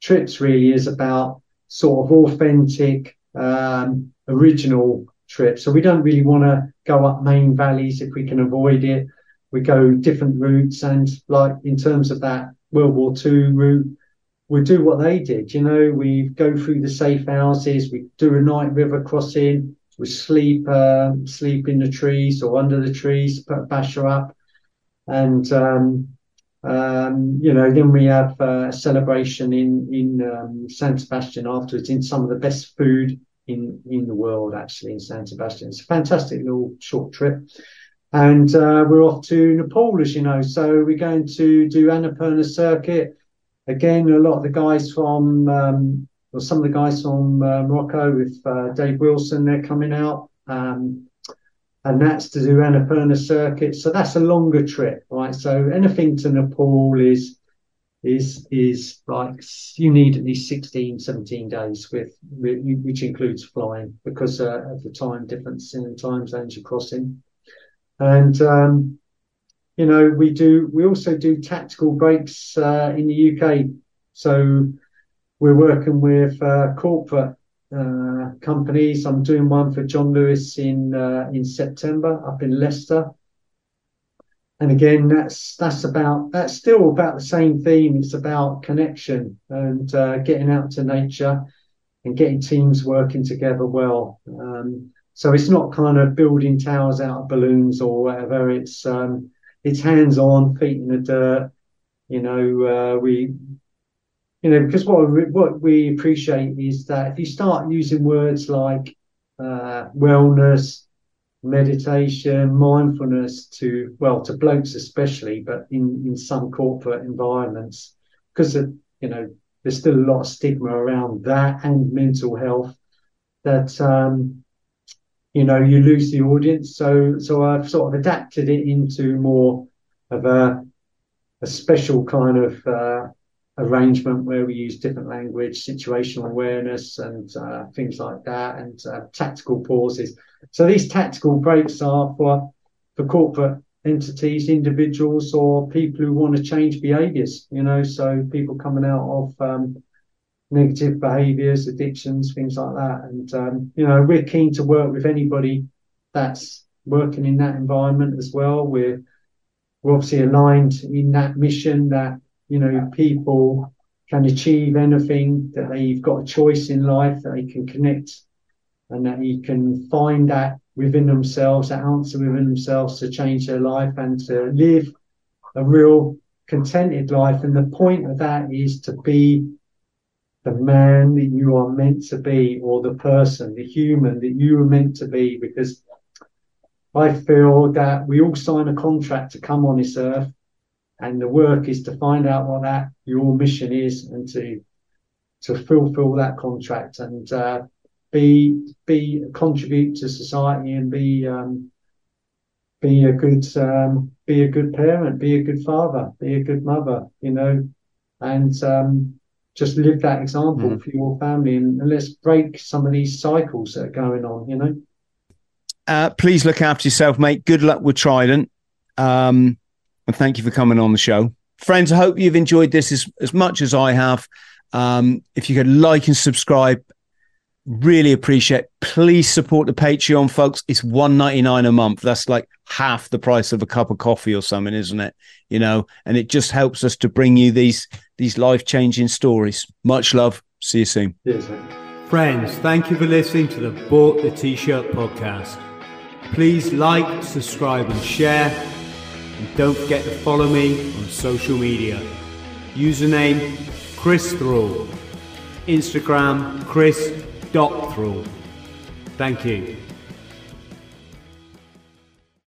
trips really is about sort of authentic, um, original trips. So we don't really want to go up main valleys if we can avoid it. We go different routes, and like in terms of that World War II route, we do what they did. You know, we go through the safe houses, we do a night river crossing, we sleep uh, sleep in the trees or under the trees, put a basher up, and um, um, you know, then we have uh, a celebration in in um, San Sebastian afterwards in some of the best food in in the world actually in San Sebastian. It's a fantastic little short trip. And uh, we're off to Nepal, as you know. So we're going to do Annapurna circuit. Again, a lot of the guys from, um, well, some of the guys from uh, Morocco with uh, Dave Wilson, they're coming out. Um, and that's to do Annapurna circuit. So that's a longer trip, right? So anything to Nepal is is is like you need at least 16 17 days with which includes flying because uh, of the time difference in the time zones you're crossing and um, you know we do we also do tactical breaks uh, in the uk so we're working with uh, corporate companies. I'm doing one for john lewis in uh, in september up in leicester. And again that's that's about that's still about the same theme. It's about connection and uh, getting out to nature and getting teams working together well. Um, so it's not kind of building towers out of balloons or whatever. It's um, it's hands on feet in the dirt. You know uh, we you know because what we, what we appreciate is that if you start using words like uh, wellness meditation, mindfulness to well to blokes especially, but in in some corporate environments because you know there's still a lot of stigma around that and mental health that um, you know you lose the audience. So so I've sort of adapted it into more of a a special kind of uh, arrangement where we use different language, situational awareness, and uh, things like that, and uh, tactical pauses. So these tactical breaks are for for corporate entities, individuals, or people who want to change behaviours. You know, so people coming out of um, negative behaviours, addictions, things like that. And um, you know, we're keen to work with anybody that's working in that environment as well. We're we're obviously aligned in that mission that you know people can achieve anything that they've got a choice in life that they can connect and that you can find that within themselves, that answer within themselves to change their life and to live a real contented life. And the point of that is to be the man that you are meant to be, or the person, the human that you are meant to be, because I feel that we all sign a contract to come on this earth, and the work is to find out what that your mission is and to to fulfill that contract and uh, be be contribute to society and be um, be a good um, be a good parent, be a good father, be a good mother, you know, and um, just live that example mm. for your family and, and, let's break some of these cycles that are going on, you know. Uh, please look after yourself, mate. Good luck with Trident. Um, and thank you for coming on the show. Friends, I hope you've enjoyed this as, as much as I have. Um, if you could like and subscribe, really appreciate. Please support the Patreon, folks. It's one ninety nine a month. That's like half the price of a cup of coffee or something, isn't it? You know, and it just helps us to bring you these these life changing stories. Much love. See you soon. Yes, Friends, thank you for listening to the Bought the T-shirt podcast. Please like, subscribe, and share. And don't forget to follow me on social media. Username Chris Thrall. Instagram Chris Dot Thrall. Thank you.